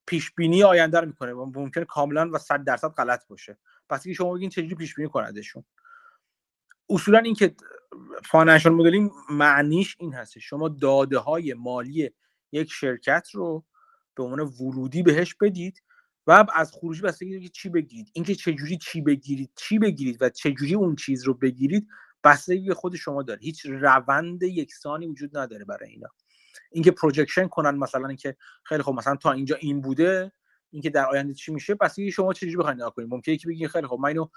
پیش بینی آینده رو می‌کنه و ممکنه کاملا و 100 درصد غلط باشه. پس شما بگین چجوری پیش بینی کندشون اصولا اینکه financial modeling معنیش این هست. شما داده های مالی یک شرکت رو به عنوان ورودی بهش بدید و از خروجی بستگی چی بگیرید. اینکه چجوری چی بگیرید چی بگیرید و چجوری اون چیز رو بگیرید بستگی به خود شما داره. هیچ روند یکسانی وجود نداره برای اینا. اینکه پروجکشن کنن مثلا اینکه خیلی خب مثلا تا اینجا این بوده اینکه در آینده چی میشه پس شما چجوری بخواید نگاه کنید. ممکنه که بگین خیلی خب من اینو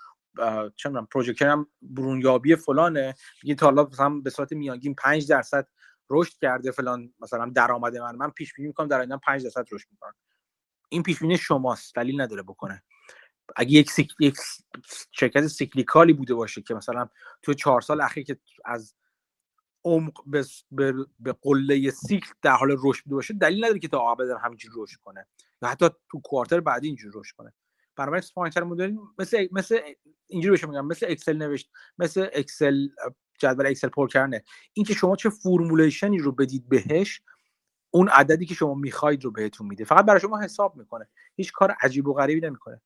چه می‌دونم پروژکتورم برونیابی فلانه بگین تا حالا مثلا به صورت میانگین 5 درصد رشد کرده فلان مثلا درآمد من من پیش بینی می‌کنم در آینده 5 درصد رشد می‌کنم. این پیش بینی شماست دلیل نداره بکنه. اگه یک, سیک... یک شرکت cyclical ی بوده باشه که مثلا تو چهار سال اخیر که از عمق به, به, به قله سیکل در حال رشد بوده باشه دلیل نداره که تا ابدا همینجوری رشد کنه. یا حتی تو quarter بعدی اینجوری رشد کنه. بنابراین financial model مثل مثل اینجوری بهش میگم مثل اکسل نوشت مثل اکسل جدول اکسل پر کردنه. اینکه شما چه formulation ی رو بدید بهش اون عددی که شما می‌خواید رو بهتون میده. فقط برای شما حساب می‌کنه. هیچ کار عجیب و غریبی نمی‌کنه.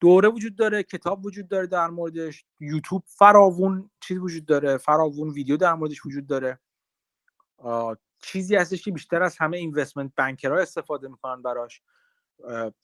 دوره وجود داره کتاب وجود داره در موردش یوتیوب فراوون چیز وجود داره فراوون ویدیو در موردش وجود داره. چیزی هستش که بیشتر از همه اینوستمنت بانکرها استفاده می‌کنن براش.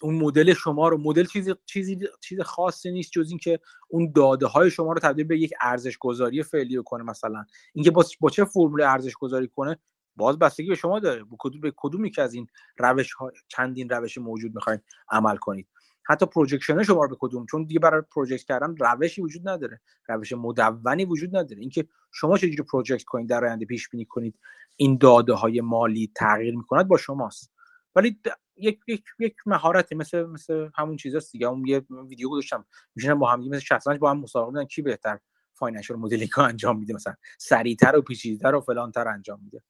اون مدل شما رو مدل چیزی چیزی چیز خاصی نیست جز اینکه اون داده های شما رو تبدیل به یک ارزش گذاری فعلی کنه مثلا. اینکه با, چه فرمول ارزش گذاری کنه باز بستگی به شما داره. به کدوم به کدومی که از این روش ها چندین روش موجود می‌خواین عمل کنید. حتی projection شما رو به کدوم چون دیگه برای project کردن روشی وجود نداره. روش مدونی وجود نداره. اینکه شما چجوری project کنید در آینده پیش بینی کنید این داده های مالی تغییر می‌کند با شماست. ولی یک یک یک مهارتی مثل مثل همون چیزاست دیگه. اون یه ویدیو گذاشتم. میشینن با هم مثل شطرنج با هم مسابقه میدن کی بهتر financial modeling انجام میده مثلا؟ سریعتر و پیچیده‌تر و فلانتر انجام میده.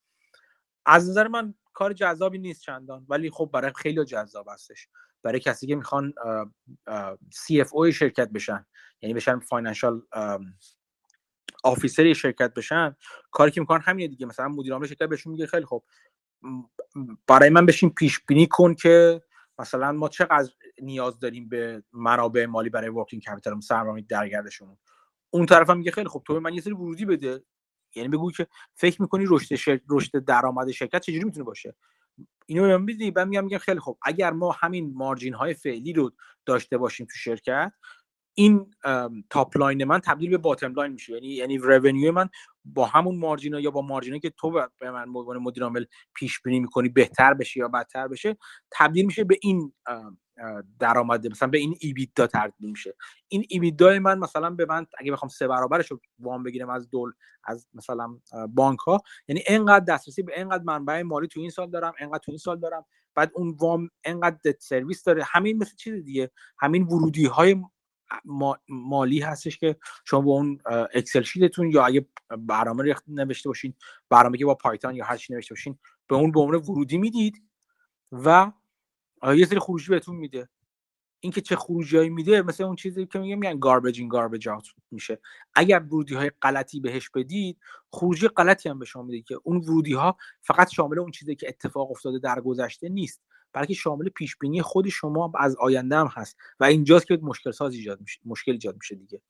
از نظر من کار جذابی نیست چندان. ولی خب برای خیلی جذاب هستش. برای کسی که می‌خوان CFO شرکت بشن یعنی بشن financial officer شرکت بشن کاری که می‌کنن همینه دیگه. مثلا مدیر عامل شرکت بهشون میگه خیلی خب برای من بشین پیش بینی کن که مثلا ما چقدر نیاز داریم به منابع مالی برای working capital سرمایه درگردشمون. اون طرف هم میگه خیلی خب تو من یه سری ورودی بده. یعنی بگو که فکر می‌کنی رشد شر... رشد درآمد شرکت چجوری می‌تونه باشه؟ اینو به من می‌دونی بعد میگم میگم خیلی خب اگر ما همین margin های فعلی رو داشته باشیم تو شرکت این top line من تبدیل به bottom line میشه. یعنی یعنی revenue من با همون margin ا یا با margin ی که تو به من عنوان مدیر عامل پیش بینی می‌کنی بهتر بشه یا بدتر بشه تبدیل میشه به این درآمد مثلا به این ایبیدا تبدیل میشه. این ایبیدا من مثلا به من اگه بخوام سه برابرش رو وام بگیرم از دول از مثلا بانک ها یعنی انقدر دسترسی به انقدر منبع مالی تو این سال دارم انقدر تو این سال دارم بعد اون وام انقدر سرویس داره. همین مثل چیز دیگه. همین ورودی های مالی هستش که شما با اون اکسل شیتتون یا اگه برنامه نوشته باشین برنامه که با پایتون یا هر چی نوشته باشین به اون به عنوان ورودی می‌دید و یه سری خروجی بهتون میده. اینکه چه خروجی میده مثل اون چیزی که میگم میگن گاربیج این گاربیج اوت میشه. اگر ورودی های غلطی بهش بدید خروجی غلطی هم به شما میده که اون ورودی ها فقط شامل اون چیزی که اتفاق افتاده در گذشته نیست. بلکه شامل پیش بینی خود شما از آینده هم هست و اینجاست که مشکل ساز ایجاد میشه مشکل ایجاد میشه دیگه.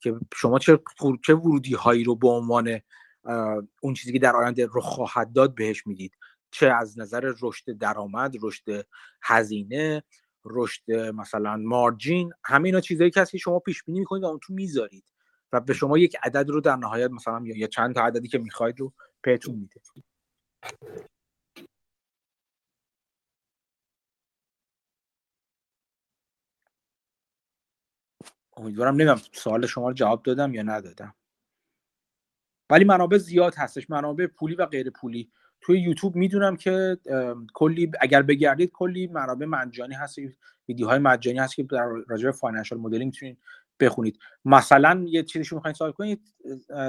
که شما چه چه ورودی هایی رو به عنوان اون چیزی که در آینده رو خواهد داد بهش می‌دید؟ چه از نظر رشد درآمد رشد هزینه رشد مثلا مارجین همه اینا چیزایی که هست که شما پیش بینی می‌کنید و اون تو می‌ذارید و به شما یک عدد رو در نهایت مثلا یا چند تا عددی که می‌خواید رو بهتون میده. امیدوارم نمی‌دونم سوال شما رو جواب دادم یا ندادم. ولی منابع زیاد هستش. منابع پولی و غیر پولی. توی یوتیوب می‌دونم که کلی اگر بگردید کلی منابع مجانی هست. ویدیوهای مجانی هست که در راجع به financial modeling می‌تونید بخونید. مثلا یه چیزی شما می‌خواین سوال کنید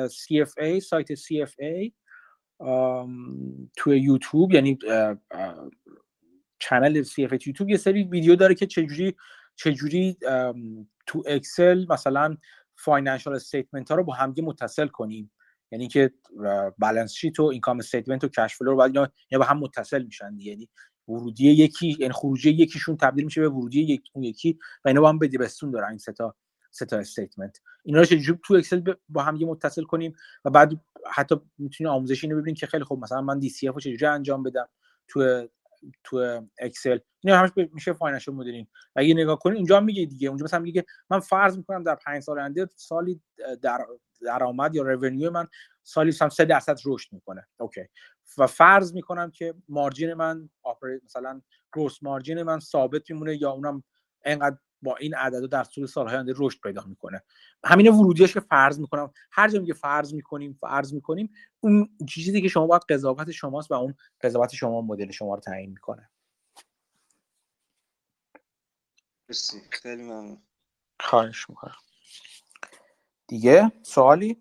CFA سایت CFA توی یوتیوب یعنی channel CFA یوتیوب یه سری ویدیو داره که چجوری چجوری تو اکسل مثلا financial statement ها رو با همگی متصل کنیم. یعنی که balance sheet و income statement و cash flow رو باید اینا با هم متصل میشن یعنی ورودی یکی یعنی خروجی یکیشون تبدیل میشه به ورودی یک اون یکی و اینا با هم بده بستون دارن این سه تا سه تا statement اینا رو چجوری تو اکسل با هم متصل کنیم و بعد حتی می‌تونید آموزش اینو ببینید که خیلی خوب مثلا من DCF رو چجوری انجام بدم تو تو اکسل. این همش میشه financial modeling. اگه نگاه کنید اونجا میگه دیگه. اونجا مثلا میگه من فرض می‌کنم در 5 سال آینده سالی در درآمد یا رونیو من سالی مثلا 3 درصد رشد می‌کنه. اوکی. و فرض می‌کنم که مارجین من مثلا گروس مارجین من ثابت میمونه یا اونم انقدر با این عدد در طول سالهای آینده رشد پیدا می‌کنه. همین ورودیش که فرض می‌کنم هر جا میگه فرض می‌کنیم فرض می‌کنیم اون چیزی که شما باید قضاوت شماست و اون قضاوت شما مدل شما رو تعیین می‌کنه. خیلی ممنون. خواهش می‌کنم. دیگه سوالی؟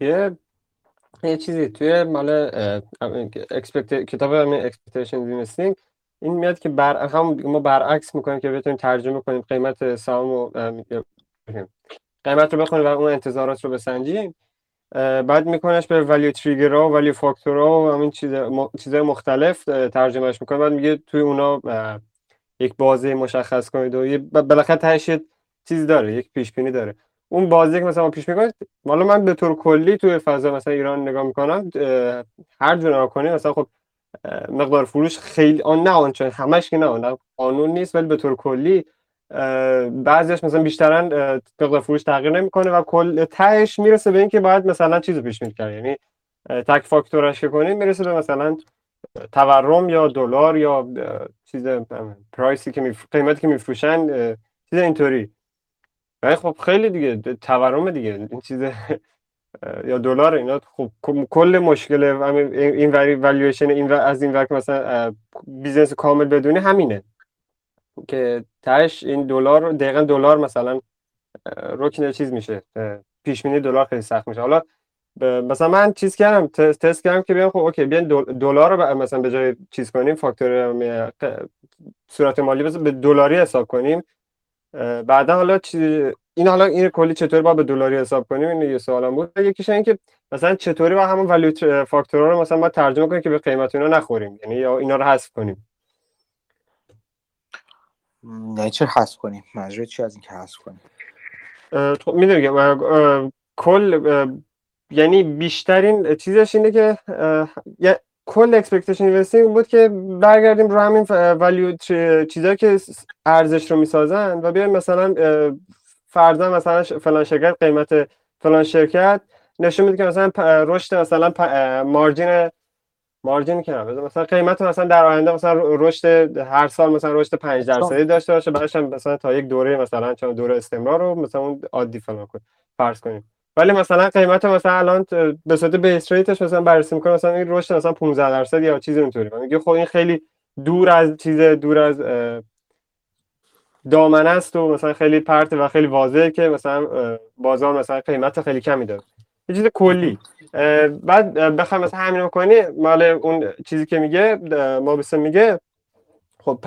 یه یه چیزی توی مال کتاب همین اکسپکتیشن این میاد که بر هم ما برعکس می‌کنیم که بتونیم ترجمه کنیم قیمت سهام و قیمت رو بخونیم و اون انتظارات رو بسنجیم. بعد میکنش به ولیو تریگر و ولیو فاکتور و همین چیزهای مختلف ترجمهش می‌کنه. بعد میگه توی اونا یک بازه مشخص کنید و بالاخره تهش چیز داره یک پیش بینی داره. اون بازی که مثلا پیش می‌کنید حالا من به طور کلی توی فضا مثلا ایران نگاه می‌کنم هر جور کنید مثلا خب مقدار فروش خیلی آن نه آنچه همش که نه قانون نیست ولی به طور کلی بعضیش مثلا بیشترن مقدار فروش تغییر نمی‌کنه و کل تهش می‌رسه به اینکه باید مثلا چیزو پیش کرد یعنی تک فاکتورش که کنیم می‌رسه به مثلا تورم یا دلار یا چیز پرایسی که قیمتی که میفروشن چیز اینطوری. خب خیلی دیگه تورم دیگه. این چیز یا دلار اینا خب کل مشکل این وری والویشن این از این وقت مثلا بیزنس کامل بدونی همینه. که تاش این دلار دقیقا دلار مثلا رکن چیز میشه. پیش بینی دلار خیلی سخت میشه. حالا مثلا من چیز کردم تست کردم که بیان خب اوکی بیان دلار رو مثلا به جای چیز کنیم فاکتور صورت مالی به دلاری حساب کنیم. بعدا حالا این حالا این کلی چطوری با به دلاری حساب کنیم این یه سوالم بود. یکیش این که مثلا چطوری با همون ولیو فاکتورها رو مثلا ما ترجمه کنیم که به قیمت اینا نخوریم؟ یعنی یا اینا رو حذف کنیم؟ نه چه حذف کنیم؟ منظور چی از این که حذف کنیم؟ خب می‌دونم کل یعنی بیشترین چیزش اینه که کل اکسپکتیشن اینوستینگ بود که برگردیم رو همین ولیو چیزایی که ارزش رو می‌سازن و بیایم مثلا فرضاً مثلا فلان شرکت قیمت فلان شرکت نشون میده که مثلا رشد مثلا مارجین مارجین که مثلا قیمت مثلا در آینده مثلا رشد هر سال مثلا رشد 5 درصدی داشته باشه بعدش مثلا تا یک دوره مثلا چون دوره استمرار رو مثلا اون عادی فلان کنیم فرض کنیم. ولی مثلا قیمت مثلا الان به صورت بیس ریتش مثلا بررسی می‌کنه مثلا این رشد مثلا 15 درصد یا چیزی اونطوری میگه خب این خیلی دور از چیز دور از دامنه است و مثلا خیلی پرت و خیلی واضحه که مثلا بازار مثلا قیمت خیلی کمی داره. یه چیز کلی. بعد بخوام مثلا همین کنی مال اون چیزی که میگه ما میگه خب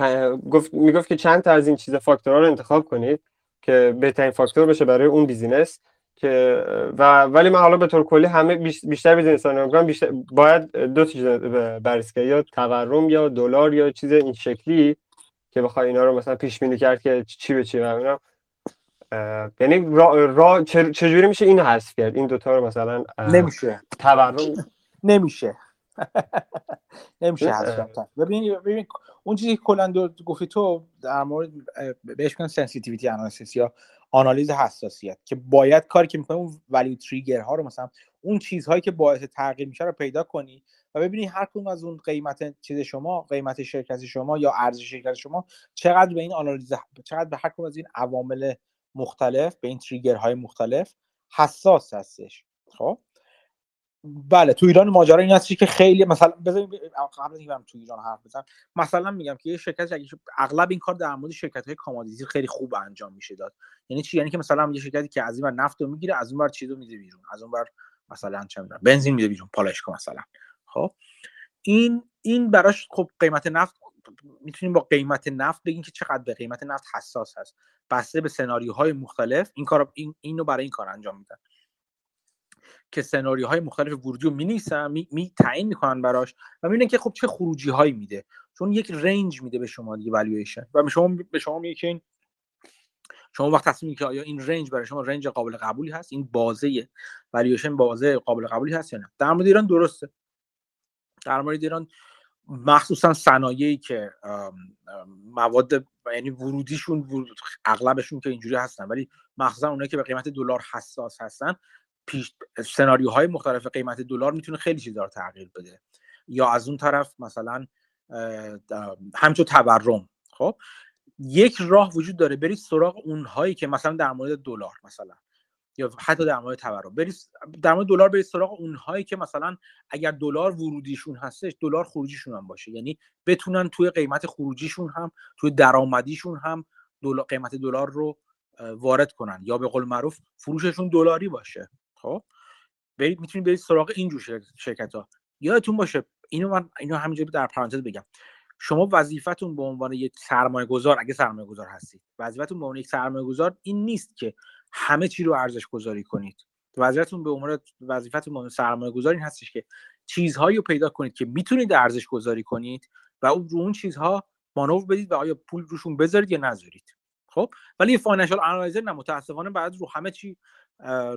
گفت می‌گفت که چند تا از این چیز فاکتورها رو انتخاب کنید که بهترین فاکتور بشه برای اون business که و ولی من حالا به طور کلی همه بیشتر business ها بیشتر باید دو چیز بررسی یا تورم یا دلار یا چیز این شکلی. که بخوای اینا رو مثلا پیش بینی کرد که چی به چی و یعنی را, را چجوری میشه اینو حذف کرد؟ این دوتا رو مثلا نمیشه. تورم نمیشه. نمیشه حذف کرد. ببین ببین اون چیزی که کلا گفتی تو در مورد بهش میگن sensitivity analysis یا آنالیز حساسیت که باید کاری که می‌کنه اون value trigger ها رو مثلا اون چیزهایی که باعث تغییر میشه رو پیدا کنی و ببینی هر کدوم از اون قیمت چیز شما قیمت شرکت شما یا ارزش شرکت شما چقدر به این آنالیز چقدر به هر کدوم از این عوامل مختلف به این trigger های مختلف حساس هستش. خب؟ بله تو ایران ماجرا این هستی که خیلی مثلا بذاریم قبل از اینکه تو ایران حرف بزنم مثلا میگم که یه شرکت اغلب این کار در مورد شرکت های کامادیتی خیلی خوب انجام میشه داد. یعنی چی؟ یعنی که مثلا یه شرکتی که از این نفت رو می‌گیره از اون بر چیزو میده بیرون. از اون بر مثلا چه بنزین میده بیرون پالایشگاه مثلا. خب این این براش خب قیمت نفت می‌تونیم با قیمت نفت بگیم که چقدر به قیمت نفت حساس هست. بسته به سناریوهای مختلف این کار این اینو برای این کار انجام میدن. که سناریوهای مختلف ورودی رو می‌نویسن می, می تعیین می‌کنن براش و می‌بینن که خب چه خروجی هایی میده. چون یک رنج میده به شما دیگه والویشن و به شما به شما میگه که این شما وقت تصمیم که آیا این رنج برای شما رنج قابل قبولی هست؟ این بازه والویشن بازه قابل قبولی هست یا نه؟ در مورد ایران درسته. در مورد ایران مخصوصا صنایعی که مواد یعنی ورودیشون ورود اغلبشون که اینجوری هستن ولی مخصوصا اونایی که به قیمت دلار حساس هستن پیش سناریوهای مختلف قیمت دلار می‌تونه خیلی چیزا رو تغییر بده. یا از اون طرف مثلا همچون تورم خب یک راه وجود داره برید سراغ اونهایی که مثلا در مورد دلار مثلا. یا حتی در مورد تورم. برید در مورد دلار برید سراغ اونهایی که مثلا اگر دلار ورودیشون هستش دلار خروجیشون هم باشه. یعنی بتونن توی قیمت خروجیشون هم توی درآمدیشون هم دلار قیمت دلار رو وارد کنن. یا به قول معروف فروششون دلاری باشه. خب؟ برید می‌تونید برید سراغ اینجور شرکت ها یادتون باشه اینو من اینو همینجا در پرانتز بگم. شما وظیفتون به عنوان یک سرمایه گذار اگه سرمایه گذار هستید وظیفتون به عنوان یک سرمایه گذار این نیست که همه چی رو ارزش گذاری کنید. وظیفتون به عنوان وظیفتون سرمایه گذار این هستش که چیزهایی رو پیدا کنید که می‌تونید ارزش گذاری کنید و اون رو اون چیزها مانور بدید و آیا پول روشون بذارید یا نذارید. خب؟ ولی financial analyzer نه متاسفانه بعد رو همه چی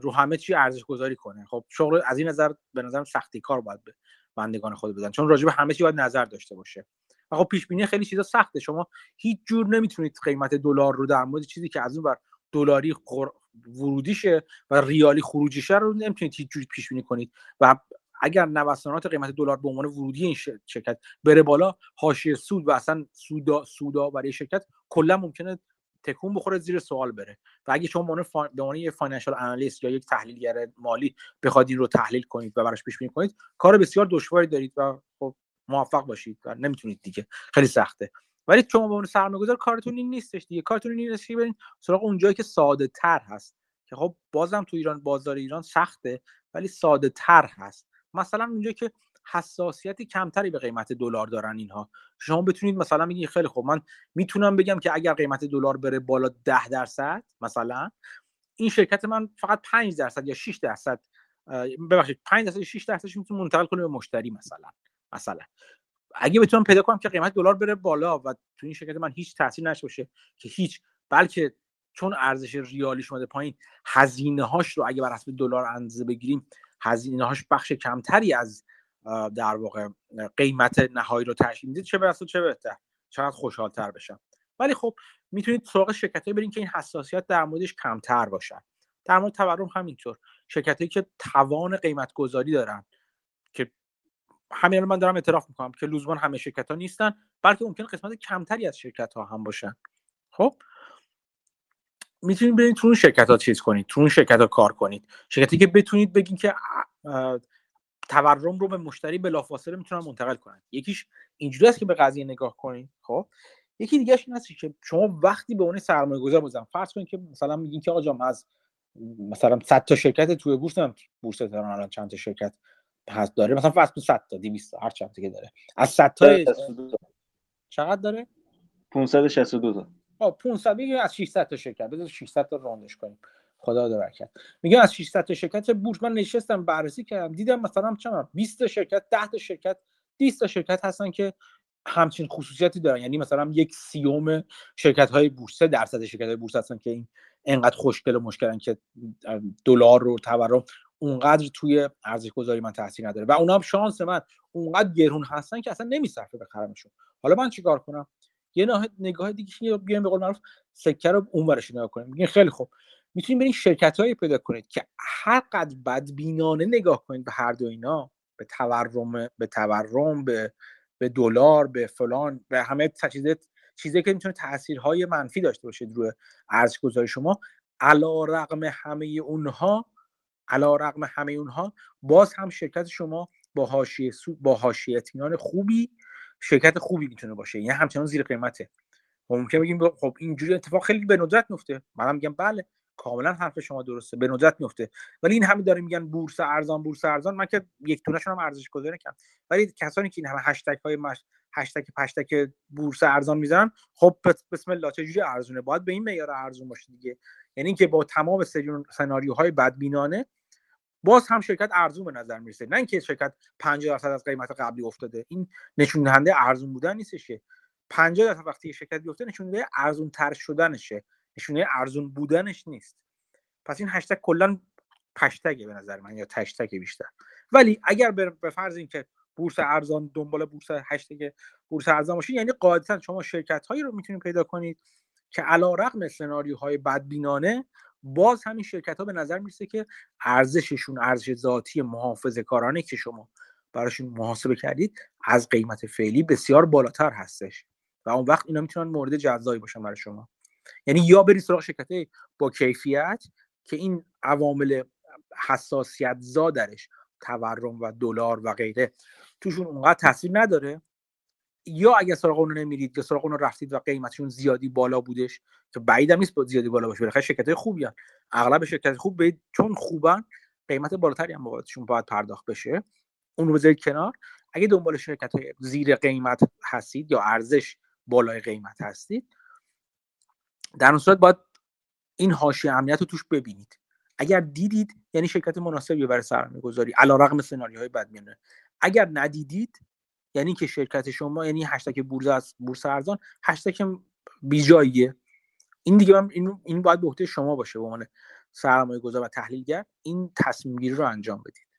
رو همه چی ارزش گذاری کنه. خب شغل از این نظر به نظرم سختی کار باید به بندگان خدا بدن. چون راجع به همه چی باید نظر داشته باشه. و خب پیش بینی خیلی چیزا سخته. شما هیچ جور نمی‌تونید قیمت دلار رو در مورد چیزی که از اون بر دلاری ورودیشه و ریالی خروجیشه رو نمی‌تونید هیچ جوری پیش بینی کنید. و اگر نوسانات قیمت دلار به عنوان ورودی این شرکت بره بالا حاشیه سود و اصلا سودا سودا برای شرکت کلا ممکنه تکون بخوره زیر سوال بره. و اگه شما به عنوان یه فاینانشال انالیست یا یک تحلیلگر مالی بخواد این رو تحلیل کنید و براش پیش بینی کنید کار بسیار دشواری دارید و خب موفق باشید و نمی‌تونید دیگه. خیلی سخته. ولی شما به عنوان سرمایه‌گذار کارتون این نیستش دیگه. کارتون این نیست که برین سراغ اونجایی که ساده تر هست. که خب بازم تو ایران بازار ایران سخته ولی ساده تر هست. مثلا اونجایی که حساسیتی کمتری به قیمت دلار دارن اینها. شما بتونید مثلا بگید خیلی خوب من می‌تونم بگم که اگر قیمت دلار بره بالا 10 درصد مثلا این شرکت من فقط 5 درصد یا 6 درصد ببخشید 5 درصد 6 درصدش می‌تونم منتقل کنه به مشتری مثلا مثلا. اگه بتونم پیدا کنم که قیمت دلار بره بالا و تو این شرکت من هیچ تاثیر نشه باشه که هیچ بلکه چون ارزش ریالی شده پایین هزینه هاش رو اگه بر حسب دلار اندازه بگیریم هزینه هاش بخش کمتری از در واقع قیمت نهایی رو تشکیل میده چه برسه چه بهتر. چقدر خوشحالتر بشم. ولی خب می‌تونید سراغ شرکتایی برین که این حساسیت در موردش کمتر باشن. در مورد تورم همینطور. شرکتایی که توان قیمت گذاری دارن که همین من دارم اعتراف می‌کنم که لزوما همه شرکت ها نیستن بلکه ممکن قسمت کمتری از شرکت ها هم باشن. خب؟ می‌تونید برید تو اون شرکت ها چیز کنید تو اون شرکت ها کار کنید. شرکتی که بتونید بگین که تورم رو به مشتری بلافاصله می‌تونن منتقل کنن. یکیش اینجوری است که به قضیه نگاه کنید خب؟ یکی دیگه این که شما وقتی به اون سرمایه گذار بزن فرض کنید که مثلا میگین که آقا از مثلا 100 تا شرکت توی بورس بورس تهران الان چند تا شرکت هست داره. مثلا کن 100 تا 200 تا هر چند که داره. از 100 تا چقدر داره؟ 562 تا. آ 500 بگیم از 600 تا شرکت. بذار 600 تا راندش کنیم. خدا داره کرد میگم از 600 تا شرکت بورس؟ من نشستم بررسی کردم دیدم مثلا چند 20 تا شرکت 10 تا شرکت 20 تا شرکت هستن که همچین خصوصیتی دارن. یعنی مثلا یک سیوم شرکت های بورس درصد شرکت های بورس هستن که این انقدر خوشگل و مشکلن که دلار رو تورم اونقدر توی ارزش گذاری من تاثیر نداره و اونا هم شانس من اونقدر گرون هستن که اصلا نمیصرفه بخرمشون حالا من چیکار کنم؟ یه نگاه دیگه بیایم به قول معروف سکه رو اونورش نگاه کنیم. میگین خیلی خوب. می‌تونید برین شرکت هایی پیدا کنید که هر قد بدبینانه نگاه کنید به هر دو اینا به تورم به تورم به به دلار به فلان به همه چیزی چیزی که می‌تونه تاثیرهای منفی داشته باشه روی ارزش گذاری شما علا رقم همه اونها علا رقم همه اونها باز هم شرکت شما با حاشیه با حاشیه اطمینان خوبی شرکت خوبی می‌تونه باشه. یعنی همچنان زیر قیمته. ممکن بگیم خب اینجوری اتفاق خیلی به ندرت میفته منم میگم بله کاملا حرف شما درسته به ندرت میفته ولی این همه داره میگن بورس ارزان بورس ارزان. من که یک تونشون هم ارزش گذاری نکردم. ولی کسانی که این همه هشتگ های مش... هشتگ پشتگ بورس ارزان می‌زنن خب بسم الله چجوری ارزونه؟ باید به این معیار ارزون باشه دیگه. یعنی اینکه با تمام سناریوهای بدبینانه باز هم شرکت ارزون به نظر می‌رسه. نه اینکه شرکت 50 درصد از قیمت قبلی افتاده. این نشون دهنده ارزون بودن نیستش 50 درصد وقتی شرکت بیفته نشون دهنده ارزون تر شدنشه. نشونه ارزون بودنش نیست. پس این هشتگ کلا پشتگه به نظر من یا تشتگ بیشتر. ولی اگر به فرض اینکه بورس ارزان دنبال بورس هشتگ بورس ارزان باشید یعنی قاعدتا شما شرکت هایی رو می‌تونید پیدا کنید که علا رقم سناریوهای بدبینانه باز همین شرکت ها به نظر می‌رسه که ارزششون ارزش ذاتی محافظه کارانه که شما براشون محاسبه کردید از قیمت فعلی بسیار بالاتر هستش. و اون وقت اینا می‌تونن مورد جزایی باشن برای شما. یعنی یا برید سراغ شرکت با کیفیت که این عوامل حساسیت زا درش تورم و دلار و غیره توشون اونقدر تاثیر نداره یا اگه سراغ اون نمیرید یا سراغ اون رفتید و قیمتشون زیادی بالا بودش که بعید نیست با زیادی بالا باشه بالاخره شرکت خوبی هن. اغلب شرکت خوب به چون خوبن قیمت بالاتری هم بابتشون باید پرداخت بشه. اون رو بذارید کنار. اگه دنبال شرکت های زیر قیمت هستید یا ارزش بالای قیمت هستید در اون صورت باید این حاشیه امنیت رو توش ببینید. اگر دیدید یعنی شرکت مناسبی برای سرمایه گذاری علا رقم سناریوهای بد میانه اگر ندیدید یعنی که شرکت شما یعنی هشتگ بورس از بورس ارزان هشتگ بیجاییه. این دیگه من این این باید به عهده شما باشه به عنوان سرمایه گذار و تحلیلگر. این تصمیم گیری رو انجام بدید.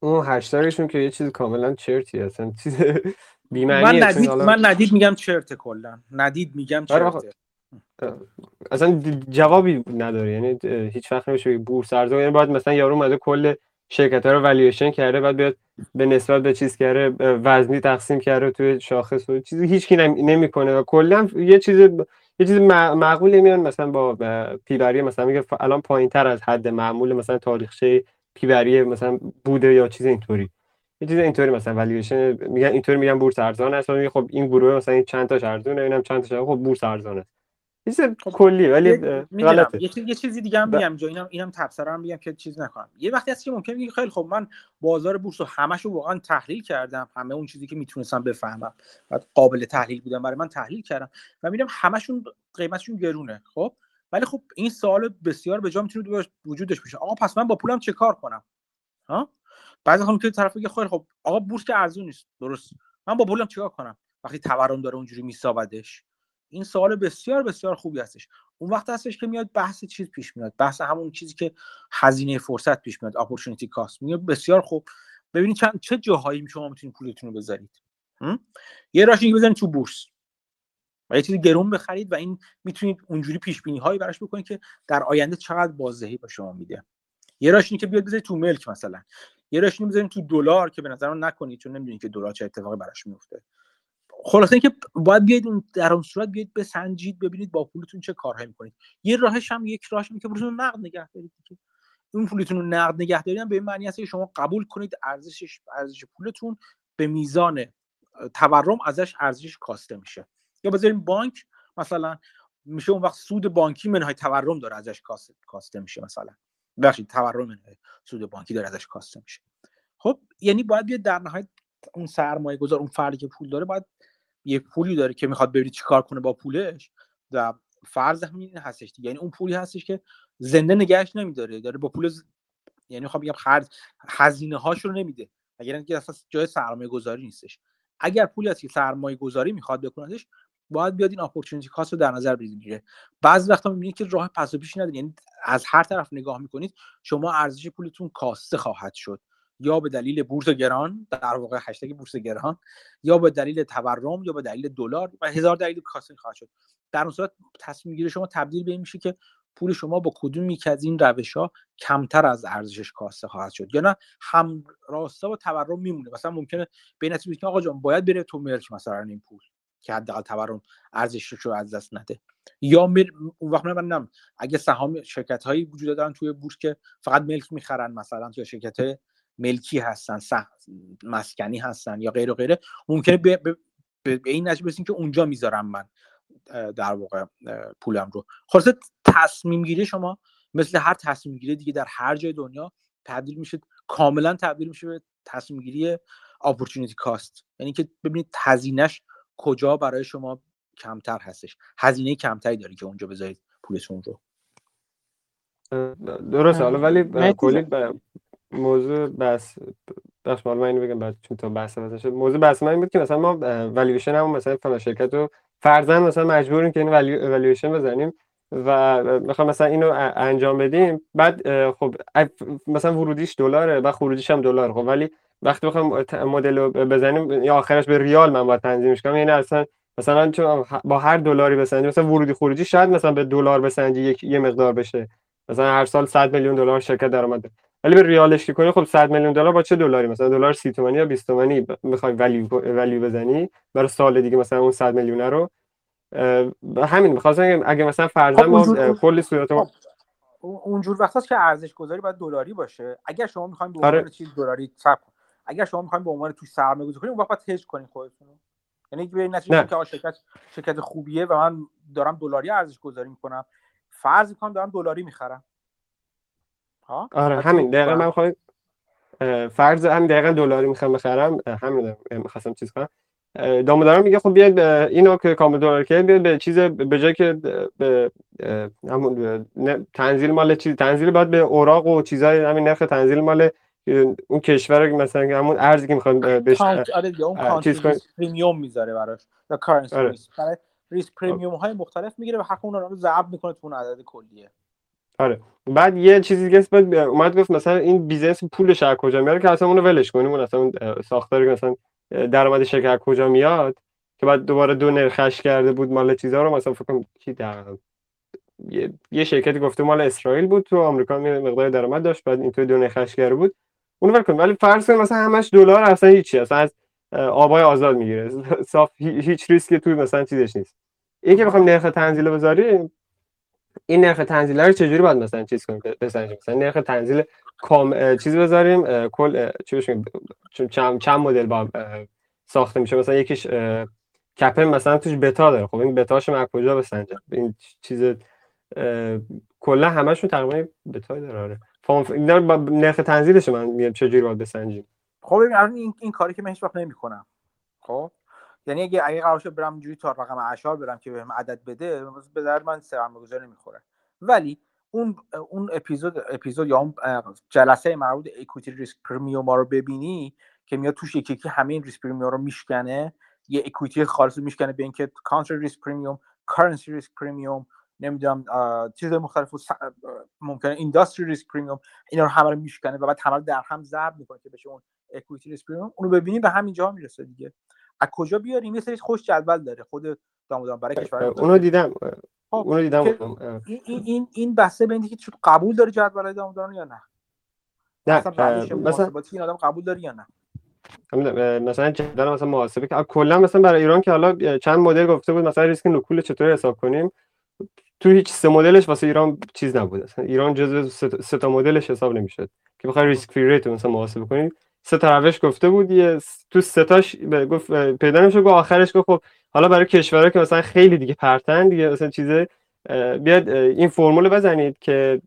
اون هشتگشون که یه چیز کاملا چرتی اصلا چیز من ندید من ندید میگم چرت کلا. ندید میگم آره چرت اصلا جوابی نداره. یعنی هیچ وقت نمیشه بورس ارزان. یعنی باید مثلا یارو اومده کل شرکت ها رو والیویشن کرده بعد بیاد به نسبت به چیز کرده وزنی تقسیم کرده توی شاخص و چیزی هیچکی نمی‌کنه. و کلا یه چیز یه چیز معقولی میان مثلا با پیبری مثلا میگه الان پایین تر از حد معمول مثلا تاریخچه پیبری مثلا بوده یا چیز اینطوری. یه چیز اینطوری مثلا والیویشن میگن اینطوری میگن بورس ارزان است خب این گروه مثلا این چند تاش ارزونه اینم چند تاش خب بورس ارزان است. چیز خب، کلی ولی غلطه. یه, یه چیزی دیگه هم میگم جا اینم اینم تبصره هم میگم که چیز نکنم. یه وقتی هست که ممکنه میگه خیلی خب من بازار بورس رو همش رو واقعا تحلیل کردم همه اون چیزی که می‌تونستم بفهمم. و قابل تحلیل بودن برای من تحلیل کردم و می‌بینم همشون قیمتشون گرونه خب؟ ولی خب این سوال بسیار به جا می‌تونه وجودش باشه آقا پس من با پولم چه کار کنم؟ ها؟ بعضی هم که طرف بگه خیلی خب آقا بورس که ارزون نیست. درست. من با پولم چیکار کنم؟ وقتی تورم داره اونجوری میسابدش. این سوال بسیار بسیار خوبی هستش. اون وقت هستش که میاد بحث چیز پیش میاد بحث همون چیزی که هزینه فرصت پیش میاد اپورتونتی کاست میاد بسیار خوب. ببینید چند چه جاهایی شما می‌تونید پولتون رو بذارید. یه راش اینکه بزنید تو بورس. و یه چیزی گرون بخرید و این می‌تونید اونجوری پیش بینی هایی براش بکنید که در آینده چقدر بازدهی به شما میده. یه راش که بیاد بذارید تو ملک مثلا. یه راش بذارید تو دلار که به نظر نکنید چون نمی‌دونید که دلار چه اتفاقی براش میفته خلاصه اینکه باید بیاید در اون صورت بیاید بسنجید ببینید با پولتون چه کارهایی می‌کنید. یه راهش هم یک راهش که پولتون نقد نگه دارید که اون پولتون رو نقد نگه دارید به این معنی هست که شما قبول کنید ارزشش ارزش پولتون به میزان تورم ازش ارزش کاسته میشه. یا بذاریم بانک مثلا میشه اون وقت سود بانکی منهای تورم داره ازش کاسته میشه مثلا. بخشید تورم منهای سود بانکی داره ازش کاسته میشه. خب یعنی باید بیاد در نهایت اون سرمایه گذار اون فردی که پول داره باید یه پولی داره که می‌خواد ببینید چیکار کنه با پولش و فرض همین هستش یعنی اون پولی هستش که زنده نگهش نمیداره داره با پول ز... یعنی می‌خوام بگم خرج هزینه هاش رو نمیده اگر اینکه اساس جای سرمایه گذاری نیستش. اگر پولی هست که سرمایه گذاری می‌خواد بکنهش باید بیاد این اپورتونتی کاست رو در نظر بگیره. بعضی وقتا می‌بینید که راه پس و پیشی نداره. یعنی از هر طرف نگاه می‌کنید شما ارزش پولتون کاسته خواهد شد. یا به دلیل بورس گران در واقع هشتگ بورس گران یا به دلیل تورم یا به دلیل دلار و هزار دلیل کاسین خواهد شد. در اون صورت تصمیم گیری شما تبدیل به این میشه که پول شما با کدوم یک از این روش ها کمتر از ارزشش کاسته خواهد شد. یا نه هم راستا با تورم میمونه. مثلا ممکنه به نتیجه که آقا جان باید بره تو ملک مثلا این پول که حداقل تورم ارزشش رو از دست نده. یا مر... اون وقت من اگه سهام شرکت هایی وجود دارن توی بورس که فقط ملک می‌خرن مثلا یا شرکت ملکی هستن مسکنی هستن یا غیر و غیره ممکنه به, به, به این نتیجه برسیم که اونجا می‌ذارم من در واقع پولم رو. خلاصه تصمیم گیری شما مثل هر تصمیم گیری دیگه در هر جای دنیا تبدیل میشه کاملا تبدیل میشه به تصمیم گیری اپورتونتی کاست یعنی که ببینید هزینهش کجا برای شما کمتر هستش. هزینه کمتری داری که اونجا بذارید پولتون رو. درسته حالا ولی کلی موضوع بس بخش من اینو بگم بعد چون تا بحث واسه شد. موضوع بحث من این بود که مثلا ما والیویشن هم مثلا فلان شرکت رو فرضاً مثلا مجبوریم که این والیویشن بزنیم و می‌خوام مثلا اینو انجام بدیم. بعد خب مثلا ورودیش دلاره و خروجیش هم دلار خب ولی وقتی بخوام مدل رو بزنیم یا آخرش به ریال من باید تنظیمش کنم یعنی اصلا مثلا چون با هر دلاری بسنجی مثلا ورودی خروجی شاید مثلا به دلار بسنجی یک یه مقدار بشه. مثلا هر سال 100 میلیون دلار شرکت درآمد. ولی به ریالش که کنی خب 100 میلیون دلار با چه دلاری؟ مثلا دلار 30 تومانی یا 20 تومانی می‌خوای ولیو ولیو بزنی برای سال دیگه مثلا اون 100 میلیون رو؟ همین می‌خواستم اگه مثلا فرضاً ما کلی صورت خب، اونجور وقتاست که ارزش گذاری باید دلاری باشه. اگر شما می‌خواین به عنوان آره. چیز دلاری صرف اگر شما می‌خواین به عنوان توش سرمایه‌گذاری کنید اون وقت هج کنید خودتون یعنی به نتیجه که شرکت شرکت خوبیه و من دارم دلاری ارزش گذاری می‌کنم. فرض می‌کنم دارم دلاری می‌خرم. ها؟ آره همین دقیقا من خواهی فرض همین دقیقا دلاری می‌خوام بخرم. همین می‌خواستم چیز کنم. داموداران میگه خب بیاید اینو که کامل دلار که بیاید به چیز به جای که به همون تنزیل مال چیز تنزیل باید به اوراق و چیزای همین نرخ تنزیل مال اون کشور مثلا همون ارزی که می‌خوان بهش آره اون چیز premium می‌ذاره براش. یا currency. برای risk premium های مختلف می‌گیره و حق اون رو ضرب می‌کنه تو اون عدد کلیه. آره. بعد یه چیزی دیگه بعد اومد گفت مثلا این business پولش از کجا میاره که اصلا اونو ولش کنیم. اون اصلا ساختاری مثلا درآمد شرکت کجا میاد که بعد دوباره دو نرخش کرده بود مال چیزا رو. مثلا فکر کنم کی در یه, یه شرکتی گفته مال اسرائیل بود تو آمریکا مقدار درآمد داشت بعد اینطور دو نرخش کرده بود. اونو ول ولی فرض کن مثلا همش دلار اصلا هیچی اصلا از آبای آزاد می‌گیره. صاف هیچ ریسکی توی مثلا چیزش نیست. این که بخوام نرخ تنزیل بذاریم این نرخ تنزیل رو چجوری باید مثلا چیز کنیم؟ بسنجیم. مثلا نرخ تنزیل کام چیز بذاریم کل چی بشه چند چند مدل با ساخته میشه. مثلا یکیش کپن مثلا توش بتا داره. خب این بتاش من کجا بسنجم؟ این چیز کلا همشون تقریبا بتا داره. آره. اینا با نرخ تنزیلش من میگم چجوری باید بسنجیم. خب این این کاری که من هیچ وقت نمی‌کنم. خب؟ یعنی اگه اگه قرار برم جوری تا رقم اشار برم که بهم عدد بده به درد من سرمایه‌گذاری نمی‌خوره ولی اون اون اپیزود اپیزود یا اون جلسه مربوط equity risk premium رو ببینی که میاد توش یکی یکی همه این risk premium رو میشکنه. یه equity خالص میشکنه به اینکه country risk premium currency risk premium نمی‌دونم چیز مختلف ممکنه industry risk premium اینا رو همه رو میشکنه و بعد همه رو در هم ضرب می‌کنه که بشه اون equity risk premium اونو ببینیم به همین جا می‌رسه دیگه. از کجا بیاریم یه سری خودش جدول داره خود دامودان برای کشور اونو دیدم. خب، اونو دیدم. این این این بحثه به اینکه قبول داره جدول دامودان یا نه. نه مثلا این آدم قبول داره یا نه؟ مثلا جدول مثلا محاسبه که کلا مثلا برای ایران که حالا چند مدل گفته بود مثلا ریسک نکول چطوری حساب کنیم؟ تو هیچ سه مدلش واسه ایران چیز نبود اصلا ایران جزو سه تا مدلش حساب نمی‌شد. که بخوای ریسک فری ریت مثلا محاسبه کنید سه تا روش گفته بود یه تو سه تاش گفت پیدا نمیشه گفت آخرش گفت خب حالا برای کشورها که مثلا خیلی دیگه پرتن دیگه مثلا چیزه بیاد این فرمول بزنید که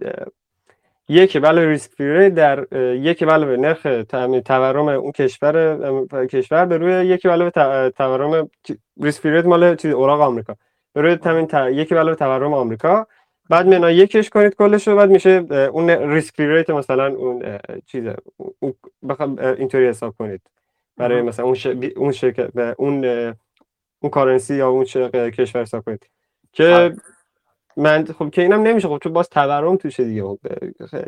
یک بله ریسک فری در یک بله نرخ تورم اون کشور کشور به روی یک بله تورم ریسک فری مال چیز اوراق آمریکا. به روی تامین یک بله تورم آمریکا. بعد منا یکش کنید کلش رو بعد میشه اون ریسک ریت مثلا اون چیز بخوام اینطوری حساب کنید. برای مثلا اون ش... اون شرکت اون اون کارنسی یا اون کشور حساب کنید. که من خب که اینم نمیشه خب تو باز تورم توشه دیگه خب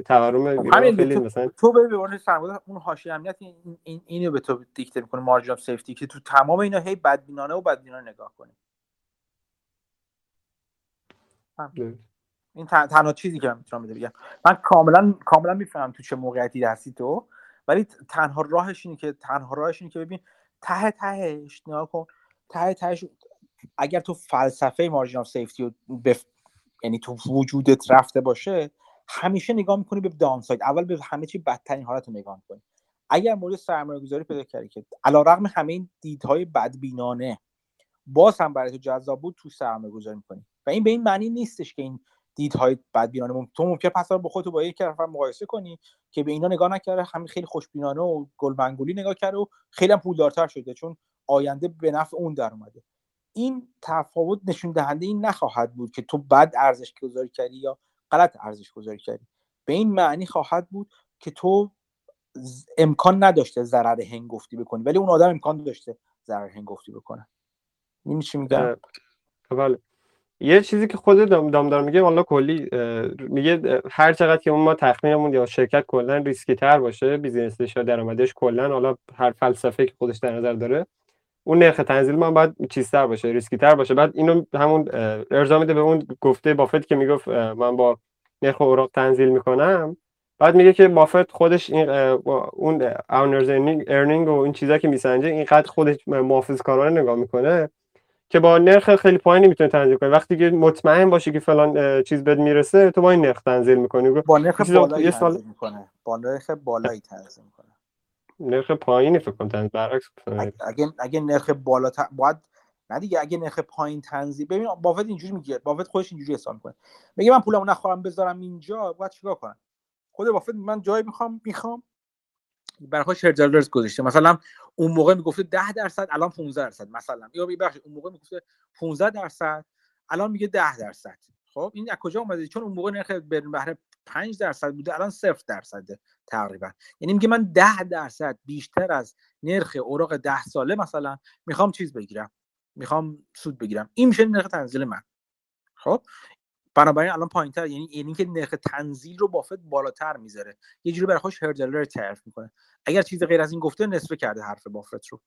تورم خب خیلی مثلا تو به به سرمایه اون حاشیه امنیت این, این اینو به تو دیکته می‌کنه مارجین اف سیفتی که تو تمام اینا هی بدبینانه و بدبینانه نگاه کنی. این تنها چیزی که من می‌تونم بگم. من کاملا کاملا می‌فهمم تو چه موقعیتی هستی تو ولی تنها راهش اینه که تنها راهش اینه که ببین ته تهش نگاه کن ته تهش اگر تو فلسفه مارجین اف سیفتی رو بف... یعنی تو وجودت رفته باشه همیشه نگاه می‌کنی به دان ساید اول به همه چی بدترین حالت رو نگاه می‌کنی. اگر مورد سرمایه گذاری پیدا کردی که علیرغم همه این دیدهای بدبینانه باز هم برای تو جذاب بود تو سرمایه گذاری می‌کنی. و این به این معنی نیستش که این دیدهای بدبینانه تو ممکن پس با خودت با یک نفر مقایسه کنی که به اینا نگاه نکرده همین خیلی خوشبینانه و گلبنگولی نگاه کرده و خیلی هم پولدارتر شده چون آینده به نفع اون در اومده. این تفاوت نشون دهنده این نخواهد بود که تو بد ارزش گذاری کردی یا غلط ارزش گذاری کردی. به این معنی خواهد بود که تو امکان نداشته ضرر هنگفتی بکنی ولی اون آدم امکان داشته ضرر هنگفتی بکنه. این چی میگم؟ بله. یه چیزی که خود دام داموداران میگه والا کلی میگه هر چقدر که اون ما تخمینمون یا شرکت کلا ریسکی تر باشه business ش یا درآمدش کلا حالا هر فلسفه که خودش در نظر داره اون نرخ تنزیل من باید چیزتر باشه ریسکی تر باشه. بعد اینو همون ارجاع میده به اون گفته بافت که می‌گفت من با نرخ اوراق تنزیل می‌کنم. بعد میگه که بافت خودش این اون owner's ارنینگ و این چیزا که میسنجه اینقدر خودش محافظ کارانه نگاه می‌کنه. که با نرخ خیلی پایینی می‌تونه تنزیل کنی. وقتی که مطمئن باشی که فلان چیز بد می‌رسه تو با این نرخ تنزیل می‌کنی. با نرخ بالایی تنزیل می‌کنه. با نرخ بالایی تنزیل می‌کنه. نرخ پایینی فکر کنم تنزیل برعکس اگه اگه نرخ بالا ت... باید نه دیگه اگه نرخ پایین تنزیل ببین بافت اینجوری میگه. بافت خودش اینجوری حساب می‌کنه. میگه من پولمو نخواهم بذارم اینجا باید چیکار کنم؟ خود بافت من جایی می‌خوام می‌خوام برای دلارز گذاشته. مثلا اون موقع می‌گفته 10 درصد الان 15 درصد مثلا. یا ببخشید اون موقع می‌گفته 15 درصد الان میگه 10 درصد. خب این از کجا اومده؟ چون اون موقع نرخ برین بهره 5 درصد بوده الان 0 درصده تقریبا. یعنی میگه من 10 درصد بیشتر از نرخ اوراق 10 ساله مثلا می‌خوام چیز بگیرم. می‌خوام سود بگیرم. این میشه نرخ تنزیل من. خب؟ بنابراین الان پایین تر یعنی یعنی که نرخ تنزیل رو بافت بالاتر می‌ذاره. یه جوری برای خوش هردلر تعریف می‌کنه. اگر چیز غیر از این گفته نصفه کرده حرف بافت رو.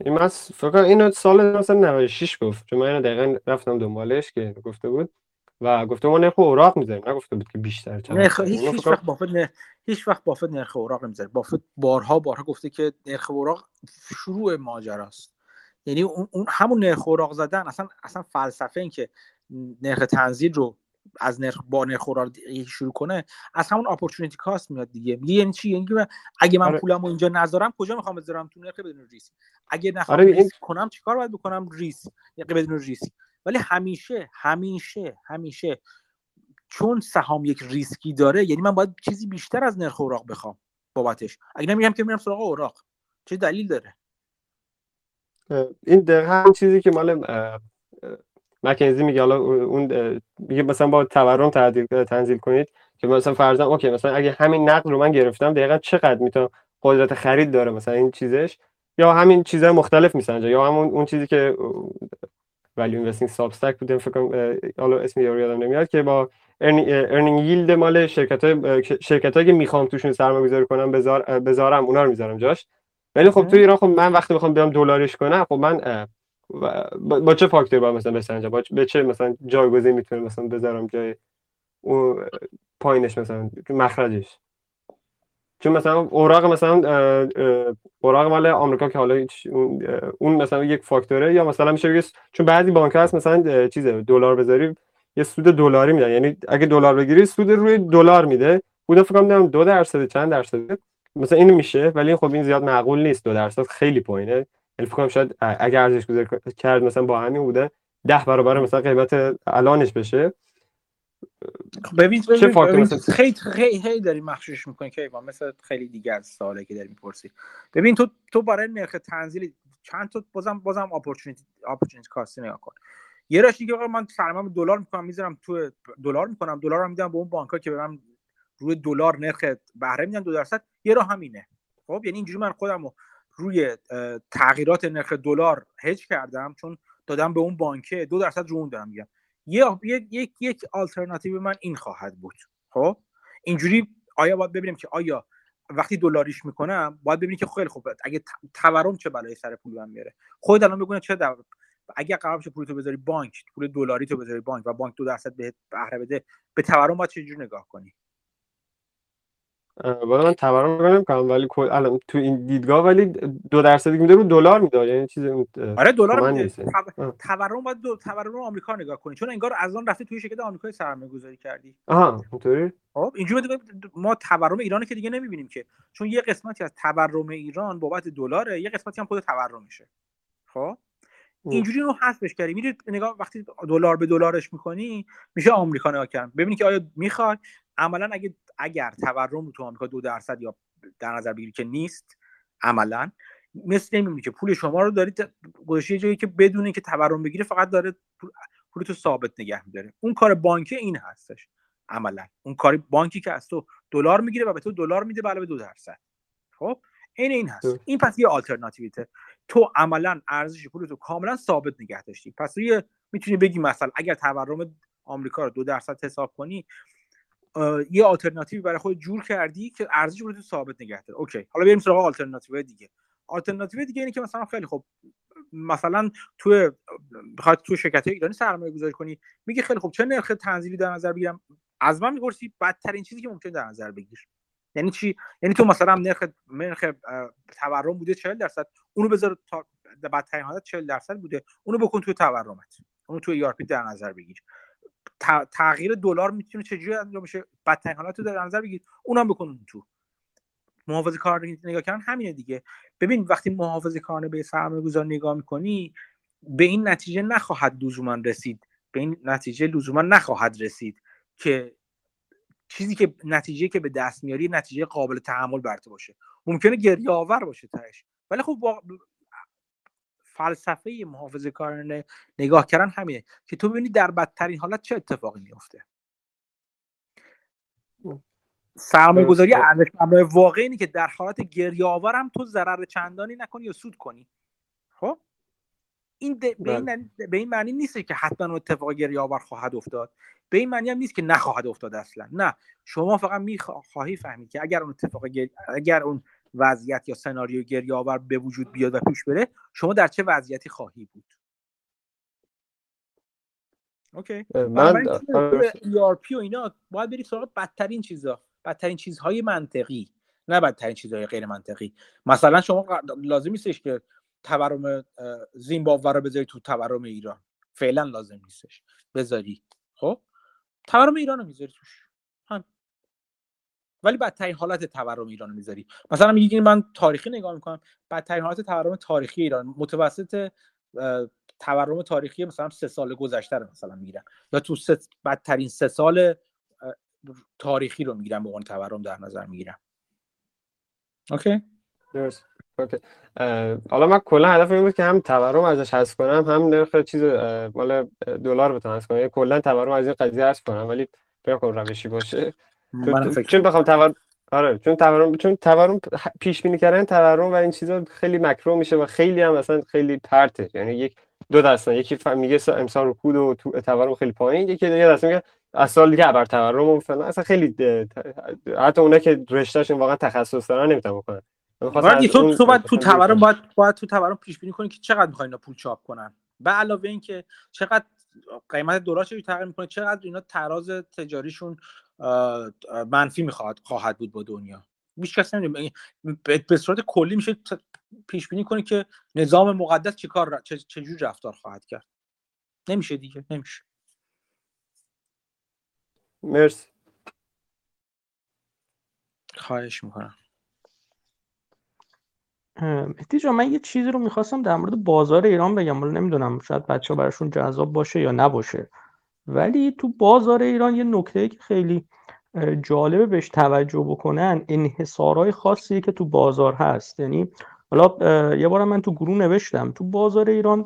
این من فکر اینو سال مثلا 96 گفت. چون من اینو دقیقا رفتم دنبالش که گفته بود. و گفته ما نرخ اوراق می‌ذاریم. نگفته بود که بیشتر چند نرخ هیچ, هیچ وقت بافت نه هیچ وقت بافت نرخ اوراق نمی‌ذاره. بافت بارها بارها گفته که نرخ اوراق شروع ماجراست. یعنی اون همون نرخ اوراق زدن اصلا اصلا فلسفه این که نرخ تنزیل رو از نرخ با نرخ شروع کنه از همون opportunity cost میاد دیگه. میگه یعنی چی؟ یعنی اگه من آره. پولمو اینجا نذارم کجا می‌خوام بذارم تو نرخ بدون ریسک؟ اگه نخوام آره ریسک کنم چیکار باید بکنم؟ ریسک یعنی بدون ریسک. ولی همیشه همیشه همیشه چون سهام یک ریسکی داره یعنی من باید چیزی بیشتر از نرخ اوراق بخوام بابتش. اگه نمیگم که میرم سراغ اوراق. چه دلیل داره؟ این دقیقا چیزی که مال مکینزی میگه حالا اون میگه مثلا با تورم تنزیل کنید که مثلا فرضاً okay مثلا اگه همین نقد رو من گرفتم دقیقا چقدر می‌تونم قدرت خرید داره مثلا این چیزش؟ یا همین چیزهای مختلف میسنجه یا همون اون چیزی که value investing Substack بودم فکر کنم حالا اسم یارو یادم نمیاد که با ارنینگ ییلد مال شرکت های شرکت که می‌خوام توشون سرمایه گذاری کنم بذار بذارم اونا رو می‌ذارم جاش. ولی خب تو ایران خب من وقتی می‌خوام بیام دلاریش کنم خب من با چه فاکتور باید مثلا بسنجم؟ با به چه مثلا جایگزین می‌تونه مثلا بذارم جای اون پایینش مثلا مخرجش؟ چون مثلا اوراق مثلا اوراق مال آمریکا که حالا اون مثلا یک فاکتوره یا مثلا میشه بگه چون بعضی بانک هست مثلا چیز دلار بذاری یه سود دلاری میدن. یعنی اگه دلار بگیری سود روی دلار میده. بوده فکر کنم دو درصد چند درصد مثلا این میشه ولی خب این زیاد معقول نیست. دو درصد خیلی پایینه. یعنی فکر کنم شاید اگر ارزش گذاری کرد مثلا با همین بوده ده برابر مثلا قیمت الانش بشه. خب ببین چه ببین خیلی خیلی خیلی داری مخشوش می‌کنی که مثل خیلی دیگه از سوالی که داری می‌پرسی. ببین تو تو برای نرخ تنزیل چند تا بازم بازم اپورتونتی اپورتونتی کاست نگاه کن. یه راشی که من سرمایه دلار می‌کنم می‌ذارم تو دلار می‌کنم دلار رو میدم به اون بانک ها که به من روی دلار نرخ بهره میدن دو درصد. یه راه همینه. خب یعنی اینجوری من خودم روی تغییرات نرخ دلار هج کردم چون دادم به اون بانکه. دو درصد رو اون دارم میگم. یک یک یک آلترناتیو من این خواهد بود. خب؟ اینجوری آیا باید ببینیم که آیا وقتی دلاریش می‌کنم باید ببینیم که خیلی خوب اگه تورم چه بلایی سر پول من میاره خود الان بگونه چه در... اگه قرار بشه پول تو بذاری بانک پول دلاری تو بذاری بانک و بانک دو درصد بهت بهره بده به تورم باید چه نگاه کنی؟ باید من تورم کنم ولی الان تو این دیدگاه ولی دو درصد میده رو دلار میده یعنی چیز آره دلار میده. تورم باید دو تورم آمریکا نگاه کنی. چون انگار از آن رفتی توی شرکت آمریکایی سرمایه گذاری کردی. آها اونطوری خب اینجوری ما تورم ایران که دیگه نمی‌بینیم که. چون یه قسمتی از تورم ایران بابت دلاره یه قسمتی هم خود تورمشه. خب؟ اینجوری رو حذفش کردی. میری نگاه وقتی دلار به دلارش می‌کنی میشه آمریکا نگاه کردن ببینی که آیا می‌خواد. عملا اگه اگر تورم رو تو آمریکا دو درصد یا در نظر بگیری که نیست عملا مثل نمیمونه که پول شما رو دارید گذاشته جایی که بدون که تورم بگیره فقط داره پول تو ثابت نگه میداره. اون کار بانکی این هستش عملا. اون کار بانکی که از تو دلار می‌گیره و به تو دلار میده به علاوه دو درصد. خب؟ این این هست. این پس یه آلترناتیویته تو عملا ارزش پول تو کاملا ثابت نگه داشتی. پس روی می‌تونی بگی مثلا اگر تورم آمریکا رو دو درصد حساب کنی یه آلترناتیوی برای خود جور کردی که ارزش رو تو ثابت نگه داره okay. حالا بریم سراغ آلترناتیو دیگه. آلترناتیو دیگه اینه که مثلا خیلی خب مثلا تو بخواد تو شرکت ایرانی سرمایه گذاری کنی میگه خیلی خب چه نرخ تنزیلی در نظر بگیرم؟ از من می‌پرسی بدترین چیزی که ممکن در نظر بگیر. یعنی چی؟ یعنی تو مثلا نرخ نرخ تورم بوده 40 درصد اونو بذار تا بدترین حالت 40 درصد بوده اونو بکن تو تورمت. اونو تو ای در نظر بگیر. تغییر دلار می‌تونه چجوری انجام بشه؟ بدترین حالت رو در نظر بگیر. اونم بکن تو. محافظه کار نگاه کردن همینه دیگه. ببین وقتی محافظه کارانه به سرمایه گذار نگاه می‌کنی به این نتیجه نخواهد لزوما رسید. به این نتیجه لزوما نخواهد رسید که چیزی که نتیجه که به دست میاری نتیجه قابل تحمل برته باشه. ممکنه گریه آور باشه تهش. ولی خب فلسفه محافظه کارانه نگاه کردن همینه که تو ببینی در بدترین حالت چه اتفاقی میفته سرمایه گذاری ارزش واقعی اینه که در حالت گریه هم تو ضرر چندانی نکنی یا سود کنی. خب؟ این به, این معنی... به این معنی نیست که حتما اتفاق گریه آور خواهد افتاد. به این معنی هم نیست که نخواهد افتاد اصلا. نه. شما فقط می‌خواهی فهمید که اگر اون اتفاق اگر اون وضعیت یا سناریو گریه آور به وجود بیاد و پیش بره شما در چه وضعیتی خواهی بود؟ اوکی. من ERP و اینا باید برید سراغ بدترین چیزا بدترین چیزهای منطقی نه بدترین چیزهای غیر منطقی. مثلا شما لازم نیستش که تورم زیمبابوه رو بذاری تو تورم ایران. فعلا لازم نیستش. بذاری. خب؟ تورم ایران رو می‌ذاری توش. هم. ولی بدترین حالت تورم ایران رو می‌ذاری. مثلا میگی من تاریخی نگاه می‌کنم بدترین حالت تورم تاریخی ایران متوسط تورم تاریخی مثلا سه سال گذشته رو مثلا می‌گیرن یا تو سه بدترین سه سال تاریخی رو می‌گیرن به عنوان تورم در نظر می‌گیرن okay؟ درست. okay. حالا من کلا هدف این بود که هم تورم ازش حذف کنم هم نرخ چیز مال دلار بتونم حذف کنم. کلا تورم از این قضیه حذف کنم ولی فکر کنم روشی باشه. چون بخوام تورم آره چون تورم چون تورم پیش بینی کردن تورم و این چیزا خیلی مکرو میشه و خیلی هم مثلا خیلی پرته. یعنی یک دو دسته یکی میگه امسال رکود و تورم خیلی پایین. یکی دیگه دسته میگه از سال دیگه ابر تورم و فلان. اصلا خیلی حتی اونا که رشتهشون واقعا تخصص دارن نمی‌تونن بکنن. باید تو تو باید تو تورم باید باید تو تورم پیش بینی کنی که چقدر می‌خواین اینا پول چاپ کنن. به علاوه اینکه چقدر قیمت دلار چه تغییر می‌کنه؟ چقدر اینا تراز تجاریشون منفی می‌خواد خواهد بود با دنیا. هیچ کس نمی‌دونه. به صورت کلی میشه پیش بینی کنی که نظام مقدس چه کار چه جور رفتار خواهد کرد. نمیشه دیگه نمیشه. مرسی. خواهش می‌کنم. مهدی من یه چیزی رو می‌خواستم در مورد بازار ایران بگم. ولی نمی‌دونم شاید بچه ها براشون جذاب باشه یا نباشه. ولی تو بازار ایران یه نکته که خیلی جالبه بهش توجه بکنن انحصارهای خاصی که تو بازار هست. یعنی حالا یه بار من تو گروه نوشتم تو بازار ایران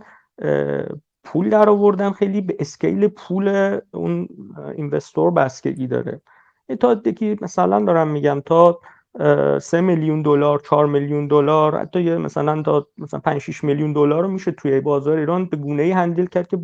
پول در آوردن خیلی به اسکیل پول اون اینوستور بستگی داره. تا دیگه مثلا دارم میگم تا سه میلیون دلار چهار میلیون دلار حتی مثلا تا مثلا 5 6 میلیون دلار رو میشه توی بازار ایران به گونه ای هندل کرد که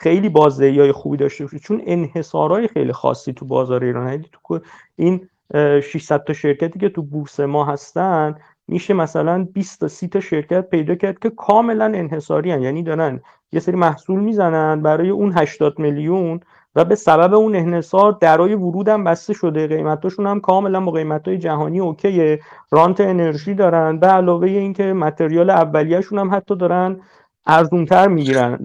خیلی بازدهی های خوبی داشته باشه چون انحصارهای خیلی خاصی تو بازار ایران هست تو این 600 تا شرکتی که تو بورس ما هستن میشه مثلا 20 تا 30 تا شرکت پیدا کرد که کاملا انحصاری هن. یعنی دارن یه سری محصول می‌زنن برای اون 80 میلیون و به سبب اون انحصار درای ورود هم بسته شده. قیمتاشون هم کاملا با قیمت های جهانی اوکیه. رانت انرژی دارن. به علاوه اینکه متریال اولیهشون هم حتی دارن ارزونتر می‌گیرن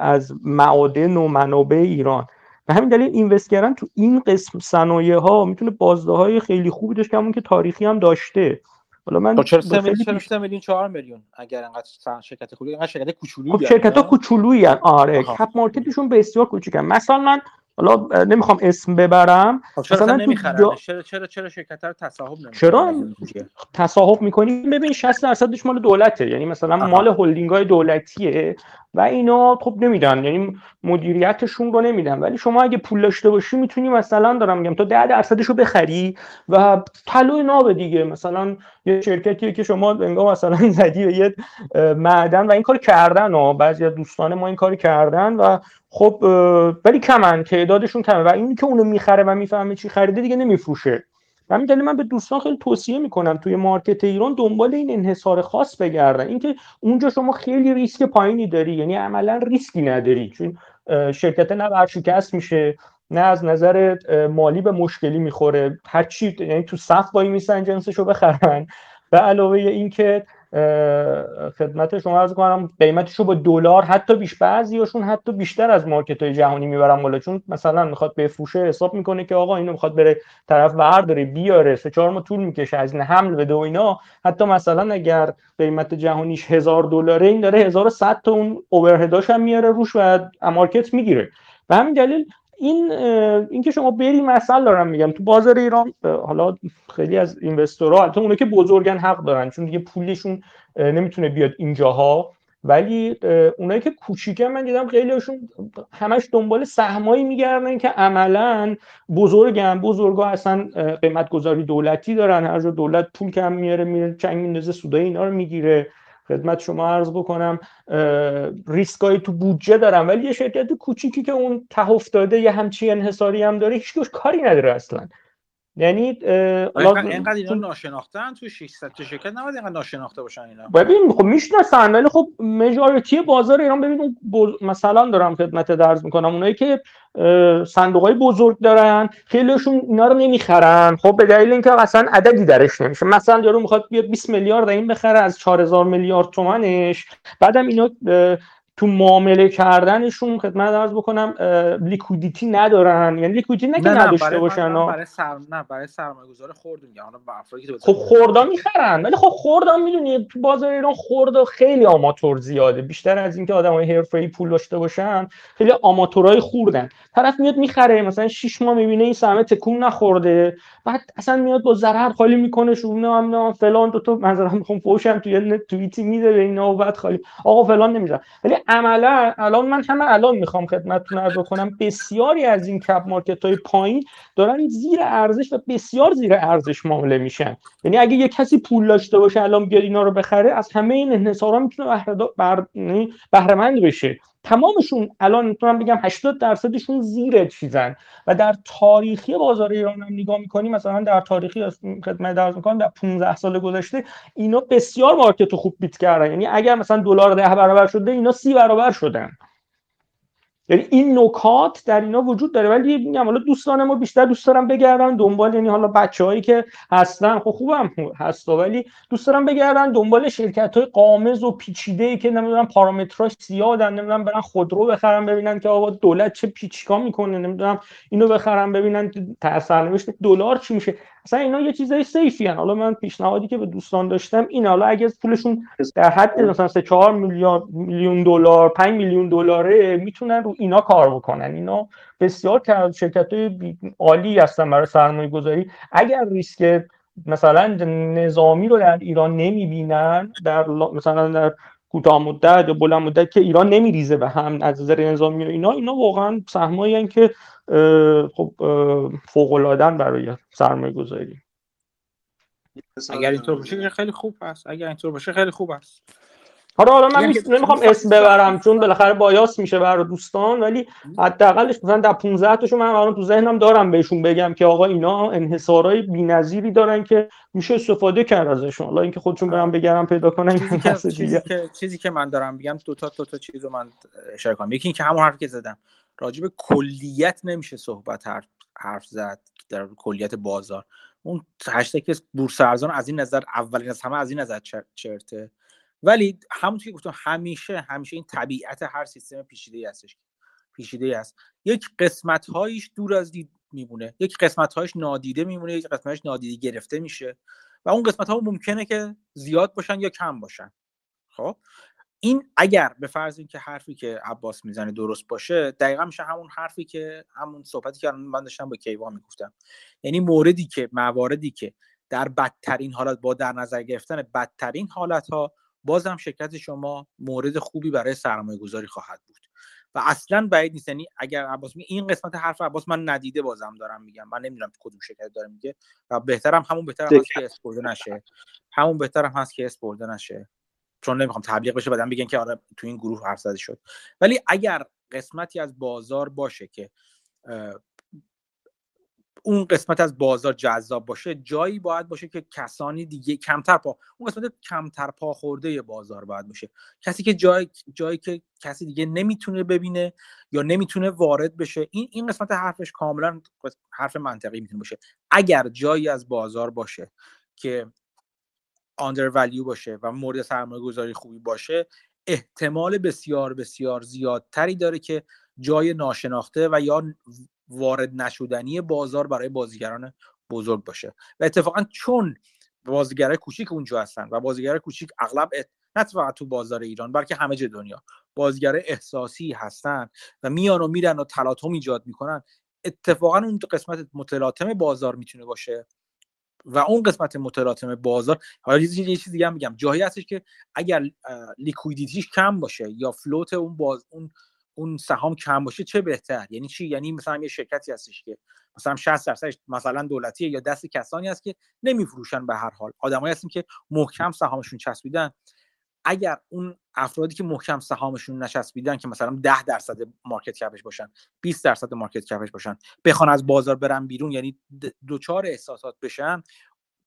از معادن و منابع ایران. به همین دلیل اینوست کردن تو این قسم صنایع ها می‌تونه بازده های خیلی خوبی داشته همون که تاریخی هم داشته. حالا من خب چرا 3 میلیون 3 میلیون 4 میلیون؟ اگر انقدر شرکت خوبی انقدر شرکت کوچولویی خب شرکت ها کوچولویی آره کپ مارکتشون بسیار کوچیکن مثلا من حالا نمی‌خوام اسم ببرم. خب چرا مثلا نمی‌خرن؟ دا- چرا چرا چرا شرکت رو تصاحب نمی‌کنن؟ چرا؟ تصاحب می‌کنی؟ ببین 60 درصدش مال دولته. یعنی مثلا آها. مال هلدینگ های دولتیه. و اینا خب نمیدن یعنی مدیریتشون رو نمیدن. ولی شما اگه پول داشته باشی می‌تونی مثلا دارم میگم تو 10 درصدش رو بخری و طلوع ناب دیگه. مثلا یه شرکتیه که شما انگار مثلا زدی به یه معدن و این کار کردن و بعضی از دوستان ما این کار کردن و خب ولی کمن تعدادشون کمه. و اینی که اونو می‌خره و می‌فهمه چی خریده دیگه نمیفروشه. همین من به دوستان خیلی توصیه می‌کنم توی market ایران دنبال این انحصار خاص بگردن. اینکه اونجا شما خیلی ریسک پایینی داری یعنی عملا ریسکی نداری چون شرکت نه ورشکست میشه نه از نظر مالی به مشکلی می‌خوره. هر چی یعنی تو صف وای میسن جنسشو بخرن به علاوه اینکه خدمت شما عرض کنم قیمتش رو با دلار حتی بیش بعضیاشون حتی بیشتر از market های جهانی می‌برن بالا. چون مثلا می‌خواد بفروشه حساب می‌کنه که آقا اینو می‌خواد بره طرف برداره بیاره سه چهار ماه طول می‌کشه از این حمل بده و اینا. حتی مثلا اگر قیمت جهانیش هزار دلاره این داره 1100 تا اون اوورهداش هم میاره روش و مارکت می‌گیره. به همین دلیل این اه، این که شما بری مثل دارم میگم. تو بازار ایران حالا خیلی از اینوستورها البته اونایی که بزرگن حق دارن چون دیگه پولشون نمی‌تونه بیاد اینجاها. ولی اونایی که کوچیکن من دیدم خیلیشون همش دنبال سهمایی میگردن که عملا بزرگن. بزرگا اصلا قیمت گذاری دولتی دارن. هر جا دولت پول کم میاره میره چنگ میندازه سودای اینا رو می‌گیره. خدمت شما عرض بکنم اه، ریسکایی تو بودجه دارن ولی یه شرکت کوچیکی که اون ته افتاده یه همچین انحصاری هم داره هیچ کاری نداره اصلا. یعنی اینقدر اینا ناشناختن تو 600 تا شرکت نباید اینقدر ناشناخته باشن اینا. ببین خب می‌شناسن ولی خب majority بازار ایران ببین اون بز- مثلا دارم خدمت عرض می‌کنم اونایی که صندوق های بزرگ دارن خیلیشون اینا رو نمی‌خرن. خب به دلیل اینکه اصلا عددی درش نمیشه. مثلا یارو می‌خواد بیاد 20 میلیارد این بخره از 4000 میلیارد تومنش. بعدم اینا تو معامله کردنشون خدمت عرض بکنم liquidity ندارن. یعنی liquidity نه که نداشته باشن ها. برای سر نه برای سرمایه گذار خورد میگم حالا خب خوردان می‌خرن ولی خب خوردان می‌دونی تو بازار ایران خورد خیلی آماتور زیاده. بیشتر از اینکه آدم های حرفه‌ای پول داشته باشن خیلی آماتورای خوردن. طرف میاد می‌خره مثلا شش ماه می‌بینه این سهمه تکون نخورده. بعد اصلا میاد با ضرر خالی می‌کنه هم نه فلان دو تا مثلا می‌خوام فوشم توی یه توییتی میده به اینا و بعد خالی. آقا فلان نمی‌ذارم ولی عملا الان من همه الان می‌خوام خدمتتون عرض کنم بسیاری از این کپ مارکت های پایین دارن زیر ارزش و بسیار زیر ارزش معامله میشن. یعنی اگه یه کسی پول داشته باشه الان بیاد اینا رو بخره از همه این انحصارا می‌تونه بهره بر... یعنی بهره مند بشه. تمامشون الان می‌تونم بگم 80 درصدشون زیر چیزن و در تاریخی بازار ایران هم نگاه می‌کنی مثلا در تاریخی خدمت درس می‌کنم در 15 سال گذشته اینا بسیار مارکت خوب بیت کردن. یعنی اگر مثلا دلار ده برابر شده اینا سی برابر شدن. یعنی این نکات در اینا وجود داره. ولی میگم حالا دوستان ما بیشتر دوست دارم بگردن دنبال یعنی حالا بچه‌هایی که هستن خب خوبم هست ولی دوست دارم بگردن دنبال شرکت های قامز و پیچیده ای که نمی‌دونم پارامتراش زیادن نمی‌دونم برن خودرو بخرن ببینن که آقا دولت چه پیچیکا می‌کنه نمی‌دونم اینو بخرن ببینن سرنوشت دلار چی میشه. اصلا اینا یه چیزای سیفی هن. حالا من پیشنهادی که به دوستان داشتم این حالا اگه پولشون در حد مثلا 3 4 میلیارد میلیون دلار 5 میلیون دلاره می‌تونن رو اینا کار بکنن. اینا بسیار شرکت های عالی هستن برای سرمایه گذاری اگر ریسک مثلا نظامی رو در ایران نمی‌بینن در مثلا در کوتاه مدت یا بلند مدت که ایران نمیریزه به هم از نظر نظامی و اینا اینا واقعا سهمایی که خب فوق العاده برای سرمایه گذاری اگر اینطور باشه خیلی خوب هست اگر اینطور باشه خیلی خوب هست حالا حالا من نمی‌خوام اسم ببرم چون بالاخره بایاس میشه برای دوستان ولی حداقلش مثلا در 15 تاشون من الان تو ذهنم دارم بهشون بگم که آقا اینا انحصارای بی‌نظیری دارن که میشه استفاده کرد ازشون. حالا اینکه خودشون برام بگرم پیدا کنن چیزی که چیزی که چیزی که من دارم میگم دو تا دو تا چیزو من اشاره کنم. یکی اینکه همون حرفی که زدم. راجع به کلیت نمیشه صحبت حرف حرف زد در کلیت بازار. اون هشتگ بورس ارزان از این نظر اولین از همه از این نظر چرته. ولی همونطور که گفتم همیشه همیشه این طبیعت هر سیستم پیچیده هستش. پیچیده است یک قسمت هایش دور از دید میمونه. یک قسمت هایش نادیده میمونه یک قسمت هایش نادیده گرفته میشه. و اون قسمت ها ممکنه که زیاد باشن یا کم باشن. خب؟ این اگر به فرض اینکه حرفی که عباس می‌زنه درست باشه دقیقا میشه همون حرفی که همون صحبتی که من داشتم با کیوان می‌گفتم. یعنی موردی که مواردی که در بدترین حالت با در نظر گرفتن بدترین حالت ها بازم شرکت شما مورد خوبی برای سرمایه گذاری خواهد بود. و اصلا بعید نیست. یعنی اگر عباس میگه این قسمت حرف عباس من ندیده بازم دارم میگم. من نمی‌دونم کدوم شرکت داره میگه. و بهترم همون بهترم هست که اسپورده نشه. همون بهترم هست که اسپورده نشه. چون نمی‌خوام تبلیغ بشه بعدم بگن که آره تو این گروه حرف شد. ولی اگر قسمتی از بازار باشه که اون قسمت از بازار جذاب باشه جایی باید باشه که کسانی دیگه کمتر پا اون قسمت کمتر پا خورده بازار باید باشه. کسی که جای جایی که کسی دیگه نمی‌تونه ببینه یا نمی‌تونه وارد بشه این این قسمت حرفش کاملا حرف منطقی می‌تونه باشه. اگر جایی از بازار باشه که آندر ولیو باشه و مورد سرمایه گذاری خوبی باشه احتمال بسیار بسیار زیادتری داره که جای ناشناخته و یا وارد نشدنی بازار برای بازیگران بزرگ باشه. و اتفاقا چون بازیگرای کوچیک اونجا هستن و بازیگرای کوچیک اغلب نه فقط تو بازار ایران بلکه همه جای دنیا بازیگر احساسی هستن و میان و میرن و تلاطم ایجاد می‌کنن اتفاقا اون قسمت متلاطم بازار می‌تونه باشه. و اون قسمت متلاطم بازار حالا یه چیز دیگه هم میگم. جایی هستش که اگر liquidity ش کم باشه یا float اون باز اون اون سهام کم باشه چه بهتر؟ یعنی چی؟ یعنی مثلا یه شرکتی هستش که مثلا 60 درصدش مثلا دولتیه یا دست کسانی هست که نمیفروشن به هر حال. آدمایی هستیم که محکم سهامشون چسبیدن. اگر اون افرادی که محکم سهامشون نچسبیدن که مثلا 10 درصد market cap ش باشن 20 درصد market cap ش باشن بخوان از بازار برن بیرون یعنی دچار احساسات بشن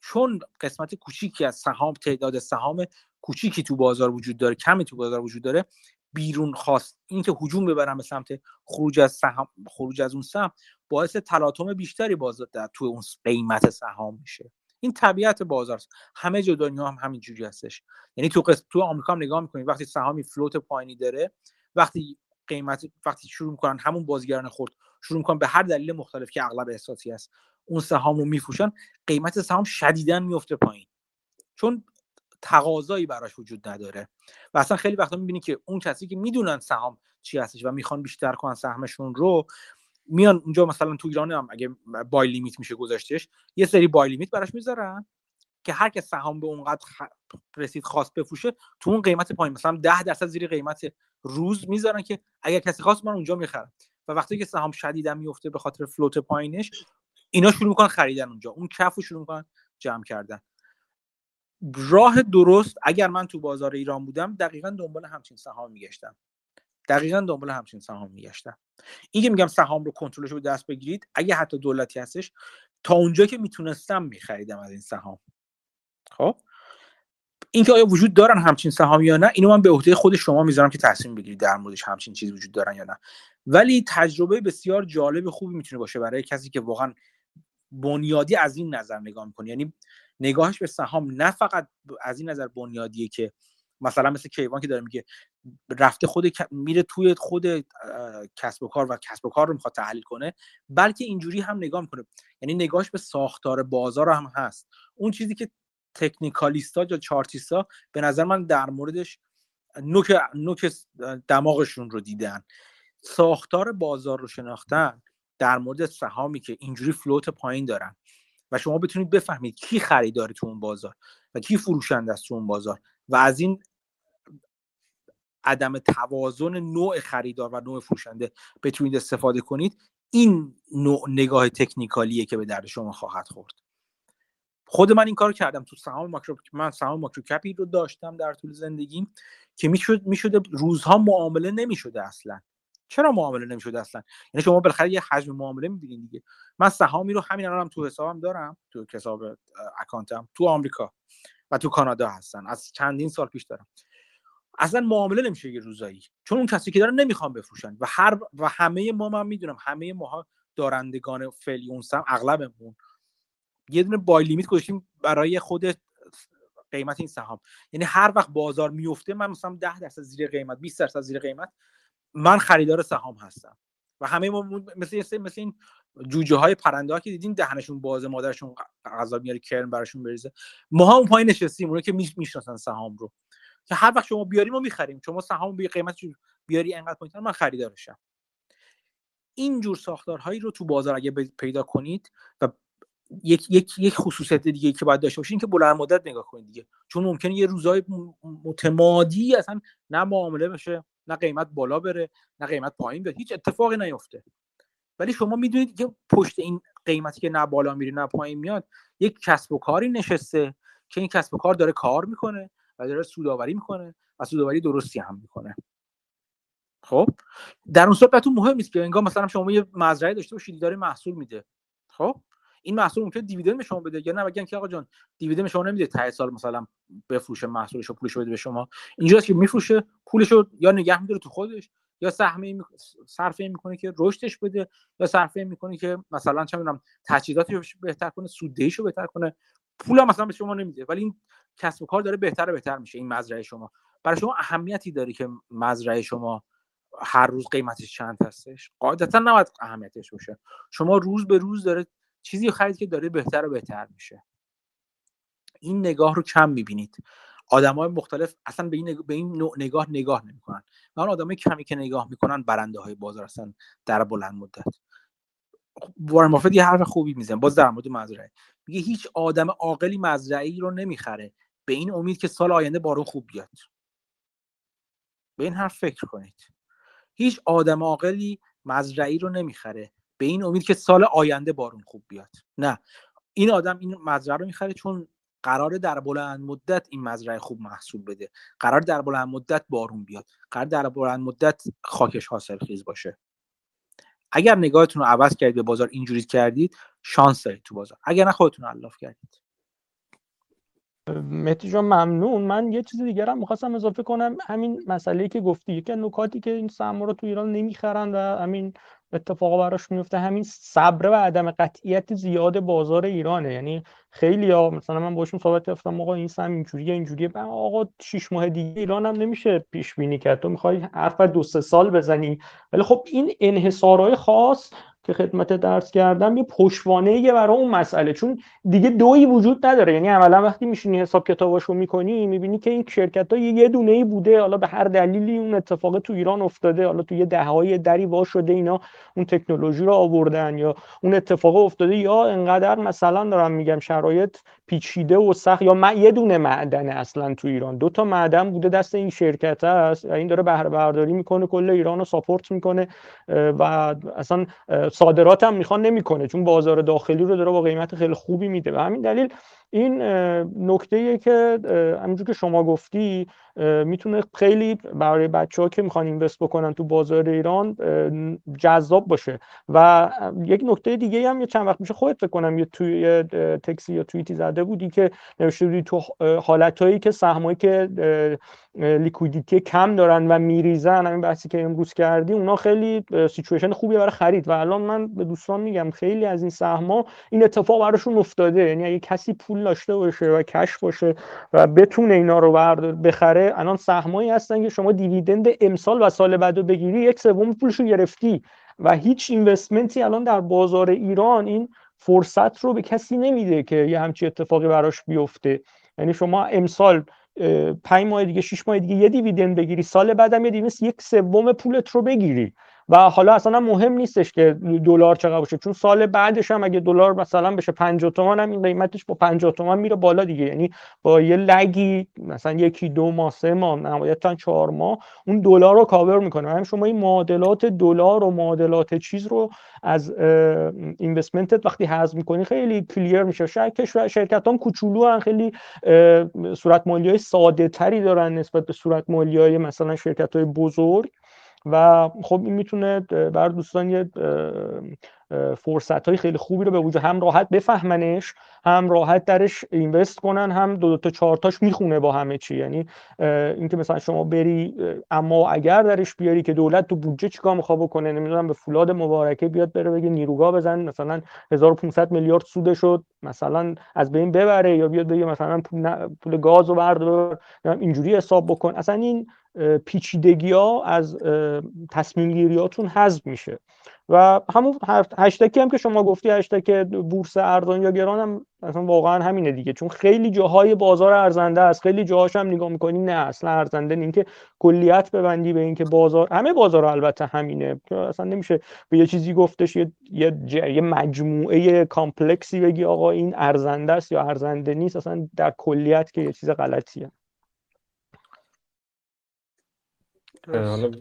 چون قسمت کوچیکی از سهام تعداد سهام کوچیکی تو بازار وجود داره کمی تو بازار وجود داره بیرون خواست. اینکه هجوم ببرن به سمت خروج از سهم خروج از اون سهم باعث تلاطم بیشتری بازار در تو اون قیمت سهام میشه. این طبیعت بازار است همه جا دنیا هم همین جوری هستش. یعنی تو قسم تو آمریکا هم نگاه می‌کنید وقتی سهامی فلوت پایینی داره وقتی قیمت وقتی شروع می‌کنن همون بازیگران خورد شروع می‌کنن به هر دلیل مختلف که اغلب احساسی است اون سهام رو میفروشن قیمت سهام شدیدا میفته پایین. چون تقاضایی براش وجود نداره. و اصلا خیلی وقتا می‌بینی که اون کسی که می‌دونن سهام چی هستش و می‌خوان بیشتر کنن سهمشون رو میان اونجا مثلا تو ایران هم اگه بای لیمیت میشه گذاشتش یه سری بای لیمیت براش می‌ذارن که هر که سهام به اونقدر رسید خواست بفروشه تو اون قیمت پایین. مثلا 10 درصد زیر قیمت روز می‌ذارن که اگر کسی خواست من اونجا می‌خرم. و وقتی که سهام شدیدا میفته به خاطر فلوت پایینش اینا شروع می‌کنن خریدن اونجا. اون کف رو شروع می‌کنن جمع کردن. راه درست اگر من تو بازار ایران بودم دقیقا دنبال همچین سهام میگشتم. دقیقا دنبال همچین سهام میگشتم. این که میگم سهام رو کنترلش رو دست بگیرید اگه حتی دولتی هستش تا اونجا که می‌تونستم میخریدم از این سهام. خب؟ اینکه آیا وجود دارن همچین سهام یا نه اینو من به عهده خود شما می‌ذارم که تصمیم بگیرید در موردش همچین چیزی وجود دارن یا نه. ولی تجربه بسیار جالب خوبی می‌تونه باشه برای کسی که واقعا بنیادی از این نظر نگاه می‌کنه. یعنی نگاهش به سهام نه فقط از این نظر بنیادیه که مثلا مثل کیوان که داره میگه رفته خود میره توی خود کسب و کار و کسب و کار رو می‌خواد تحلیل کنه بلکه اینجوری هم نگاه می‌کنه. یعنی نگاهش به ساختار بازار هم هست. اون چیزی که تکنیکالیستا یا چارتیستا به نظر من در موردش نوک نوک دماغشون رو دیدن. ساختار بازار رو شناختن در مورد سهامی که اینجوری فلوت پایین دارن و شما بتونید بفهمید کی خریداری تو اون بازار و کی فروشنده است تو اون بازار و از این عدم توازن نوع خریدار و نوع فروشنده بتونید استفاده کنید این نوع نگاه تکنیکالیه که به درد شما خواهد خورد. خود من این کار کردم تو سهام ماکرو من سهام ماکرو کپی رو داشتم در طول زندگیم که می‌شد می‌شده روزها معامله نمی‌شده اصلا. چرا معامله نمی‌شده اصلا؟ یعنی شما بالاخره یه حجم معامله می‌بینید دیگه. من سهامی رو همین الانم تو حسابم دارم تو حساب اکانتم تو آمریکا و تو کانادا هستن. از چندین سال پیش دارم. اصلا معامله نمیشه یه روزایی. چون اون کسی که دارن نمی‌خوان بفروشن. و هر و همه ما من می‌دونم همه ماها دارندگان فعلی اون سم اغلبمون. یه دونه بای لیمیت گذاشتیم برای خود قیمت این سهام. یعنی هر وقت بازار میفته من مثلا 10 درصد زیر قیمت 20 درصد زیر قیمت من خریدار سهام هستم. و همه ما مثل مثل این جوجه های پرنده ها که دیدین دهنشون بازه مادرشون غذا میاره کرم براشون بریزه. ما هم اون پایین نشستیم اونایی که می‌شناسن سهام رو. که هر وقت شما بیاری ما می‌خریم. شما سهام به قیمت بیاری انقدر پایین من خریدارشم این جور ساختارهایی رو تو بازار اگه پیدا کنید و یک یک یک خصوصیت دیگه که باید داشته باشین که بلند مدت نگاه کنید دیگه. چون ممکنه یه روزای متمادی اصلا نه معامله بشه نه قیمت بالا بره نه قیمت پایین بره. هیچ اتفاقی نیفته. ولی شما می‌دونید که پشت این قیمتی که نه بالا میره نه پایین میاد یک کسب و کاری نشسته که این کسب و کار داره کار می‌کنه. و داره سوداوری می‌کنه و سوداوری درستی هم می‌کنه. خب. در اون صورت مهم نیست که انگار مثلا شما یه مزرعه داشته باشید داره محصول میده. خب. این محصول ممکن دیویدند به شما بده. یا نه بگن که آقا جان دیویدند به شما نمیده ته سال مثلا بفروشه محصولش رو پولش بده به شما. اینجاست که میفروشه پولش رو یا نگه میداره تو خودش یا سهمی می... صرفه می‌کنه که رشدش بده یا صرفه می‌کنه که مثلا چه می‌دونم تجهیزاتش بهتر کنه سوددهیشو بهتر کنه. پول مثلا به شما نمیده ولی این کسب و کار داره بهتر و بهتر میشه این مزرعه شما. برای شما اهمیتی داره که مزرعه شما هر روز قیمتش چند هستش؟ قاعدتا نباید اهمیتش باشه. شما روز به روز داره چیزی خرید که داره بهتر و بهتر میشه. این نگاه رو کم می‌بینید. آدم های مختلف اصلا به این, به این نوع نگاه نگاه نمی‌کنن. و اون آدم کمی که نگاه می‌کنن برنده های بازار هستن در بلند مدت. وارن بافت یه حرف خوبی میزن باز در مورد مزرعه. میگه هیچ آدم عاقلی مزرعه رو نمی‌خره. به این امید که سال آینده بارون خوب بیاد. به این حرف فکر کنید. هیچ آدم عاقلی مزرعی رو نمی‌خره. به این امید که سال آینده بارون خوب بیاد. نه. این آدم این مزرعه رو می‌خره چون قرار در بلند مدت این مزرعه خوب محصول بده. قرار در بلند مدت بارون بیاد. قرار در بلند مدت خاکش حاصل خیز باشه. اگر نگاهتون رو عوض کردید به بازار اینجوری کردید شانس دارید تو بازار. اگر نه خودتون الاف کردید. مهدی جان ممنون. من یه چیز دیگر هم می‌خواستم اضافه کنم. همین مسئله که گفتی یکی نکاتی که این سرما رو تو ایران نمی‌خرن و همین اتفاقا براش میفته همین صبر و عدم قطعیت زیاد بازار ایرانه. یعنی خیلی ها مثلا من باشون صحبت کردم آقا این سم اینجوریه اینجوریه. آقا شش ماه دیگه ایران هم نمیشه پیش بینی کرد. تو می‌خوای حرف دو سه سال بزنی. ولی خب این انحصارهای خاص که خدمت درس کردم یه پشوانه یه برای اون مسئله. چون دیگه دویی وجود نداره. یعنی عملا وقتی میشینی حساب کتاباشو می‌کنی می‌بینی که این شرکت ها یه دونه ای بوده. حالا به هر دلیلی اون اتفاق تو ایران افتاده. حالا تو یه دههای دری وا شده اینا اون تکنولوژی رو آوردن یا اون اتفاق افتاده. یا انقدر مثلا دارم میگم شرایط پیچیده و سخت یا یه دونه معدن اصلا تو ایران. دو تا معدن بوده دست این شرکت هست این داره بهره برداری می‌کنه کل ایران رو ساپورت می‌کنه. و اصلا صادرات هم می‌خوان نمی‌کنه چون بازار داخلی رو داره با قیمت خیلی خوبی میده. و همین دلیل این نکته که همونجور که شما گفتی می‌تونه خیلی برای بچه ها که می‌خوان اینوست بکنن تو بازار ایران جذاب باشه. و یک نکته دیگه هم یه چند وقت میشه خودت فکر کنم یه توی تکسی یا توییتی زده بودی که نوشته بودی تو حالتهایی که سهمایی که liquidity کم دارن و میریزن همین بحثی که امروز کردی اونا خیلی سیچویشن خوبی برای خرید. و الان من به دوستان میگم خیلی از این سهما این اتفاق براشون افتاده. یعنی اگه کسی پول داشته باشه و cash باشه و بتونه اینا رو بخره الان سهمایی هستن که شما dividend امسال و سال بعد رو بگیری یک سوم پولش رو گرفتی. و هیچ investment ی الان در بازار ایران این فرصت رو به کسی نمیده که یه همچی اتفاقی براش بیفته. یعنی شما امسال پنج ماه دیگه شش ماه دیگه یه دیویدند بگیری سال بعدم یه دیویدند یک سوم پولت رو بگیری. و حالا اصلا مهم نیستش که دلار چقدر باشه چون سال بعدش هم اگه دلار مثلا بشه 50 تومان هم این قیمتش با 50 تومان میره بالا دیگه. یعنی با یه لگی مثلا یکی دو ماه سه ماه نهایتا چهار ماه اون دلار رو کاور می‌کنه. همین شما این معادلات دلار و معادلات چیز رو از اینوستمنتت وقتی حذف می‌کنی خیلی کلیر میشه. شاید شرکت هم کوچولو خیلی صورت مالی های ساده تری دارن نسبت به صورت مالی های مثلا شرکت های بزرگ. و خب این می‌تونه بر دوستان یه فرصت های خیلی خوبی رو به وجود هم راحت بفهمنش هم راحت درش اینوست کنن هم دو, دو تا چهار تاش می‌خونه با همه چی. یعنی اینکه مثلا شما بری اما اگر درش بیاری که دولت تو بودجه چیکار می‌خواد بکنه نمی‌دونم به فولاد مبارکه بیاد بره بگه نیروگاه بزن مثلا 1500 میلیارد سود شد مثلا از بین ببره یا بیاد بگه مثلا پول, پول گاز رو بردار اینجوری حساب بکن. اصلا این پیچیدگی ها از تصمیم گیریاتون حذف میشه. و همون هشتکی هم که شما گفتی هشتک بورس ارزان یا گران هم اصلا واقعا همینه دیگه. چون خیلی جاهای بازار ارزنده است خیلی جاهاش هم نگاه می‌کنی نه اصلا ارزنده این که کلیت ببندی به اینکه بازار همه بازار البته همینه. اصلا نمیشه به یه چیزی گفتش یه یه, یه مجموعه کامپلکسی بگی آقا این ارزنده است یا ارزنده نیست. اصلا در کلیت که یه چیز غلطیه. حالا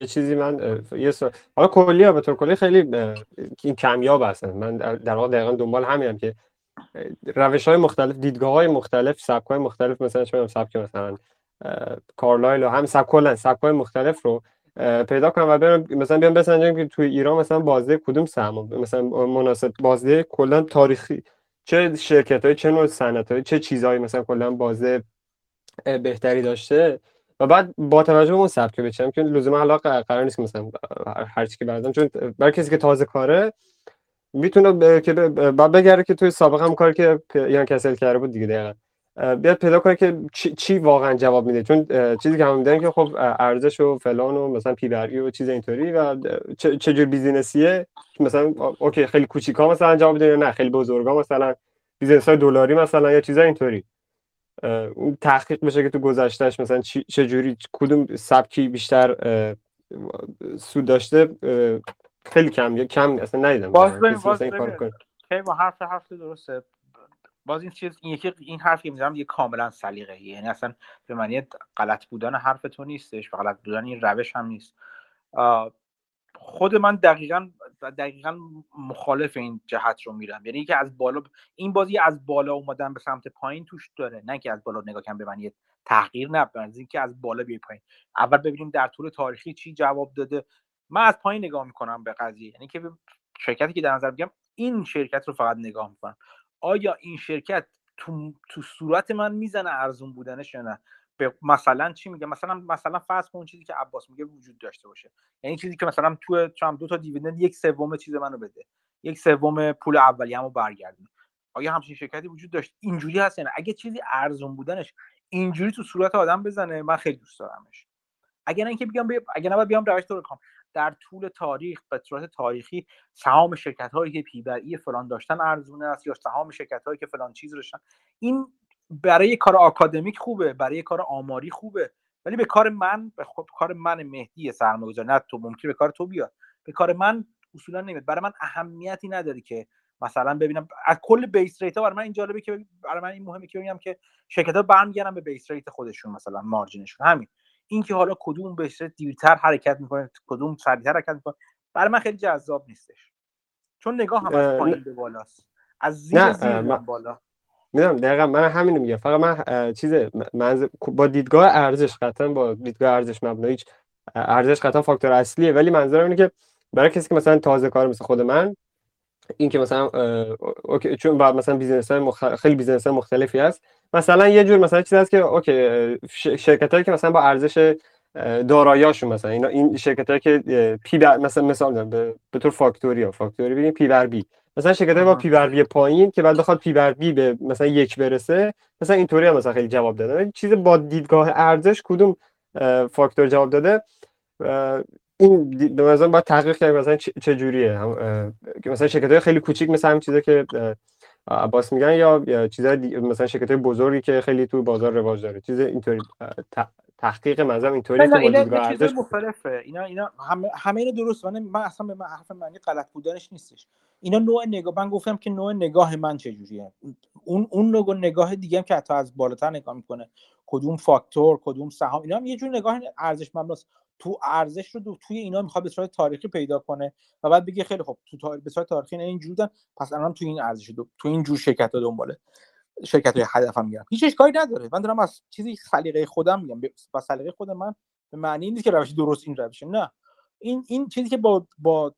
یه چیزی من یه سو... حالا کلی به طور کلی خیلی این کمیاب هستن من در واقع دقیقا دنبال همینم که روش های مختلف دیدگاه های مختلف سبک های مختلف مثلا چه سبک مثلا کارلایل و هم سبک کلا سبک های مختلف رو پیدا کنم و برم مثلا بیام بسنجم که توی ایران مثلا بازده کدوم سهم مثلا مناسب بازده کلا تاریخی چه شرکت های چه نوع صنعت چه چیزهایی مثلا کلا بازده بهتری داشته و بعد با توجه به اون سبک بچم که لزوما حالا قرار نیست مثلا هر چی که بردم چون برای کسی که تازه کاره می‌تونه ب... که بعد بگره که توی سابقه هم کاری که یان کسل کرده بود دیگه دقیقا. بیاد پیدا کنه که چی, چی واقعا جواب میده. چون چیزی که هم میدن که خب ارزش و فلان و مثلا P و چیز اینطوری و چه جور business یه؟ مثلا OK خیلی کوچیکا مثلا جواب میده نه؟ خیلی بزرگا مثلا business های دلاری مثلا یا چیزای اینطوری. اون تحقیق بشه که تو گذشتهش مثلا چه جوری کدوم سبکی بیشتر سود داشته خیلی کم کم اصلا ندیدم باز خیلی با حرف حرف درسته. باز این چیز این یکی این حرفی می‌زنم یه کاملا سلیقه یعنی اصلا به معنی غلط بودن حرف تو نیستش و غلط بودن این روش هم نیست. خود من دقیقا دقیقا مخالف این جهت رو میرم. یعنی که از بالا این بازی از بالا اومدن به سمت پایین توش داره. نه که از بالا نگاه کنم به من یه تحقیر نه از اینکه از بالا بیای پایین. اول ببینیم در طول تاریخی چی جواب داده. من از پایین نگاه می‌کنم به قضیه. یعنی که شرکتی که در نظر بگم این شرکت رو فقط نگاه می‌کنم. آیا این شرکت تو, تو صورت من می‌زنه ارزون بودنش یا نه؟ به مثلا چی میگه؟ مثلا مثلا فرض کن چیزی که عباس میگه وجود داشته باشه. یعنی چیزی که مثلا تو چم دو تا دیویدند یک سوم چیز منو بده. یک سوم پول اولیه‌مو برگردونه آیا همچین شرکتی وجود داشت؟ اینجوری هست یعنی اگه چیزی ارزون بودنش اینجوری تو صورت آدم بزنه من خیلی دوست دارمش. اگر اینکه بیام اگه نباید بیام روش تو در طول تاریخ به صورت تاریخی سهام شرکت هایی که P فلان داشتن ارزونه است یا سهام شرکت هایی که فلان چیز داشتن. این برای کار آکادمیک خوبه برای کار آماری خوبه. ولی به کار من به خود کار من مهدی سرمایه‌گذار نه تو ممکن به کار تو بیاد. به کار من اصولا نمیاد. برای من اهمیتی نداره که مثلا ببینم از کل base rate ها برای من این جالبه که برای من این مهمه که ببینم که شرکت ها برمیگردن به base rate خودشون مثلا margin شون. همین. اینکه حالا کدوم base rate دیرتر حرکت می‌کنه کدوم سریعتر حرکت می‌کنه برای من خیلی جذاب نیستش. چون نگاه هم از پایین به بالاست. از زیر زیر بالا. می‌دونم دقیقا من همینو میگم. فقط من چیز منظر با دیدگاه ارزش قطعا با دیدگاه ارزش مبنایی ارزش قطعا فاکتور اصلیه. ولی منظورم اینه که برای کسی که مثلا تازه کار مثل خود من این که مثلا OK چون بعد مثلا business های مخ... خیلی business های مختلفی هست مثلا یه جور مثلا چیز هست که OK شرکت هایی که مثلا با ارزش داراییاشون مثلا اینا این شرکت هایی که P بر... مثلا مثال به, به طور فاکتوری ها فاکتوری ببینیم P بر B. مثلا شرکت با P بر B پایین که بعد بخواد P بر B به مثلا یک برسه مثلا اینطوری هم مثلا خیلی جواب داده. چیز با دیدگاه ارزش کدوم فاکتور جواب داده؟ این مثلا باید تحقیق کرد مثلا چه جوریه. مثلا شرکت های خیلی کوچیک مثلا همین چیزا که عباس میگن یا چیزای مثلا شرکت های بزرگی که خیلی تو بازار رواج داره. چیز اینطوری تحقیق منظرم اینطوری که اینا چیز مختلفه. اینا اینا همه همه اینا درست من من اصلا به من حرف معنی غلط بودنش نیستش. اینا نوع نگاه من گفتم که نوع نگاه من چجوریه. اون اون نوع نگاه دیگه هم که حتی از بالاتر نگاه می‌کنه. کدوم فاکتور کدوم سهام. اینا هم یه جور نگاه ارزش مبناست تو ارزش رو دو توی اینا می‌خواد به صورت تاریخی پیدا کنه و بعد بگه خیلی خب تو تار... به صورت تاریخی این جور پس الان تو این ارزش دو... تو این جور شرکت ها دنباله. شرکت های هدفم میگم. هیچ اشکالی نداره. من دارم از چیزی سلیقه خودم میگم. با سلیقه خود من به معنی نیست که روش درست این روشه. نه. این این چیزی که با با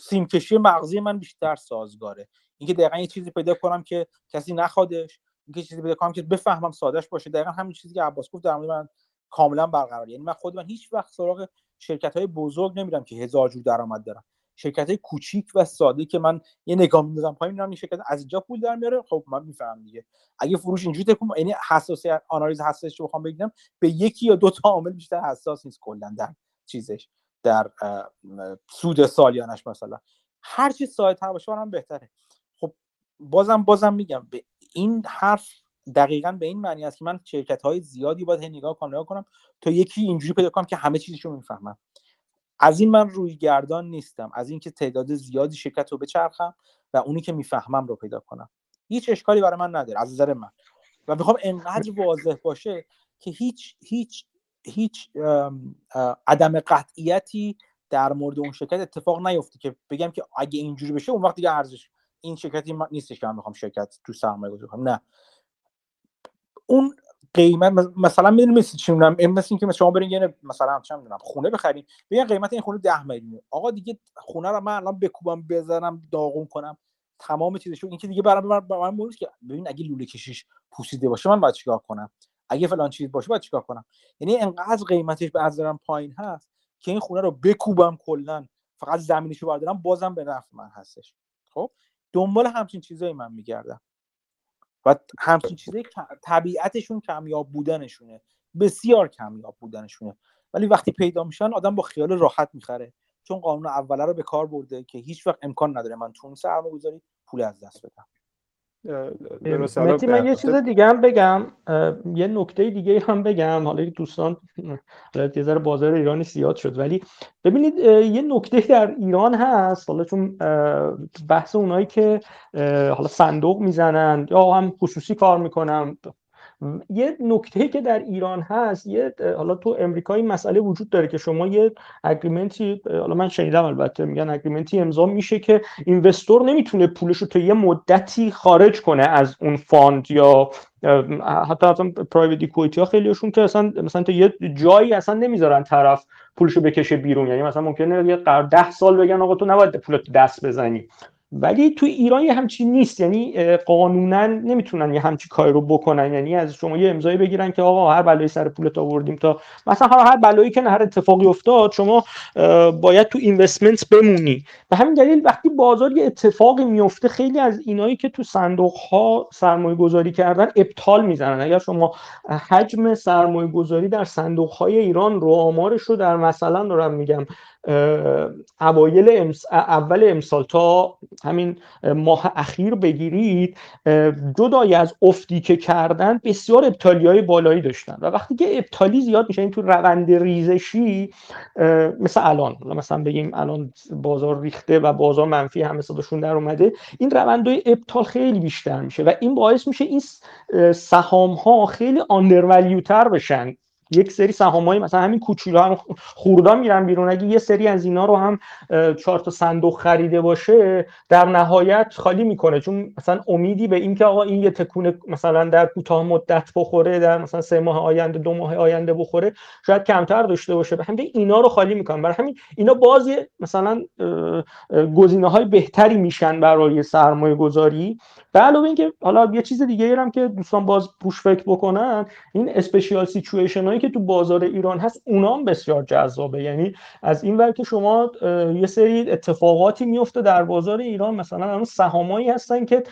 سیم کشی مغزی من بیشتر سازگاره. اینکه دقیقا یه چیزی پیدا کنم که کسی نخوادش اینکه چیزی پیدا کنم که بفهمم سادهش باشه. دقیقا همین چیزی که عباس گفت در مورد من کاملا برقرار یعنی من خود من هیچ وقت سراغ شرکت های بزرگ نمیرم که هزار جور درآمد دارم. شرکت های کوچیک و ساده که من یه نگاه میندازم پایین میرم این شرکت از اینجا پول در میاره. خب من می‌فهمم دیگه. اگه فروش اینجوری تکون یعنی حساسیت آنالیز حساسیت رو بخوام بگیرم به یکی یا دو تا عامل بیشتر حساس نیست کلا در چیزش در سود سالیانش مثلا. هر چی سایت تر باشه برام بهتره. خب بازم بازم میگم به این حرف دقیقا به این معنی است که من شرکت های زیادی باید نگاه کنم نگاه کنم تا یکی اینجوری پیدا کنم که همه چیزشو می‌فهمم. از این من روی گردان نیستم. از اینکه تعداد زیادی شرکت رو بچرخم و اونی که می‌فهمم رو پیدا کنم. هیچ اشکالی برای من نداره از نظر من. و می‌خوام انقدر واضح باشه که هیچ هیچ هیچ عدم قطعیتی در مورد اون شرکت اتفاق نیفته که بگم که اگه اینجوری بشه اون وقت دیگه ارزش این شرکتی نیستش که من می‌خوام شرکت تو سرمایه گذاری کنم نه. اون قیمت مثلا می‌دونی مثل چی می‌دونم؟ مثل اینکه شما برین یه مثلا چه می‌دونم خونه بخرین بگن قیمت این خونه 10 میلیون. آقا دیگه خونه رو من الان بکوبم بزنم داغون کنم. تمام چیزشو این که دیگه برام من من که ببین اگه لوله کشیش پوسیده باشه من باید چیکار کنم؟ اگه فلان چیز باشه باید چیکار کنم؟ یعنی انقدر قیمتش به نظرم پایین هست که این خونه رو بکوبم کلا. فقط زمینشو بردارم بازم به نفع من هستش. خب؟ دنبال همچین چیزایی من میگردم. و همچین چیزایی طبیعتشون کمیاب بودنشونه. بسیار کمیاب بودنشونه. ولی وقتی پیدا میشن آدم با خیال راحت می‌خره. چون قانون اوله رو به کار برده که هیچ وقت امکان نداره من تو سرمایه گذاری پول از دست بدم. متی من یه چیز دیگه هم بگم. یه نکته دیگه هم بگم. حالا دوستان یه ذره بازار ایرانی زیاد شد ولی ببینید یه نکته در ایران هست. حالا چون بحث اونایی که حالا صندوق می‌زنن یا هم خصوصی کار می‌کنن یه نکته که در ایران هست یه حالا تو امریکا این مسئله وجود داره که شما یه اگریمنتی حالا من شنیدم البته میگن اگریمنتی امضا میشه که investor نمی‌تونه پولش رو تا یه مدتی خارج کنه از اون fund یا حتی اصلا private equity ها خیلیشون که اصلا مثلا تا یه جایی اصلا نمی‌ذارن طرف پولشو بکشه بیرون. یعنی مثلا ممکنه یه قرار ده سال بگن آقا تو نباید پولت دست بزنی. ولی تو ایران یه همچین نیست. یعنی قانونا نمی‌تونن یه همچین کاری رو بکنن. یعنی از شما یه امضایی بگیرن که آقا هر بلایی سر پولت آوردیم تا مثلا هر بلایی که هر اتفاقی افتاد شما باید تو اینوستمنت بمونی. به همین دلیل وقتی بازار یه اتفاقی میفته خیلی از اینایی که تو صندوق ها سرمایه گذاری کردن ابطال می‌زنن. اگر شما حجم سرمایه گذاری در صندوق های ایران رو آمارش رو در مثلا دارم میگم اوایل امس... اول امسال تا همین ماه اخیر بگیرید جدای از افتی که کردن بسیار ابتالی های بالایی داشتن و وقتی که ابتالی زیاد میشه این تو روند ریزشی مثل الان مثلا بگیم الان بازار ریخته و بازار منفی همه صداشون در اومده این روندهای ابطال خیلی بیشتر میشه و این باعث میشه این سهام ها خیلی آندرولیوتر بشن. یک سری سهامای مثلا همین کوچولو هم خوردا میرن بیرون. اگه یه سری از اینا رو هم چهار تا صندوق خریده باشه در نهایت خالی می‌کنه. چون مثلا امیدی به اینکه آقا این یه تکونه مثلا در کوتاه مدت بخوره در مثلا سه ماه آینده دو ماه آینده بخوره شاید کمتر داشته باشه. به همین اینا رو خالی می‌کنن. برای همین اینا باز مثلا گزینه های بهتری میشن برای سرمایه گذاری به علاوه اینکه حالا یه چیز دیگه هم که دوستان باز پوش فکر بکنن این اسپشیال سیچویشن هایی که تو بازار ایران هست اونا هم بسیار جذابه. یعنی از این ور که شما یه سری اتفاقاتی میفته در بازار ایران مثلا الان سهامایی هستن که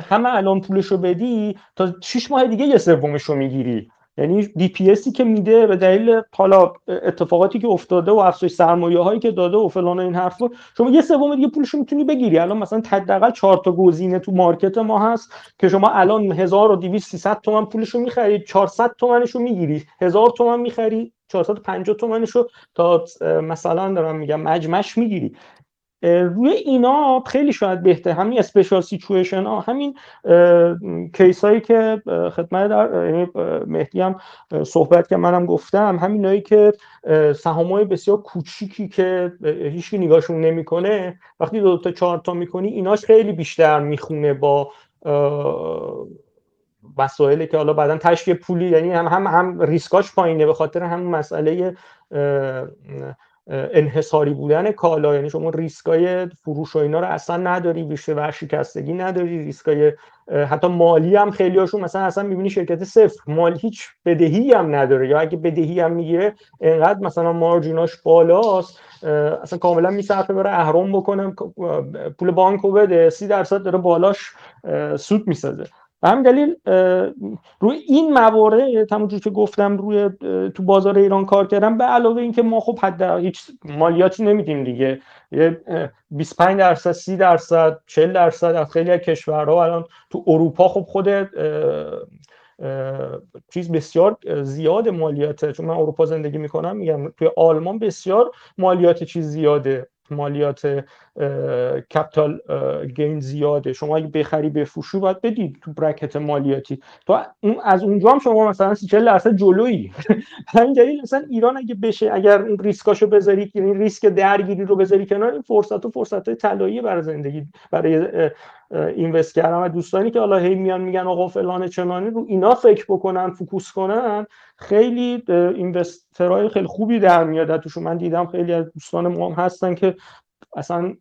همه الان پولش رو بدی تا 6 ماه دیگه یه سومش رو می‌گیری. یعنی DPS ی که میده به دلیل حالا اتفاقاتی که افتاده و افزایش سرمایه هایی که داده و فلان این حرفا شما یه سوم دیگه پولش می‌تونی بگیری. الان مثلا حداقل 4 تا گزینه تو market ما هست که شما الان 1200 300 تومن پولش رو می‌خرید 400 تومنش رو می‌گیری. 1000 تومن می‌خری 450 تومنش رو تا مثلا دارم میگم مجمعش می‌گیری. روی اینا خیلی شاید بهتر. همین special situation ها همین کیس هایی که خدمت در یعنی مهدی هم صحبت که منم گفتم. همینایی که سهام های بسیار کوچیکی که هیچ نگاهشون نمی‌کنه وقتی دو تا چهار تا می‌کنی ایناش خیلی بیشتر می‌خونه با مسائلی که حالا بعدا تشکیل پولی یعنی هم هم هم ریسکاش پایینه به خاطر همون مسئله انحصاری بودن کالا. یعنی شما ریسکای فروش و اینا رو اصلا نداری بیشتر ورشکستگی نداری ریسکای حتی مالی هم خیلی هاشون مثلا اصلا می‌بینی شرکت صفر. مال هیچ بدهی هم نداره. یا اگه بدهی هم می‌گیره انقدر مثلا مارجیناش بالاست. اصلا کاملا میصرفه بره اهرم بکنم پول بانکو بده. سی درصد داره بالاش سود می‌سازه. به همین دلیل روی این موارد همونجور که گفتم روی تو بازار ایران کار کردم. به علاوه اینکه ما خب حد هیچ مالیاتی نمیدیم دیگه. یه 25 درصد 30 درصد 40 درصد از خیلی از کشورها الان تو اروپا خب خود چیز بسیار زیاد مالیاته. چون من اروپا زندگی می‌کنم میگم توی آلمان بسیار مالیات چیز زیاده. مالیات کپتال گین زیاده. شما اگه بخری بفروشی باید بدید تو برکت مالیاتی. تو از اونجا هم شما مثلا 40 درصد جلویی. همین دلیل مثلا ایران اگه بشه اگر اون ریسکاشو بذاری این ریسک درگیری رو بذاری کنار این فرصت و فرصت طلایی برای زندگی برای اینوست کردن. و دوستانی که حالا هی میان میگن آقا فلان چنانی رو اینا فکر بکنن فوکوس کنن. خیلی اینوسترهای خیلی خوبی در میاد. توشون من دیدم خیلی از دوستان ما هستن که اصلا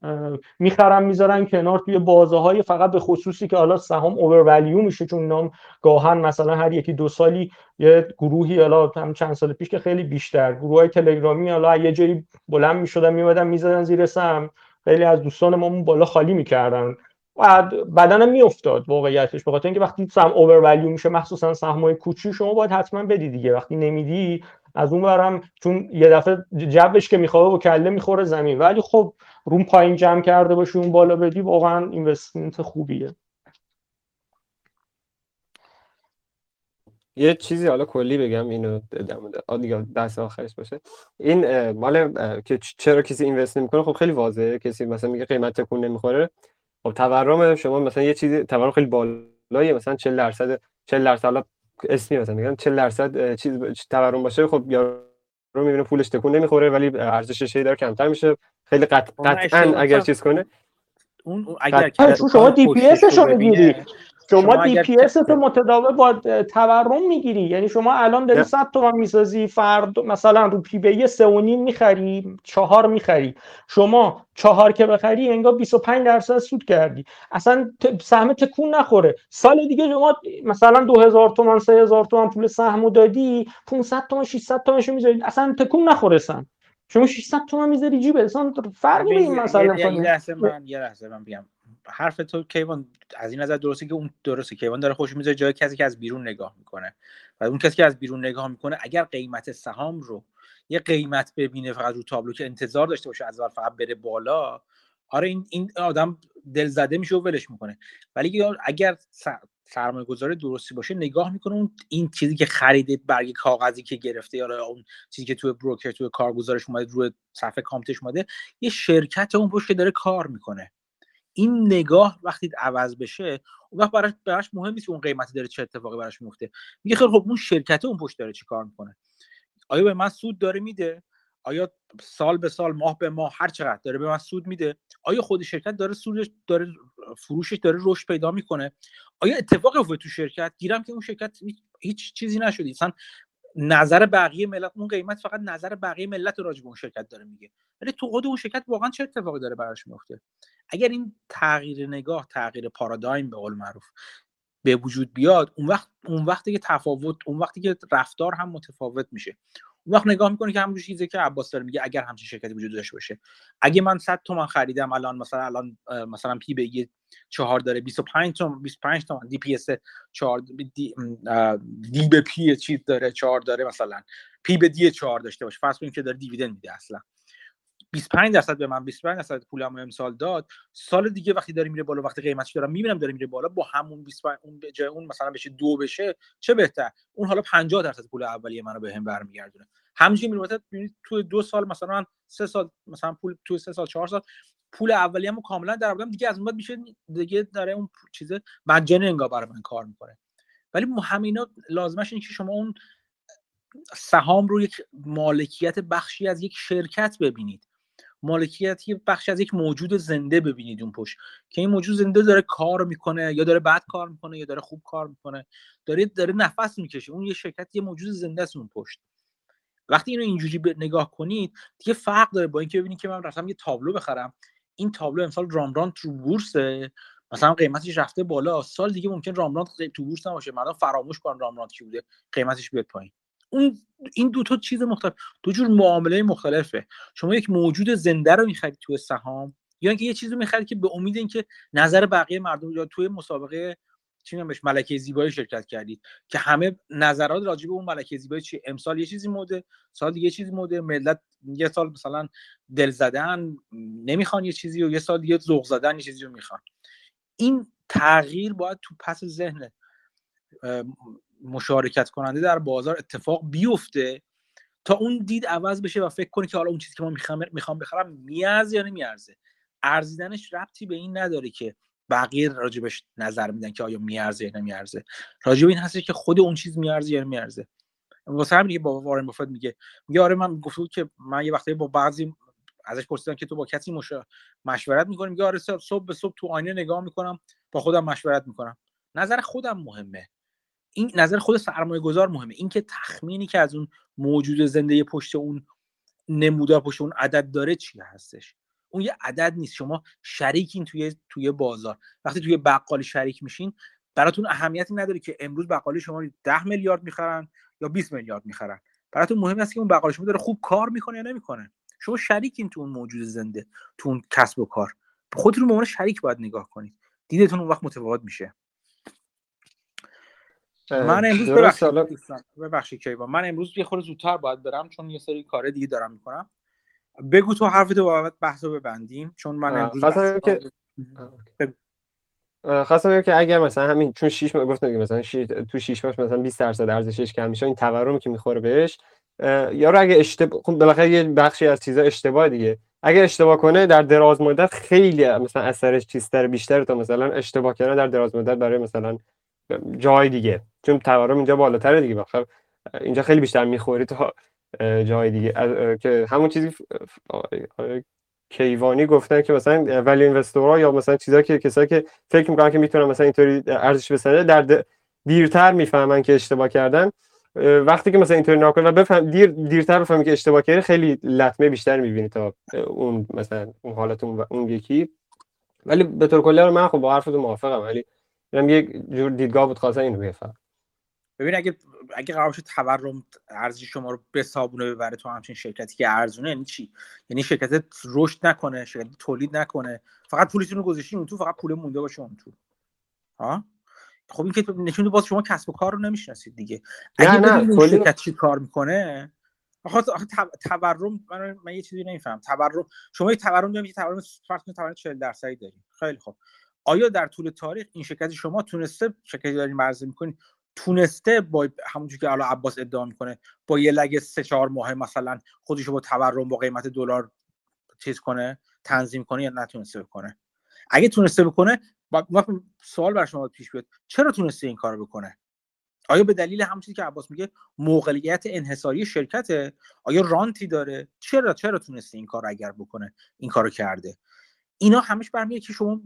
می‌خرن می‌ذارن کنار توی بازه های فقط به خصوصی که حالا سهام اوورولیو میشه چون نام گاهن مثلا هر یکی دو سالی یه گروهی حالا هم چند سال پیش که خیلی بیشتر. گروه های تلگرامی حالا یه جایی بلند می‌شدن میمدن می‌زدن زیر سهم. خیلی از دوستان ما بالا خالی می‌کردن. بدنم میافتاد واقعیتش بخاطر اینکه وقتی سهم اوورولیو میشه مخصوصا سهمای کوچی شما باید حتما بدی دیگه. وقتی نمیدی از اون برم چون یه دفعه جبش که می‌خواد و کله می‌خوره زمین. ولی خب روم پایین جمع کرده باشی اون بالا بدی واقعا اینوستمنت خوبیه. یه چیزی حالا کلی بگم اینو دیگه دست آخرش باشه. این مال که چرا کسی invest نمی‌کنه؟ خب خیلی واضحه. کسی مثلا میگه قیمت تکون نمی‌خوره. خب تورم شما مثلا یه چیزی تورم خیلی بالاییه مثلا 40 درصد 40 درصد حالا اسمی مثلا میگن 40 درصد چیز تورم باشه خب یا رو می‌بینه پولش تکون نمی‌خوره ولی ارزشش داره کمتر میشه. خیلی قطعا اگر چیز کنه اون اگر شما DPS رو می‌گیری. شما DP S تو متداول با تورم می‌گیری. یعنی شما الان داری 100 تومن می‌سازی فرد مثلا رو پی بی 3 و نیم می‌خری 4 می‌خری. شما چهار که بخری انگار 25 درصد سود کردی. اصلا سهم تکون نخوره. سال دیگه شما مثلا 2000 تومن 3000 تومن پول سهمو دادی 500 تومن 600 تومنشو می‌ذاری. اصلا تکون نخوره سن شما 600 تومن می‌ذاری جیب اصلا فرقی این مثلا یه لحظه من یه لحظه من بگم. حرف تو کیوان از این نظر درسته که اون درسته. کیوان داره خوش می‌ذاره جای کسی که از بیرون نگاه می‌کنه. و اون کسی که از بیرون نگاه می‌کنه اگر قیمت سهام رو یه قیمت ببینه فقط رو تابلو که انتظار داشته باشه از فقط بره بالا آره این این آدم دل زده میشه و ولش می‌کنه. ولی اگر سرمایه گذار درستی باشه نگاه می‌کنه اون این چیزی که خریده برگ کاغذی که گرفته یا اون چیزی که توی بروکر توی کارگزارش اومده روی صفحه کامپیوترش اومده یه شرکت اون پشت داره کار می‌کنه. این نگاه وقتی عوض بشه اون وقت براش براش مهم نیست اون قیمتی داره چه اتفاقی براش میفته. میگه خیلی خب اون شرکت اون پشت داره چی کار می‌کنه؟ آیا به من سود داره میده؟ آیا سال به سال ماه به ماه هر چقدر داره به من سود میده؟ آیا خود شرکت داره سودش داره فروشش داره رشد پیدا می‌کنه؟ آیا اتفاقی افتاده تو شرکت؟ گیرم که اون شرکت هیچ چیزی نشده. مثلا نظر بقیه ملت اون قیمت فقط نظر بقیه ملت راجع به اون شرکت داره میگه. ولی تو خود اون شرکت واقعا چه اتفاقی داره براش میفته اگر این تغییر نگاه تغییر پارادایم به قول معروف به وجود بیاد اون وقت اون وقتی که تفاوت اون وقتی که رفتار هم متفاوت میشه. اون وقت نگاه می‌کنه که همون چیزی که عباس داره میگه اگر همچین شرکتی وجود داشته باشه. اگه من 100 تومن خریدم الان مثلا الان مثلا P به E چهار داره 25 تومن 25 تومن DPS 4 D, D به P چیز داره 4 داره مثلا. پی به دی 4 داشته باشه. فرض کنیم که داره دیویدند میده اصلا. 25 درصد به من 25 درصد پولم امسال داد. سال دیگه وقتی داره میره بالا وقتی قیمتش دارم می‌بینم داره میره بالا با همون 25 اون به جای اون مثلا بشه دو بشه چه بهتر؟ اون حالا 50 درصد پول اولیه منو بهم هم برمیگردونه. همچنین میره تو دو سال مثلا سه سال مثلا پول تو سه سال چهار سال پول اولیه‌مو کاملا در آوردم. دیگه از اون بعد میشه دیگه داره اون چیز مجانی انگار برای من کار می‌کنه. ولی همینا لازمش اینه که شما اون سهام رو یک مالکیت بخشی از یک شرکت ببینید. مالکیت یه بخش از یک موجود زنده ببینید اون پشت که این موجود زنده داره کار می‌کنه یا داره بد کار می‌کنه یا داره خوب کار می‌کنه. داره داره نفس می‌کشه. اون یه شرکت یه موجود زنده است اون پشت. وقتی اینو اینجوری نگاه کنید دیگه فرق داره با اینکه ببینید که من رفتم یه تابلو بخرم. این تابلو امسال رامراند تو بورسه. مثلا قیمتش رفته بالا. سال دیگه ممکن رامراند تو بورس نباشه. مردم فراموش کنن رامراند کی بوده. قیمتش بیاد پایین. اون این دو تا چیز مختلف. دو جور معامله مختلفه. شما یک موجود زنده رو می‌خرید توی سهام یا اینکه یه چیزی می‌خرید که به امید اینکه نظر بقیه مردم یا توی مسابقه چی بهش ملکه زیبایی شرکت کردید که همه نظرات راجع به اون ملکه زیبایی چی؟ امسال یه چیزی موده سال دیگه چیزی موده ملت یه سال مثلا دل زدن نمی‌خوان یه چیزی و یه سال دیگه ذوق زدن یه چیزی رو می‌خوان. این تغییر باید تو پس ذهن مشارکت کننده در بازار اتفاق بیفته تا اون دید عوض بشه و فکر کنه که حالا اون چیزی که ما می‌خوام می‌خوام بخرم میارزه یا نمیارزه. ارزیدنش ربطی به این نداره که بقیه راجبش نظر میدن که آیا میارزه یا نمیارزه. راجب این هستی که خود اون چیز میارزه یا نمیارزه. واسه همین با وارن بافت میگه. میگه آره من گفته که من یه وقتی با بعضی ازش پرسیدم که تو با کسی مشورت می‌کنی؟ میگه آره صبح به صبح تو آینه نگاه می‌کنم با خودم مشورت می‌کنم. نظر خودم مهمه. این نظر خود سرمایه گذار مهمه. اینکه تخمینی که از اون موجود زنده پشت اون نمودار پشت اون عدد داره چی هستش؟ اون یه عدد نیست. شما شریکین توی توی بازار. وقتی توی بقالی شریک میشین براتون اهمیتی نداره که امروز بقالی شما 10 میلیارد می‌خرن یا 20 میلیارد می‌خرن. براتون مهم است که اون بقالی شما داره خوب کار می‌کنه یا نمی‌کنه. شما شریکین تو اون موجود زنده تو اون کسب و کار. خودتون به عنوان شریک باید نگاه کنید. دیدتون اون وقت متفاوت میشه. من امروز ببخشید. کیوان. من امروز یه خورده زودتر باید برم چون یه سری کار دیگه دارم می‌کنم. بگو تو حرف تو بابت بحث رو ببندیم چون من امروز که خواستم که اگر مثلا همین چون 6 ماه گفتم مثلا شیش تو 6 ماه مثلا 20 درصد ارزشش کم میشه این تورمی که می‌خوره بهش یا اگه اشتباه خب بالاخره یه بخشی از چیزا اشتباه دیگه. اگه اشتباه کنه در دراز مدت خیلی مثلا اثرش چیزتر بیشتر تا مثلا اشتباه کردن در دراز مدت برای مثلا جای دیگه. چون تورم اینجا بالاتره دیگه. بخیر اینجا خیلی بیشتر می‌خوری تا جای دیگه. که همون چیزی کیوانی گفتن که مثلا ولی اینوستورها یا مثلا چیزایی که کسایی که فکر می‌کنن که می‌تونن مثلا اینطوری ارزش بسنجه در دیرتر می‌فهمن که اشتباه کردن. وقتی که مثلا اینطوری ناکنه و بفهم دیر دیرتر بفهمی که اشتباه کردی خیلی لطمه بیشتر می‌بینی تا اون مثلا اون حالت اون, یکی. ولی به طور کلی من خب با حرفتون موافقم. ولی اینم یک جور دیدگاه بود خاصه اینو بفهم ببین اگه اگه قرار تورم ارزش شما رو به صابونه ببره تو همچین شرکتی که ارزونه یعنی چی؟ یعنی شرکت رشد نکنه شرکت تولید نکنه. فقط پولتون رو گذاشتین اون تو فقط پول مونده باشه اون تو. ها؟ خب این که نشون باز شما کسب و کار رو نمی‌شناسید دیگه. اگه نه نه شرکت چی کار می‌کنه آخه تورم من, من یه چیزی نمیفهم. تورم شما یه تورم دارید که تورم فرض کنید تورم 40 درصدی دارید خیلی خوب. آیا در طول تاریخ این شرکت شما تونسته شرکتی دارین مرزه می‌کنید تونسته با همونجور که الان عباس ادعا می‌کنه با یه لگه سه چهار ماه مثلا خودش با تورم با قیمت دلار چیز کنه تنظیم کنه یا نتونسته بکنه؟ اگه تونسته بکنه با سوال بر شما پیش بیاد چرا تونسته این کار بکنه؟ آیا به دلیل همون چیزی که عباس میگه موقعیت انحصاری شرکته؟ آیا رانتی داره؟ چرا چرا تونسته این کار اگر بکنه این کارو کرده؟ اینا همش برمیاد که شما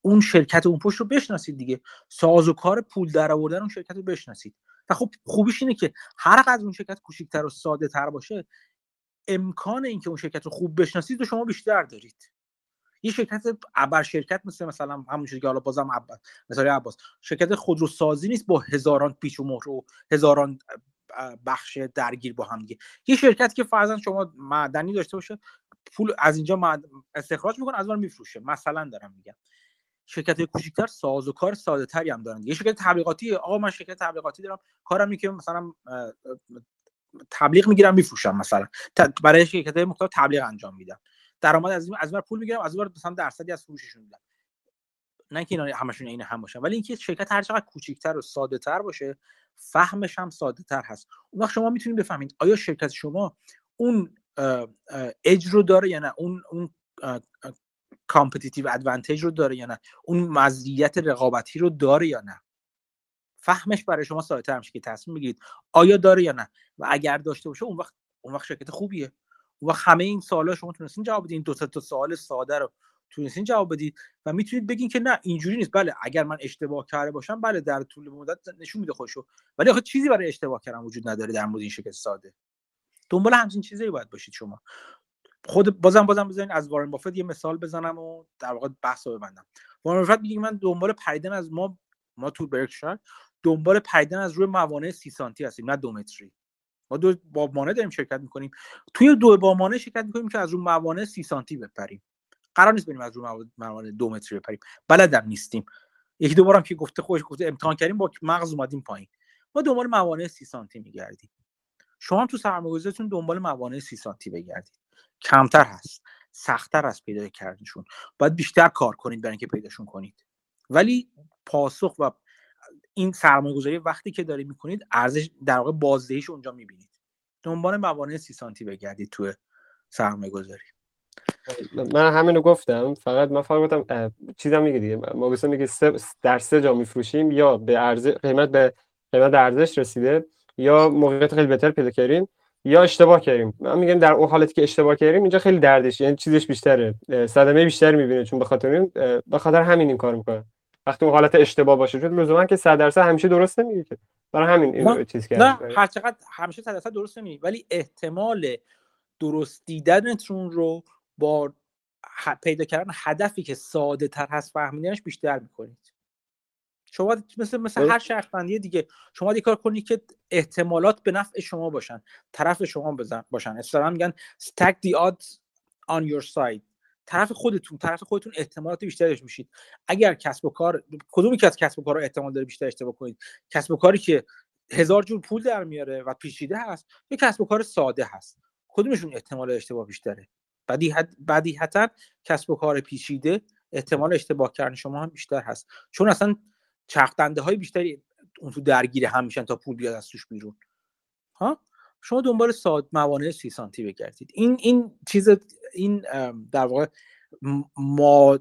اون شرکت اون پشت رو بشناسید دیگه. ساز و کار پول در آوردن اون شرکت رو بشناسید. و خب خوبیش اینه که هر قدر اون شرکت کوچیک‌تر و ساده تر باشه امکان اینکه اون شرکت رو خوب بشناسید رو شما بیشتر دارید. یه شرکت ابر شرکت مثل مثلا همون که حالا بازم عباس مثلا عباس. شرکت خودروسازی نیست با هزاران پیچ و مهر و هزاران بخش درگیر با هم دیگه. یه شرکت که فرضاً شما معدنی داشته باشه پول از اینجا استخراج می‌کنه از اون میفروشه. مثلا دارم میگم. شرکت کوچیکتر ساز و کار ساده تری هم دارن. یه شرکت تبلیغاتی آقا من شرکت تبلیغاتی دارم کارم اینه که مثلا تبلیغ می‌گیرم میفروشم مثلا. برای شرکت های مختلف تبلیغ انجام میدم. درآمد از از پول می‌گیرم از اون مثلا درصدی از فروششون میدم. نه که اینا همشون این هم باشن ولی اینکه شرکت هر چقدر کوچیکتر و ساده تر باشه فهمش هم ساده تر هست. اون وقت شما می‌تونید بفهمید آیا شرکت شما اون اج داره یا نه؟ اون اون competitive advantage رو داره یا نه؟ اون مزیت رقابتی رو داره یا نه؟ فهمش برای شما ساده تر میشه که تصمیم بگیرید آیا داره یا نه؟ و اگر داشته باشه اون وقت اون وقت شرکت خوبیه. اون وقت همه این سوالا شما تونستین جواب بدین. دو تا سوال ساده رو تونستین جواب بدید و می‌تونید بگین که نه اینجوری نیست. بله اگر من اشتباه کرده باشم بله در طول مدت نشون میده خودشو ولی آخه چیزی برای اشتباه کردن وجود نداره در مورد این شرکت ساده. دنبال همچین چیزایی باید باشید شما. خود بازم بازم بزنین از وارن بافت یه مثال بزنم و در واقع بحث رو ببندم. وارن بافت میگه من دنبال پریدن از ما ما تو برکشایر دنبال پریدن از روی موانع سی سانتی هستیم نه دو متری. ما دو بامانه داریم شرکت می‌کنیم. توی دو بامانه شرکت می‌کنیم که از روی موانع سی سانتی بپریم. قرار نیست بریم از روی موانع دو متری بپریم. بلدم نیستیم. یکی دو بارم که گفته خودش گفته امتحان کردیم با مغز اومدیم پایین. ما دنبال موانع سی سانتی میگردیم. شما تو سرمایه‌گذاریتون دنبال موانع سی سانتی بگردید. کمتر هست سختتر از پیدا کردنشون. باید بیشتر کار کنید برای اینکه پیداشون کنید. ولی پاسخ و این سرمایه گذاری وقتی که دارید می‌کنید ارزش در واقع بازدهیش اونجا می‌بینید. دنبال موانع سی سانتی بگردید تو سرمایه گذاری من همینو گفتم. فقط من فقط گفتم چیزم میگه دیگه. ما میگه در سه جا میفروشیم یا به ارزش قیمت به قیمت ارزش رسیده. یا موقعیت خیلی بهتر پیدا کردیم یا اشتباه کردیم. من میگم در اون حالتی که اشتباه کردیم اینجا خیلی دردش یعنی چیزش بیشتره. صدمه بیشتر می‌بینه چون به خاطر این به خاطر همین این کار می‌کنه. وقتی اون حالت اشتباه باشه چون لزوما که 100 درصد همیشه درست نمیگه که. برای همین این چیز کرد نه هر چقدر همیشه 100 درصد درست نمیگه ولی احتمال درست دیدنتون رو با پیدا کردن هدفی که ساده تر هست فهمیدنش بیشتر می‌کنید. شما مثل مثل هر شرطبندی دیگه شما یه کار کنید که احتمالات به نفع شما باشن طرف شما باشن. اصلا میگن stack the odds on your side. طرف خودتون طرف خودتون احتمالات بیشترش میشید اگر کسب و کار کدومی که از کسب و کار رو احتمال داره بیشتر اشتباه کنید؟ کسب و کاری که هزار جور پول در میاره و پیچیده هست یا کسب و کار ساده هست؟ کدومشون احتمال اشتباه بیشتره؟ بدیهتا کسب و کار پیچیده احتمال اشتباه کردن شما هم بیشتر هست. چون اصلا چرخدنده های بیشتری اون تو درگیر هم میشن تا پول بیاد از توش بیرون. ها؟ شما دنبال ساد موانع سی سانتی بگردید. این این چیز این در واقع ما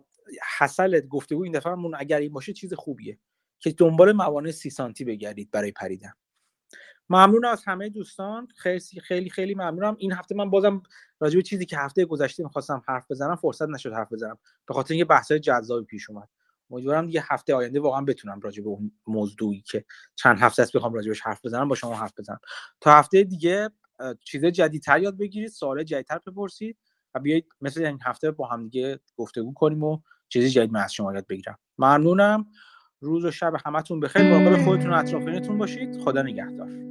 حسل گفتگو این دفعه اگر این باشه چیز خوبیه که دنبال موانع سی سانتی بگردید برای پریدن. ممنون از همه دوستان. خیلی خیلی خیلی ممنونم. این هفته من بازم راجع به چیزی که هفته گذشته می‌خواستم حرف بزنم فرصت نشد حرف بزنم. به خاطر اینکه بحث‌های جذابی پیش اومد. امیدوارم یه هفته آینده واقعا بتونم راجع به اون موضوعی که چند هفته است بخوام راجبش حرف بزنم با شما حرف بزنم. تا هفته دیگه چیز جدیدتر یاد بگیرید سوال جدیدتر بپرسید و بیایید مثل این هفته با هم دیگه گفتگو کنیم و چیزی جدید من از شما یاد بگیرم. ممنونم. روز و شب همتون بخیر. مراقب خودتون و اطرافیانتون باشید. خدا نگهدار.